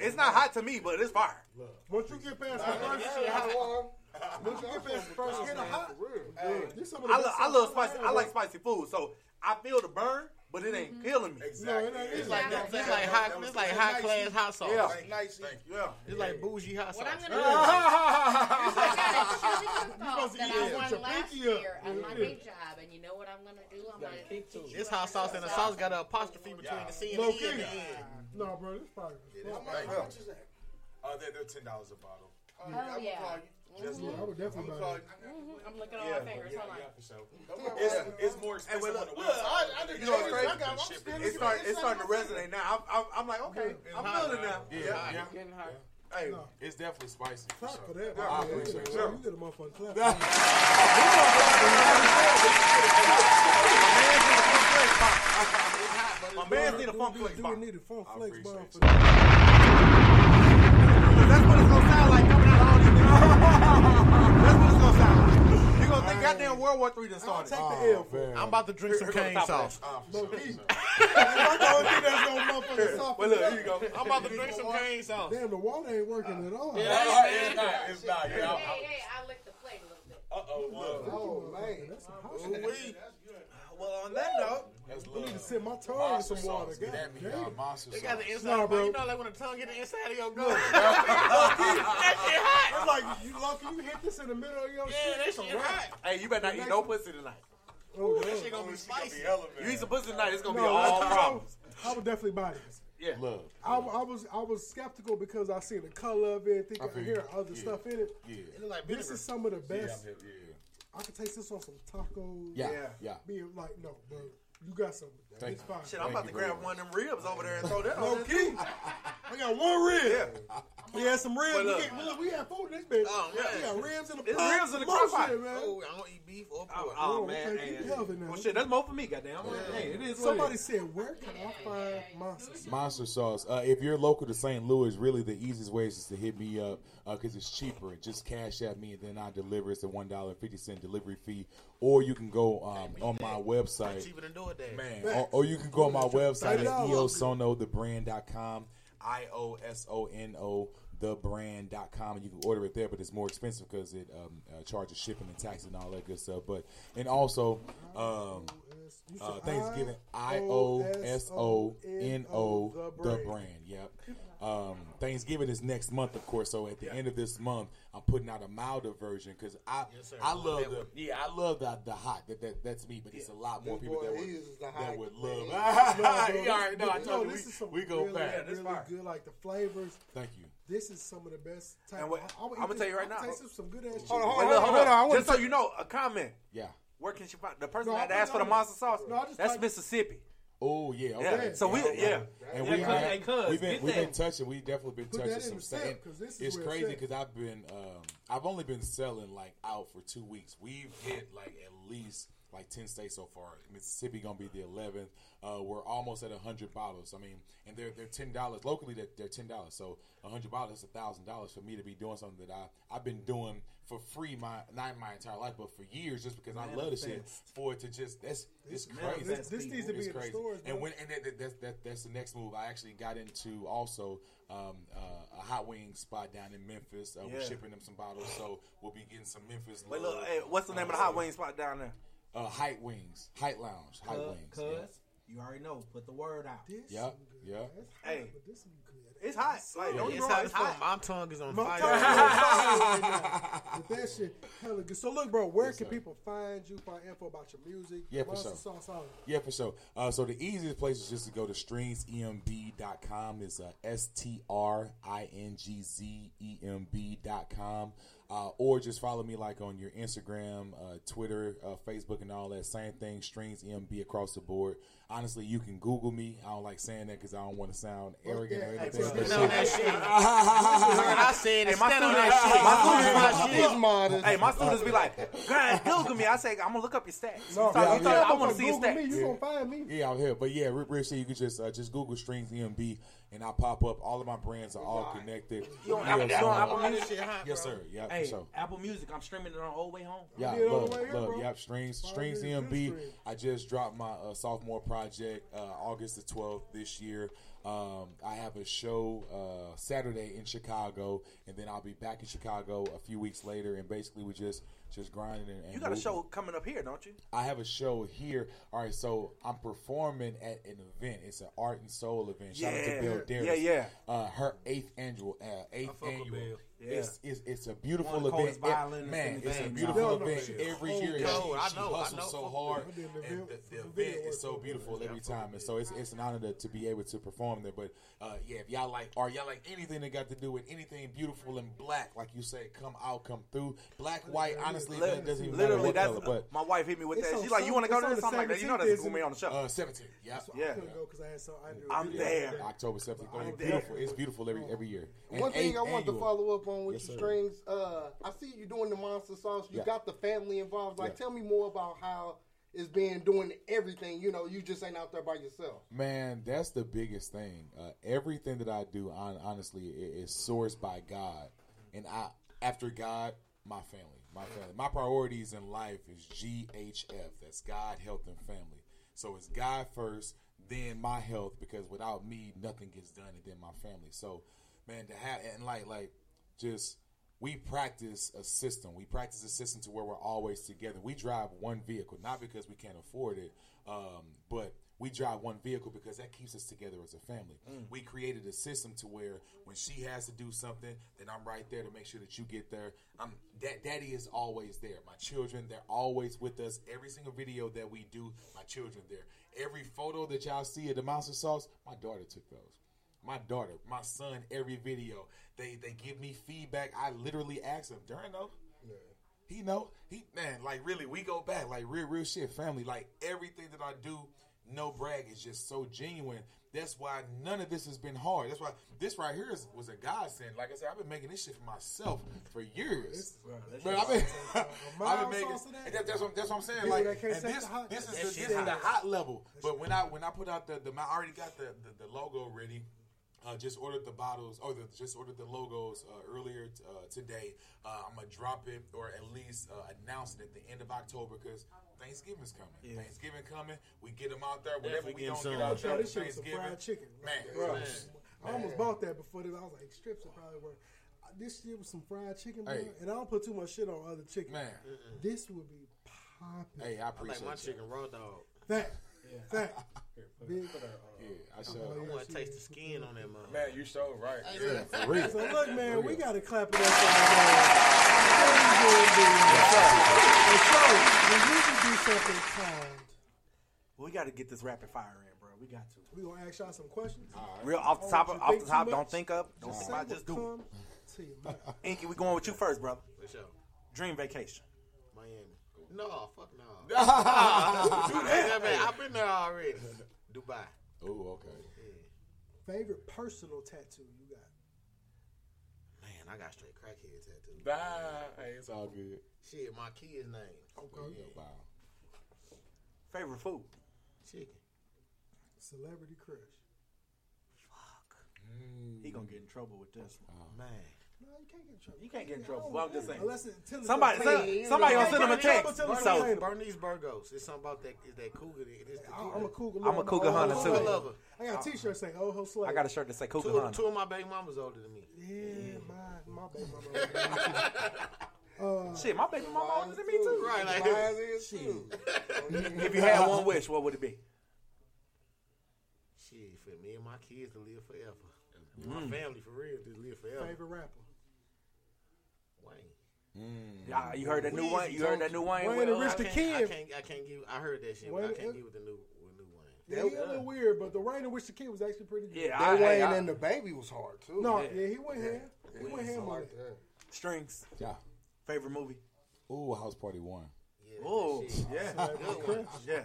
it's not hot to me, but it's fire. Once you get past the first shit, once you get past the first hit of hot, this some of the I, best lo- I sauce love spicy. I like spicy food, so I feel the burn, but it ain't killing me. No, it ain't. It's like that. It's like high. It's like high class hot sauce. Yeah. Thank you. Thank you. Yeah. It's like bougie hot sauce. What I'm gonna do is I got a chili cook-off to that eat I it. won Put your last pinky up. year at my day job, and you know what I'm gonna do? I'm gonna teach you This how hot to sauce make and the it. sauce got an apostrophe between the C and Low the E at key. the end. No, bro, this fire. Thank you. Uh, they're, they're ten dollars a bottle. Oh yeah. Just I would definitely buy it. Mhm. I'm looking at all my fingers. Hold on. yeah, for sure. It's, it's more expensive wait, on look, the look, website. I- I You know what's it is crazy? than the shipping. It's starting. It's starting to resonate now. I'm, I'm, I'm like, okay, I'm feeling it now. Yeah, yeah. Getting hot. Hey, It's definitely spicy. For Clap for sure. that, I man. appreciate You it. get a motherfucking clap. my man's need a funk flex Do box. we need a funk flex appreciate it. That's what it's gonna sound like coming out of all these niggas. That's what it's gonna sound like. You gonna think goddamn World War Three done I'll started. take the L for it. I'm about to drink some Here cane sauce. For Low key. I'm the only that's no motherfucking soft. Well, look, here you go. I'm about to drink some cane sauce. Damn, the water ain't working at all. It's not. It's not. Hey, Yeah. hey, I licked the plate a little bit. Uh oh. Oh, man. That's some hot shit. Ooh-wee. Well, on that note, That's I need to love. sit my tongue in Monster some water. sauce. God That be damn. uh, monster They got the inside, Nah, bro. bro. You know, like when the tongue get the inside of your gut. that shit hot. I'm like, you lucky you hit this in the middle of your Yeah, shit. that shit wrap. hot. hey, you better not eat no pussy tonight. Oh, That shit gonna be spicy. You eat some pussy tonight, it's gonna be No, all I- problems. I would definitely buy this. Yeah. Love. I, I was I was skeptical because I seen the color of it, think I I, hear you. other Yeah. stuff in it. Yeah. It like This is some of the Yeah, best. I'm yeah. I could taste this on some tacos. Yeah. Yeah. Yeah. Being like, no, bro, you got some. Thank It's you. fine. Shit, I'm Thank about to very grab one of them ribs over there and throw that Low on key. I got one rib. Yeah. We had some ribs. But We, look. get, look, we had food in this bitch. Oh, Yeah, man. we got ribs in the It's pot. ribs in the More crock pot. shit, man. Oh, I don't eat beef or Oh, pork. oh, Oh, man. okay, keep hey, it. Well, shit, that's more for me, goddamn. Hey, it is Somebody it is. said, where can I find monsters? Monster sauce. Uh, if you're local to St. Louis, really the easiest way is just to hit me up because it's cheaper. Just cash at me and then I deliver. It's a one dollar fifty cent delivery fee, or you can go um, on my website. Cheaper than do it. Man, or, or you can go on my website at $30. iosonothebrand.com, I O S O N O thebrand.com, and you can order it there. But it's more expensive because it um, uh, charges shipping and tax and all that good stuff. But and also, um, S. You Uh, Thanksgiving. I O S O N O the brand. Yep. Um, Thanksgiving is next month, of course. So at the end of this month, I'm putting out a milder version because I Yes. I Love love that the one. yeah I love the the hot that, that that's me, but it's a lot more This people boy, that would that would love. No, you already know. I no, you this is we, some we go really, back. really good. Like the flavors. Thank you. This is some of the best. Type And what- I, I would eat I'ma tell you right I'ma now. taste some good ass. Hold on, hold on, hold on. Just so you know, a comment. Yeah. Where can she find the person No, that I asked for the know. monster sauce? No, I just That's like- Mississippi. Oh yeah, Yeah, okay. so we- yeah. and Yeah, we cuz- have, hey, cuz, we've been get we've been that. touching. We definitely been Put touching in some the stuff. set, this is It's where it's crazy at. because I've been um, I've only been selling like out for two weeks. We've hit like at least like ten states so far. Mississippi gonna be the eleventh. Uh, we're almost at hundred bottles. I mean, and they're they're ten dollars locally. They're, they're ten dollars. So hundred bottles is thousand dollars for me to be doing something that I I've been doing for free my not my entire life, but for years, just because I love the shit. For it to just that's it's This- crazy. this- this needs to be It's in the crazy. stores, And when and that, that, that's that, that's the next move. I actually got into also um, uh, a hot wing spot down in Memphis. Uh, We're shipping them some bottles, so we'll be getting some Memphis. Wait, love. look, hey, what's the name of the hot wing spot down there? Uh, Height Wings, Height Lounge, Height Cuz, Wings. cuz, you already know. Put the word out. Yeah, yeah. yeah. Hey, This is good. it's hot. Like, don't It's get me hot wrong, as it's hot. My tongue is on My fire. tongue is on fire right. But that shit hella good. So look, bro, where Yes, can sir. people find you? Find info about your music? Yeah, for Monster sure. Sauce, all that. Yeah, for sure. Uh, so the easiest place is just to go to stringzemb.com. It's uh, S T R I N G Z E M B.com. Uh, or just follow me like on your Instagram, uh, Twitter, uh, Facebook, and all that. Same thing, Stringz EMB across the board. Honestly, you can Google me. I don't like saying that because I don't want to sound arrogant or anything. hey, but stand on that shit. I said Hey, it. my Stand on students, that shit. my students, be like, He's modest. Hey, my students be like, "Grind, Google me." I say, "I'm gonna look up your stats." No, You talk- yeah, talk- yeah. I want to see your stats. me. You gonna find me? Yeah, out here. But yeah, real, real shit, you can just uh, just Google Stringz EMB and I pop up. All of my brands are all connected. You on Yeah, Apple- you on Apple Music? hot, Yes, sir. Yeah, Hey, for sure. Apple Music. I'm streaming it on all the way home. Yeah, did all love, the here, love. bro. Yep, strings, Five stringz EMB. I just dropped my uh, sophomore project uh, August the twelfth this year. Um, I have a show uh, Saturday in Chicago, and then I'll be back in Chicago a few weeks later. And basically, we just just grinding and, and You got a show coming up here, don't you? I have a show here. All right, so I'm performing at an event. It's an art and soul event. Shout out Yeah. to Bill Darius. Yeah, yeah. Uh, her eighth annual, uh, eighth fuck annual. Bill. Yeah. It's, it's it's a beautiful One event. coldest man, it's a beautiful. No, no, event shit. every year. yo, she, I she know, I hustles know. so hard, and the, the The event is so beautiful every time. And so it's it's an honor to, to be able to perform there. But uh, yeah, if y'all like or y'all like anything that got to do with anything beautiful and black, like you say, come out, come through. Black, white, honestly, Li- it doesn't even matter Literally, what that's color. But my wife hit me with that. She's like, "You want to go it's to on this?" the I'm like, "You know 17th, that's isn't cool me it? on the show." uh, 17, yeah. So Yeah. I couldn't go because I had so I knew I'm there. October 17th. I'm It's there. beautiful. It's beautiful every every year. One thing I wanted to follow up on with Yes, your sir. strings, uh, I see you doing the monster sauce. You Yeah. got the family involved. Like, Yeah. tell me more about how it's been doing everything. You know, you just ain't out there by yourself. Man, that's the biggest thing. Uh, everything that I do, hon- honestly, is sourced by God, and I, after God, my family, my family. My priorities in life is GHF. That's God, health, and family. So it's God first, then my health, because without me, nothing gets done, and then my family. So, man, to have and like like just we practice a system. We practice a system to where we're always together. We drive one vehicle, not because we can't afford it, um, but we drive one vehicle because that keeps us together as a family. We created a system to where when she has to do something, then I'm right there to make sure that you get there. I'm that daddy is always there. My children, they're always with us. Every single video that we do, my children there. Every photo that y'all see of the monster sauce, my daughter took those my daughter, my son, every video. They they give me feedback. I literally ask them, Darren know. He know. He man, like really, we go back, like real, real shit, family. Like everything that I do, no brag, is just so genuine. That's why none of this has been hard. That's why this right here is, was a godsend. Like I said, I've been making this shit for myself for years. But I've been, I've been making. that- that's, what, that's what I'm saying. Like, and this, this is the, this is the hot. hot level. But when I when I put out the, the I already got the, the, the logo ready. Uh, just ordered the bottles, or the, just ordered the logos uh, earlier t- uh, today. Uh, I'm gonna drop it, or at least uh, announce it at the end of October because Thanksgiving's coming. Thanksgiving coming. We get them out there. Whatever we don't getting get out some. there Try this for shit with some fried chicken. man. Bro, man. I almost bought that before this. I was like, strips will probably work. Uh, This shit with some fried chicken, bro, Hey. and I don't put too much shit on other chicken. Man. This would be popping. Hey, I I appreciate like my you. chicken raw dog. Fact. Fact. Big. Yeah, uh, I I want to taste the skin on that motherfucker. Man, you so right. Yeah, for real. So look, man, we got to clap it up for our man. So, we need to do something called. We got to get this rapid fire in, bro. We got to. We gonna ask y'all some questions. Real off the I top, of, oh, off the top. too Don't think up. Don't think about. Just do come to your Inky, we going with you first, brother. For sure. Dream vacation. Miami. No, fuck no. Dubai. man, I've been there already. Dubai. Oh, okay. Favorite personal tattoo you got? Man, I got straight crackhead tattoo. Bye. Hey, It's all good. Shit, my kid's name. Okay. Yeah. Wow. Favorite food. Chicken. Celebrity crush. Fuck. He gonna get in trouble with this one. Uh-huh. Man. No, you can't get in trouble. You can't get in trouble. Well, I'm just saying. Unless it, tell us Somebody, somebody gonna send him a text. Bernice, So Bernice Burgos. It's something about that. Is that cougar? It is the I'm a cougar. Lover. I'm a cougar Oh, hunter, oh, too. Lover. I got a T-shirt saying "Oh, ho slave." I got a shirt that say Cougar Two, Hunter. two of my baby mamas older than me. Yeah, my my baby mama. uh, Shit, my baby mama older than me too. Right, like Mine is too. If you had one wish, what would it be? Shit, for me and my kids to live forever. My family for real to live forever. favorite rapper. Wayne. Yeah, you heard that new one. You heard that new Wayne. Wayne with, and uh, Rich I the can't, Kid. I can't, I can't give. I heard that shit, but I can't give with the new, with new Wayne. Yeah, he a little weird, but the Wayne and Rich the Kid was actually pretty good. Yeah, That I, Wayne I, and the baby was hard too. no, yeah. yeah, he went ham. He went ham I on it. strings. Yeah. Favorite movie. Ooh, House Party One. Yeah, Oh, that shit. yeah, Good one. yeah.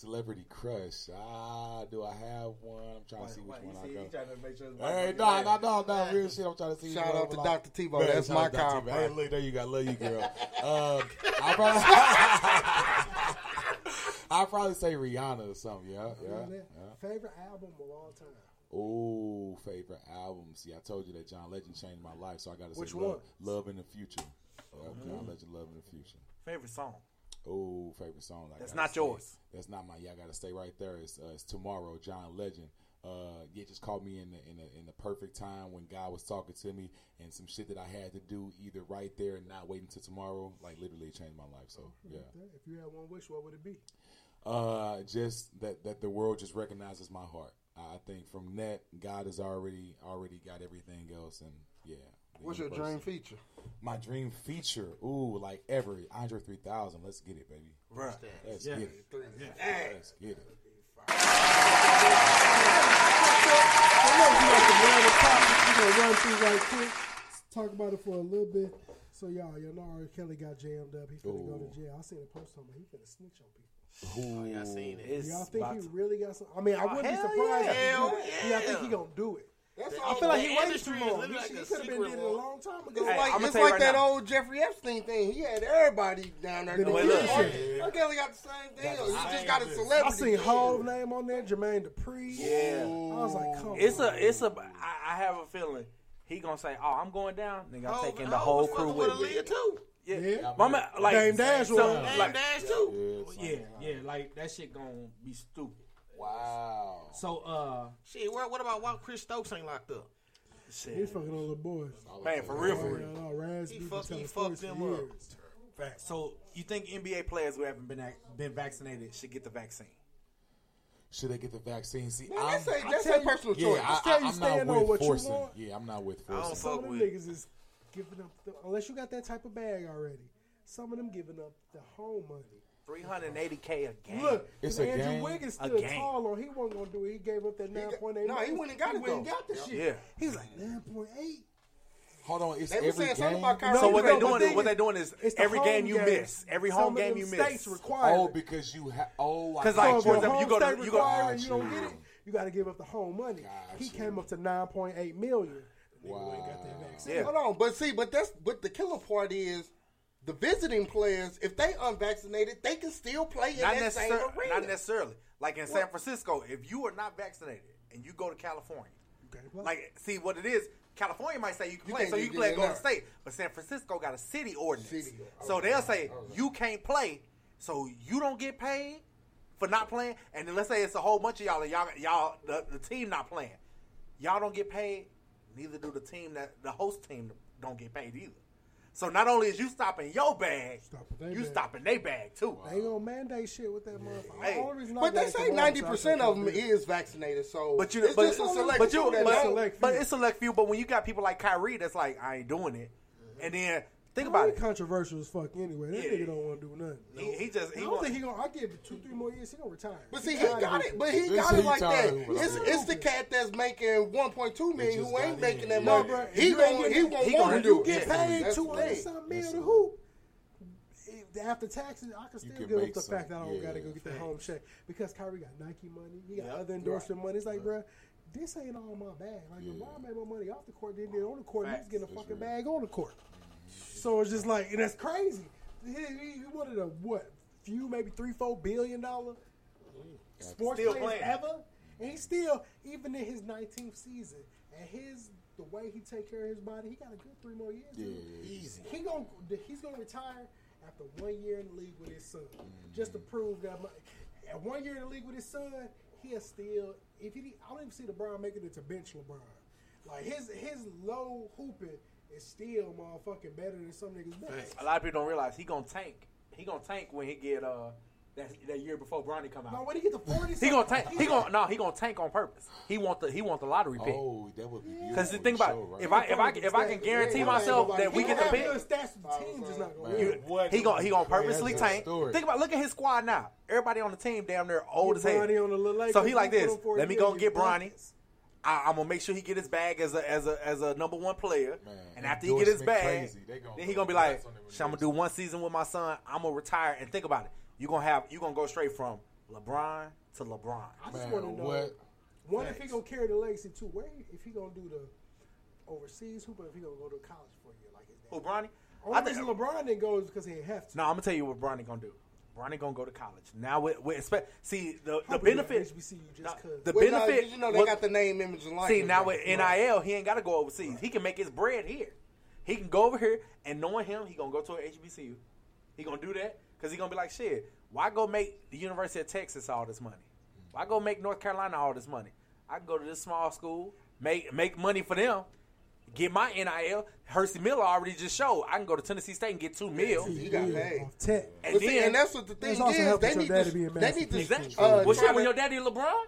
Celebrity crush. Ah, do I have one? I'm trying to see which one I He got. trying to make sure. Hey, right. no, no, no, no, real shit. I'm trying to see. Shout out to I- Dr. Tebow. Man, That's my out to Dr. Tebow. Hey, look, there you go. Love you, girl. um, I probably, I'll probably say Rihanna or something. Yeah, yeah, Yeah. yeah. Favorite album of all time. Oh, favorite album. See, I told you that John Legend changed my life, so I got to say Which love, one? love in the Future. Yep, John Legend, Love in the Future. Favorite song. Oh, favorite song. I That's not stay- yours. That's not my. Yeah, I gotta stay right there. It's, uh, it's tomorrow. John Legend. Uh, yeah, just called me in the, in the in the perfect time when God was talking to me and some shit that I had to do either right there and not waiting till tomorrow. Like literally it changed my life. So yeah. If you had one wish, what would it be? Uh, just that that the world just recognizes my heart. I think from that, God has already already got everything else, and yeah. The What's your universe- dream feature? My dream feature, ooh, like every Andre three thousand. Let's get it, baby. Right. Let's Yeah. get it. Let's get it. So look, we got some random topics we're gonna run through right quick. Talk about it for a little bit. So y'all, y'all know R. Kelly got jammed up. He finna go to jail. I seen a post on him. He finna snitch on people. Oh, yeah, I seen it. It's Y'all think he really got some? I mean, I Oh, wouldn't be surprised. yeah. Hell Yeah, I think yeah. he gonna do it. That's I feel like he waited too long. He, like a could have been secret did it a long time ago. It's Hey, like it's like right that now. old Jeffrey Epstein thing. He had everybody down there Did he doing get it. shit? R. Kelly got the same thing. the He just got a celebrity. I seen Hov name on there, Jermaine Dupri. Yeah. I was like, come It's on. a, it's a. I, I have a feeling he gonna say, "Oh, I'm going down." Nigga, I'm Hov- oh, taking the oh, whole crew with with me. Aaliyah too. Yeah, Yeah. My man, like Dame Dash so, was. Dame like, Dash too. Yeah, Yeah, yeah, like that shit gonna be stupid. Wow. So, uh, Shit, what, what about why Chris Stokes ain't locked up? He's fucking on the boys. man, for real, for real. yeah, Raz He been fuck- he fucked for them up. years. so you think NBA players who haven't been been vaccinated should get the vaccine? Should they get the vaccine? See, Man, I'm, that's a, I that's tell a you- personal yeah, choice. I, Just tell you I, I'm not with what you forcing. want. Yeah, I'm not with I don't forcing. Some of them with- niggas is giving up, the, unless you got that type of bag already. Some of them giving up the home money. 380k a game. Look, It's 'cause a Andrew game. Wiggins A stood game. tall on. He wasn't gonna do it. He gave up that nine point eight. no, he went and got he it, went and though. got the shit. Yeah. He was like nine point eight. Hold on, it's They every game. about Kyrie So what they but doing? Is, what they doing is It's every home game you games. miss, every Some home of game them you states miss. require Oh, because you have. Oh, I Because, got like, you. So for example, you go to- home state you go- you don't Got get it, you got to give up the home money. Got He you. came up to nine point eight million. Wow. ain't got that vaccine. Yeah. Hold on, but see, but that's but the killer part is the visiting players. If they unvaccinated, they can still play in Not that same arena. Not necessarily. Like in San Francisco, if you are not vaccinated and you go to California, can't play. like see what it is. California might say you can You play, so you can play Golden. State, but San Francisco got a city ordinance. City, So okay. they'll say Okay. you can't play, so you don't get paid for not playing. And then let's say it's a whole bunch of y'all, and y'all, y'all, the, the team not playing. Y'all don't get paid. Neither do the team that the host team don't get paid either. So not only is you stopping your bag, they you bag. stopping their bag too. They gonna mandate shit with that motherfucker. Hey, The only reason I But they say ninety percent of them is vaccinated. So, But you, it's but, just only but you, but, don't. but it's select few. But when you got people like Kyrie, that's like I ain't doing it, and then think about it. controversial as fuck anyway. That Yeah. nigga don't want to do nothing. He, he just I don't want, think he gonna. I give it two, three more years. He gonna retire. But see, he tired got this it. But shit. he got it like that. It's, it's the cat that's making one point two million who ain't making that No, money. bro. if He you ain't gonna getting- he won't he want gonna to do You it. get paid That's two the hundred thing. something million to hoop. If- After taxes, I can still can give up make the some. fact that I don't Yeah, gotta go get the home check because Kyrie got Nike money. He got Yep. other endorsement money. It's like, bro, this ain't all my bag. Like LeBron made more money off the court than he did on the court. and He's getting a fucking bag on the court. So it's just like, and that's crazy. He, he, he of the what few, maybe three, four billion dollar sports Still players playing. ever, and he still, even in his 19th season, and his the way he take care of his body, he got a good three more years. Yeah, Easy. He gonna he's gonna retire after one year in the league with his son, just to Mm-hmm. prove that. My, at one year in the league with his son, he'll still. If he, I don't even see LeBron making it to bench LeBron. Like his his low hooping is still motherfucking better than some niggas. best. a lot of people don't realize he gonna tank. He gonna tank when he get uh that, that year before Bronny come out. No, when he get to forty, He gonna tank. He gonna no. He gonna tank on purpose. He want the he want the lottery pick. Oh, that would be beautiful. Because think about it. If I if I if I can guarantee myself that we get the pick, stats, the team just not gonna you, win. he gonna he gonna purposely That's tank. story. Think about look at his squad now. Everybody on the team damn near old as hell. On the So he like this. him for a Let me go get get Bronny. Buckets. I, I'm gonna make sure he get his bag as a as a as a number one player. and after he get his bag, crazy. They gonna then he gonna be like, nuts on them "Shit, "I'm gonna do one season with my son. I'm gonna retire." And think about it. You gonna have you gonna go straight from LeBron to LeBron. I just want to know. what? One, if he gonna carry the legacy too. Where if he gonna do the overseas hoop, or if he gonna go to college for a year like his dad. Who Bronny? Only I think- LeBron didn't go is because he didn't have to. No, I'm gonna tell you what Bronny gonna do. Bronny gonna go to college now. With, with expect, see the the Probably go to benefit. HBCU just no, 'cause. the Well, no, benefit. you know they what- got the name, image, and See likeness. now right? with NIL, he ain't got to go overseas. He can make his bread here. He can go over here and knowing him, he gonna go to a HBCU. He gonna do that because he gonna be like, shit. Why go make the University of Texas all this money? Why go make North Carolina all this money? I can go to this small school, make make money for them, get my NIL. Hercy Miller already just showed I can go to Tennessee State and get two mil. He got paid. Off tech. And But see, then and that's what the thing also is. helping They your need daddy to. be a They need to. exactly. Uh, well, try shit, when your daddy LeBron,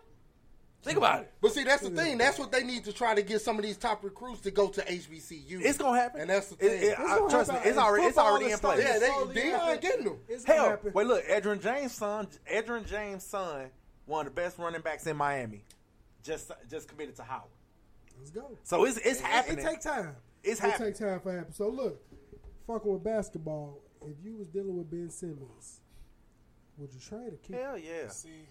think about it. But see, that's the thing. That's what they need to try to get some of these top recruits to go to HBCU. It's gonna happen. and that's the It- thing. it- I- trust me, it's already it's already in place. yeah, they slowly Dion happen. getting them. It's gonna Hell, happen. wait, look, Edgerrin James' son, Edgerrin James' son, one of the best running backs in Miami, just just committed to Howard. Let's go. So it's it's happening. It, take time. It's it happening. take time for happen. So look, fucking with basketball. If you was dealing with Ben Simmons, would you trade or keep? Hell yeah, See,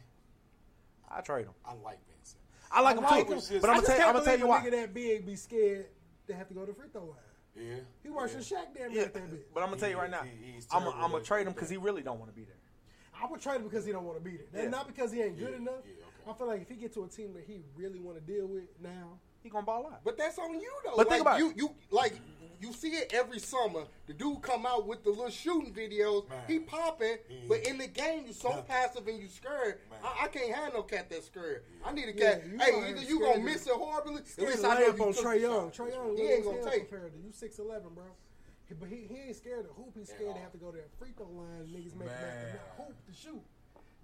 I trade him. I like Ben Simmons. I like him like too, him. but I I'm gonna tell you, I'm gonna tell you why. Nigga that big be scared to have to go to the free throw line. Yeah. He works for Shaq damn Yeah, that bitch. but I'm gonna tell you right now, He- I'm gonna trade him because he really don't want to be there. I would trade him because he don't want to be there. Yeah. Not because he ain't good Yeah, enough. yeah, okay. I feel like if he get to a team that he really want to deal with now, He gonna ball out. But that's on you though. But like, think about you, it. you like you see it every summer. The dude come out with the little shooting videos. Man. He popping, He- but in the game you so Nothing. passive and you scared. I, I can't have no cat that's scared. I need a cat. you hey, are either you gonna miss it horribly. At least I know you on took Trae the Young. Trae Young, He ain't gonna take. compared to you. Six eleven, bro. But he, he ain't scared to hoop. He's scared to have to go to that free throw line. Niggas make back hoop to shoot.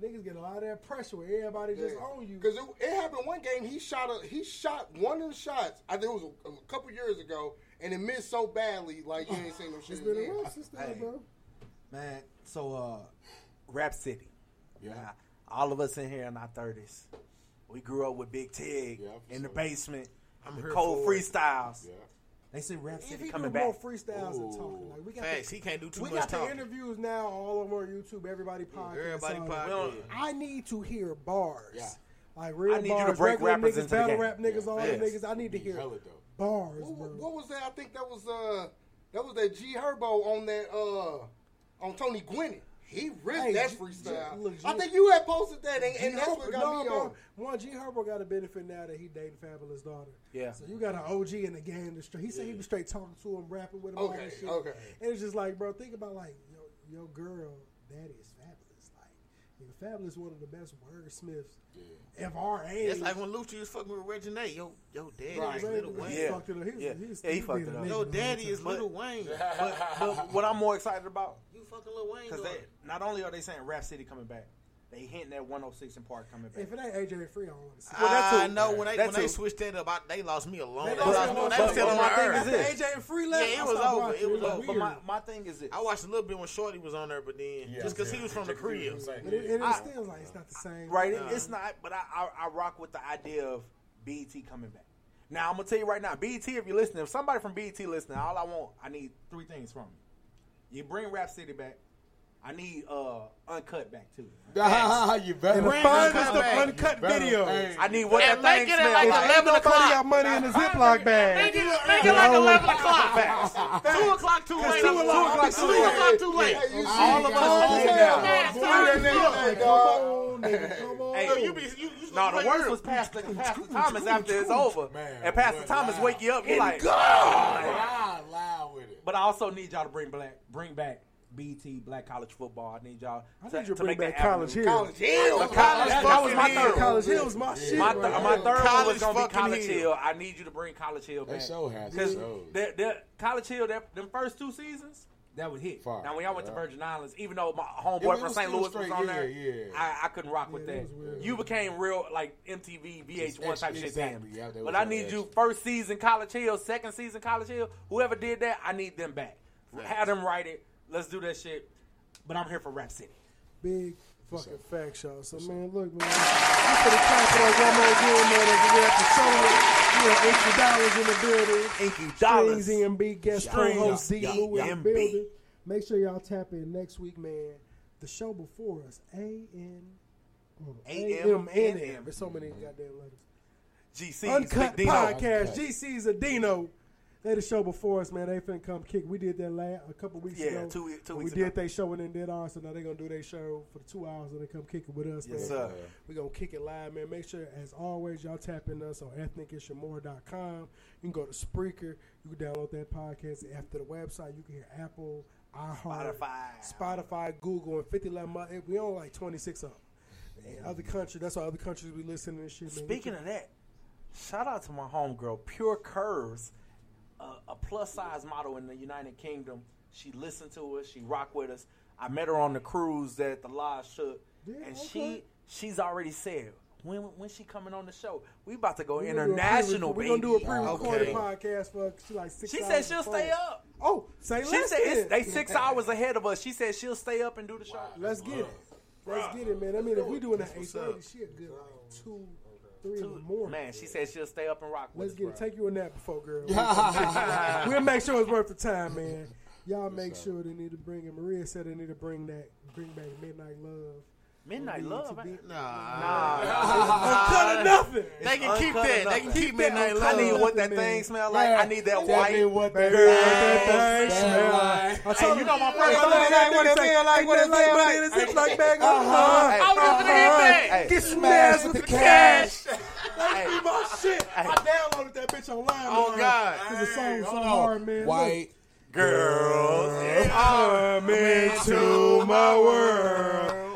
Niggas get a lot of that pressure where everybody just on you. Because it, it happened one game. He shot a he shot one of the shots. I think it was a, a couple years ago, and it missed so badly. Like you ain't seen no shit. It's been again. a rough since then, bro. Man, so uh, Rap City. Yeah. Now, all of us in here in our thirties, we grew up with Big Tig Yeah, in the sure. basement, I'm the cold freestyles. Yeah. They say Rap If City he coming do more back. freestyles than talking, like we got Facts. the, He can't do too we much got the interviews now all over YouTube. Everybody podcast. Everybody all podcast. I need to hear bars. Yeah. Like real I need you to bars, break regular rappers niggas, into the battle game. rap niggas, all Yes. the niggas. I need to hear hella bars, What, what was that? I think that was uh that was that G Herbo on that uh on Tony Gwynn. He ripped Hey, that freestyle. G- look, I G- think you had posted that, and, and G that's what got no, me bro. on. One G Herbo got a benefit now that he dated Fabolous daughter. Yeah. So you got an OG in the game. The straight, he said he was straight talking to him, rapping with him, all Okay, that shit. okay. And it's just like, bro, think about like your your girl, daddy is Fabolous. Like Nigga, Fabolous one of the best wordsmiths of our age. It's like when Lucci was fucking with Reginae. Yo, yo, daddy Right. is Little Wayne. He fucked it up. He yeah, he was- yeah, he he fucked it up. Yo, daddy is time. Little Wayne. But, but what I'm more excited about, You fucking Little Wayne. because not only are they saying Rap City coming back, they hinting at 106 and Park coming back. If it ain't AJ Free, I don't want to see. Well, that too. I know when they That when they switched that up, I, they lost me alone. They They, lost lost me me. alone. They was But- still on my my thing is this. AJ and Free left, Yeah, it was over. It was was over. But my, my thing is this. I watched a little bit when Shorty was on there, but then Yeah, just because he was from the crib. But it, it still like it's not the same. Right, it- it's not. But I, I I rock with the idea of BET coming back. Now I'm gonna tell you right now, BET, if you're listening, if somebody from BET listening, all I want, I need three things from you. You bring Rap City back. I need uh uncut back too. you better. And the Bring finest uncut of back. uncut Better. videos. I need what And that make thing it at smells like like. 11 Nobody o'clock. got money in the Ziploc bag. Make it, make it like 11 o'clock. Two o'clock too late. two o'clock Two o'clock too late. Hey, you see, All of us Cold home as now. hell. Boy, that nigga, hey. Come on, nigga, come on. Hey, You be, you, you No, the play worst was Pastor, Pastor Thomas after it's over. Man, and Pastor what Thomas loud. wake you up. You like, Loud, loud with it. But I also need y'all to bring black, bring back BT Black College Football. I need y'all. I to, need you to to bring back College. Hill. College Hill. College, that, that was my third. College Hill was my shit. My, th- there. my third one was College gonna be College Hill. Hill. I need you to bring College Hill back. That show has Because the, the College Hill, that, them first two seasons, that was hit. Fire, Now when y'all went to. Virgin Islands, even though my homeboy was from St. still Louis was on yeah, there, yeah. I, I couldn't rock with that. it was weird. You became real like MTV, VH1 type shit Exactly, then. yeah, but I need that you first season College Hill, second season College Hill. Whoever did that, I need them back. Have them write it. Let's do that shit. But I'm here for Rap City. Big fucking facts, y'all. So, man, look, man. Just for the clap it up one more again, man. As we at the show, you know, Inky Dollars in the building. Inky Dollars. Stringz EMB, guest Strings co-host D. Lou in the building. Make sure y'all tap in next week, man. The show before us, A-N... A-M-N-M. A-M-N-M. There's so many goddamn letters. GC, Uncut Big Dino. Podcast, GC's a Dino. They the show before us, man. They finna come kick. We did that last a couple weeks Yeah, ago. two- two And weeks We did ago. they show and then did ours, so now they gonna do their show for the two hours and they come kick it with us, Yes, man. sir. We gonna kick it live, man. Make sure, as always, y'all tap in us on ethnicishmore.com. You can go to Spreaker. You can download that podcast after the website. You can hear Apple, iHeart, Spotify. Spotify, Google, and 50 11 mo- We on like 26 of them. Other countries, that's why other countries we listening and shit, man. Speaking of that, shout out to my homegirl, Pure Curves, a, a plus size model in the United Kingdom. She listened to us. She rocked with us. I met her on the cruise that the lodge took, Yeah, and okay. she she's already said when when she coming on the show. We about to go We gonna do a international. pre- We gonna do a pre-recorded Okay. podcast for she like six. She hours said she'll before. stay up. Oh, say She less said it's, then. they six hours ahead of us. She said she'll stay up and do the show. Let's get it. Let's get it, man. I mean, if we doing that eight thirty, she a good like two, three in the morning. Man, she said she'll stay up and rock with Let's us. get it. bro. Take you a nap before, girl. we'll make sure it's worth the time, man. Y'all make sure they need to bring it. Maria said they need to bring that, bring back Midnight Love. Midnight Love. to be- man. Nah. Uncut or nothing. They can keep that. They can keep Midnight Love. I need what that thing smell like. I need that Tell white. me what that Girl, girl that thing smell smell like. I Hey, told you know my Hey, first I thing like what it feel like, what it feel like. It's just like bag Uh-huh. uh-huh. I was gonna get that. Get smashed with the cash. Hey. That's be my shit. I downloaded that bitch online. Oh. God. Cause the song so hard, man. White girls. Come into my world.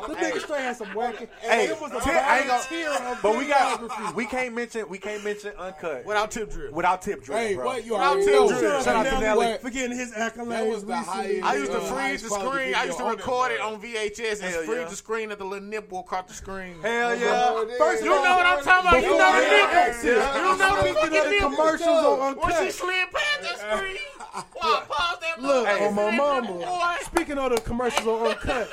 The had some whacking. Hey, it was a Tip- I ain't gonna- tier of But we videography. got we can't mention we can't mention uncut Without tip drill. without tip drill. Hey, bro. what you Without already tip know. drip. Shout out to to Nelly Nelly. for getting his accolades. That was the highest- I used to Uh, freeze highest the screen. I used to record it on VHS and freeze yeah. the screen at the little nipple across the screen. Hell yeah. First You know what I'm talking about? You Before know the the nipple. exit, You know the speaking fucking of the nipple. commercials on uncut. When she Uncut. slid past that screen, Look, motherfucker. on my mama. Speaking of the commercials on Uncut,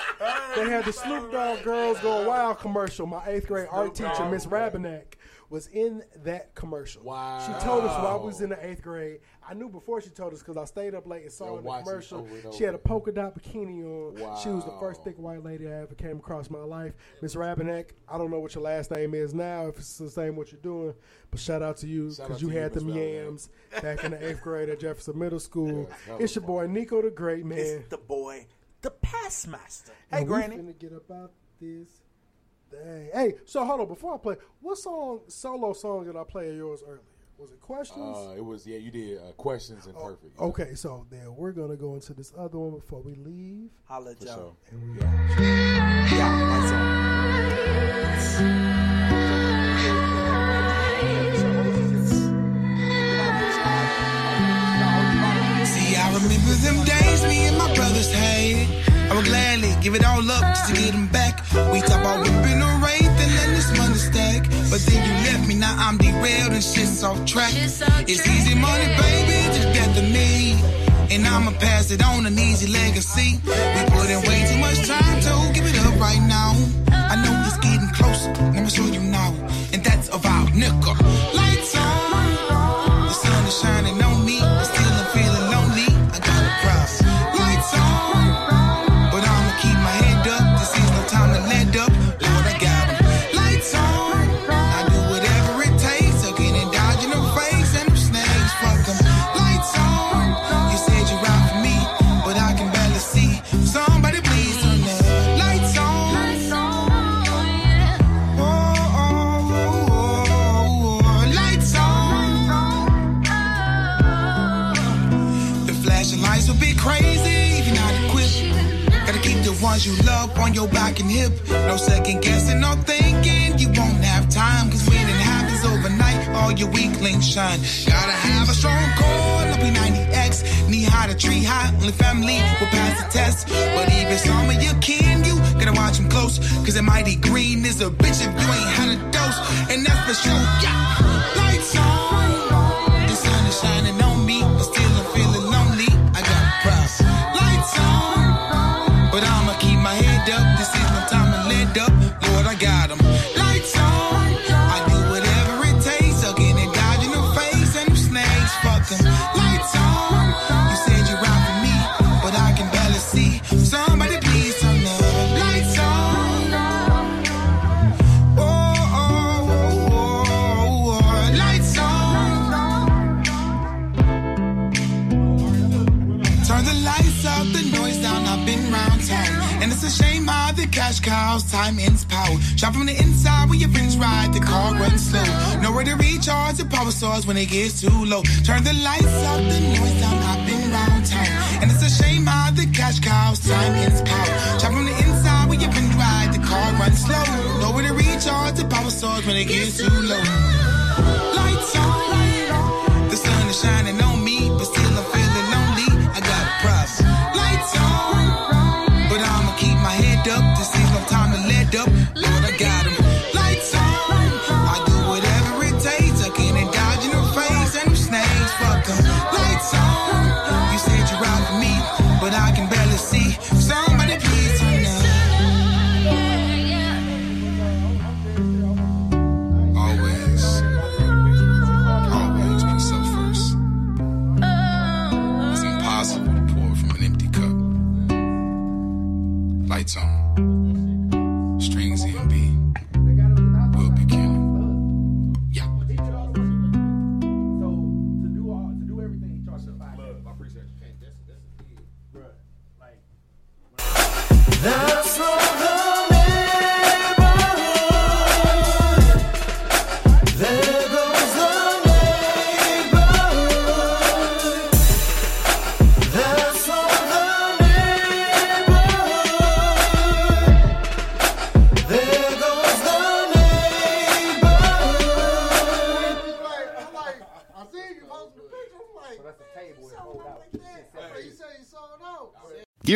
they had the Snoop Dogg Girls Go Wild commercial. My eighth grade art teacher, Miss Rabenak, was in that commercial. Wow. She told us while we was in the eighth grade. I knew before she told us because I stayed up late and saw Yo, her in the commercial. She had a polka dot bikini on. She was the first thick white lady I ever came across in my life. Miss Rabenak, I don't know what your last name is now, if it's the same what you're doing, but shout out to you because you you, had the yams back in the eighth grade at Jefferson Middle School. Yeah, it's your boy Nico the Great Man. It's the boy, the past master. Hey, And we Granny. finna get about this. Dang. Hey, so hold on. Before I play, what song, solo song did I play of yours earlier? Was it questions? Uh, it was yeah. You did uh, questions and oh, perfect. Okay, so then we're gonna go into this other one before we leave. Holla, Joe. Sure. And we yeah. Out. Remember them days me and my brothers had. I would gladly give it all up just to get them back. We talk about whipping around but then you left me. Now I'm derailed and shit's off track. It's easy money, baby, just get to me. And I'ma pass it on an easy legacy. We put in way too much time to give it up right now. I know it's getting closer, let me show you now. And that's about nigga. Shine. Gotta have a strong core, no P90X. Knee high to tree high, only family will pass the test. But even some of your kin, you gotta watch them close. Cause that mighty green is a bitch if you ain't had a dose. And that's for sure, yeah. Recharge the power source when it gets too low. Turn the lights up, the noise down, I've been round town. And it's a shame how the cash cows, time ends power. Shop from the inside where your friends ride, the car runs slow. Nowhere to recharge the power source when it gets too low.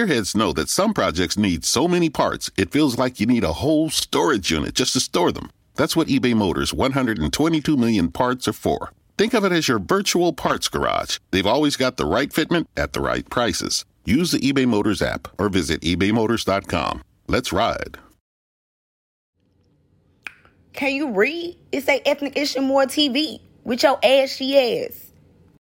Gearheads know that some projects need so many parts, it feels like you need a whole storage unit just to store them. That's what eBay Motors' 122 million parts are for. Think of it as your virtual parts garage. They've always got the right fitment at the right prices. Use the eBay Motors app or visit ebaymotors.com. Let's ride. Can you read? It's a Ethnic Issue More TV with your ashy ass.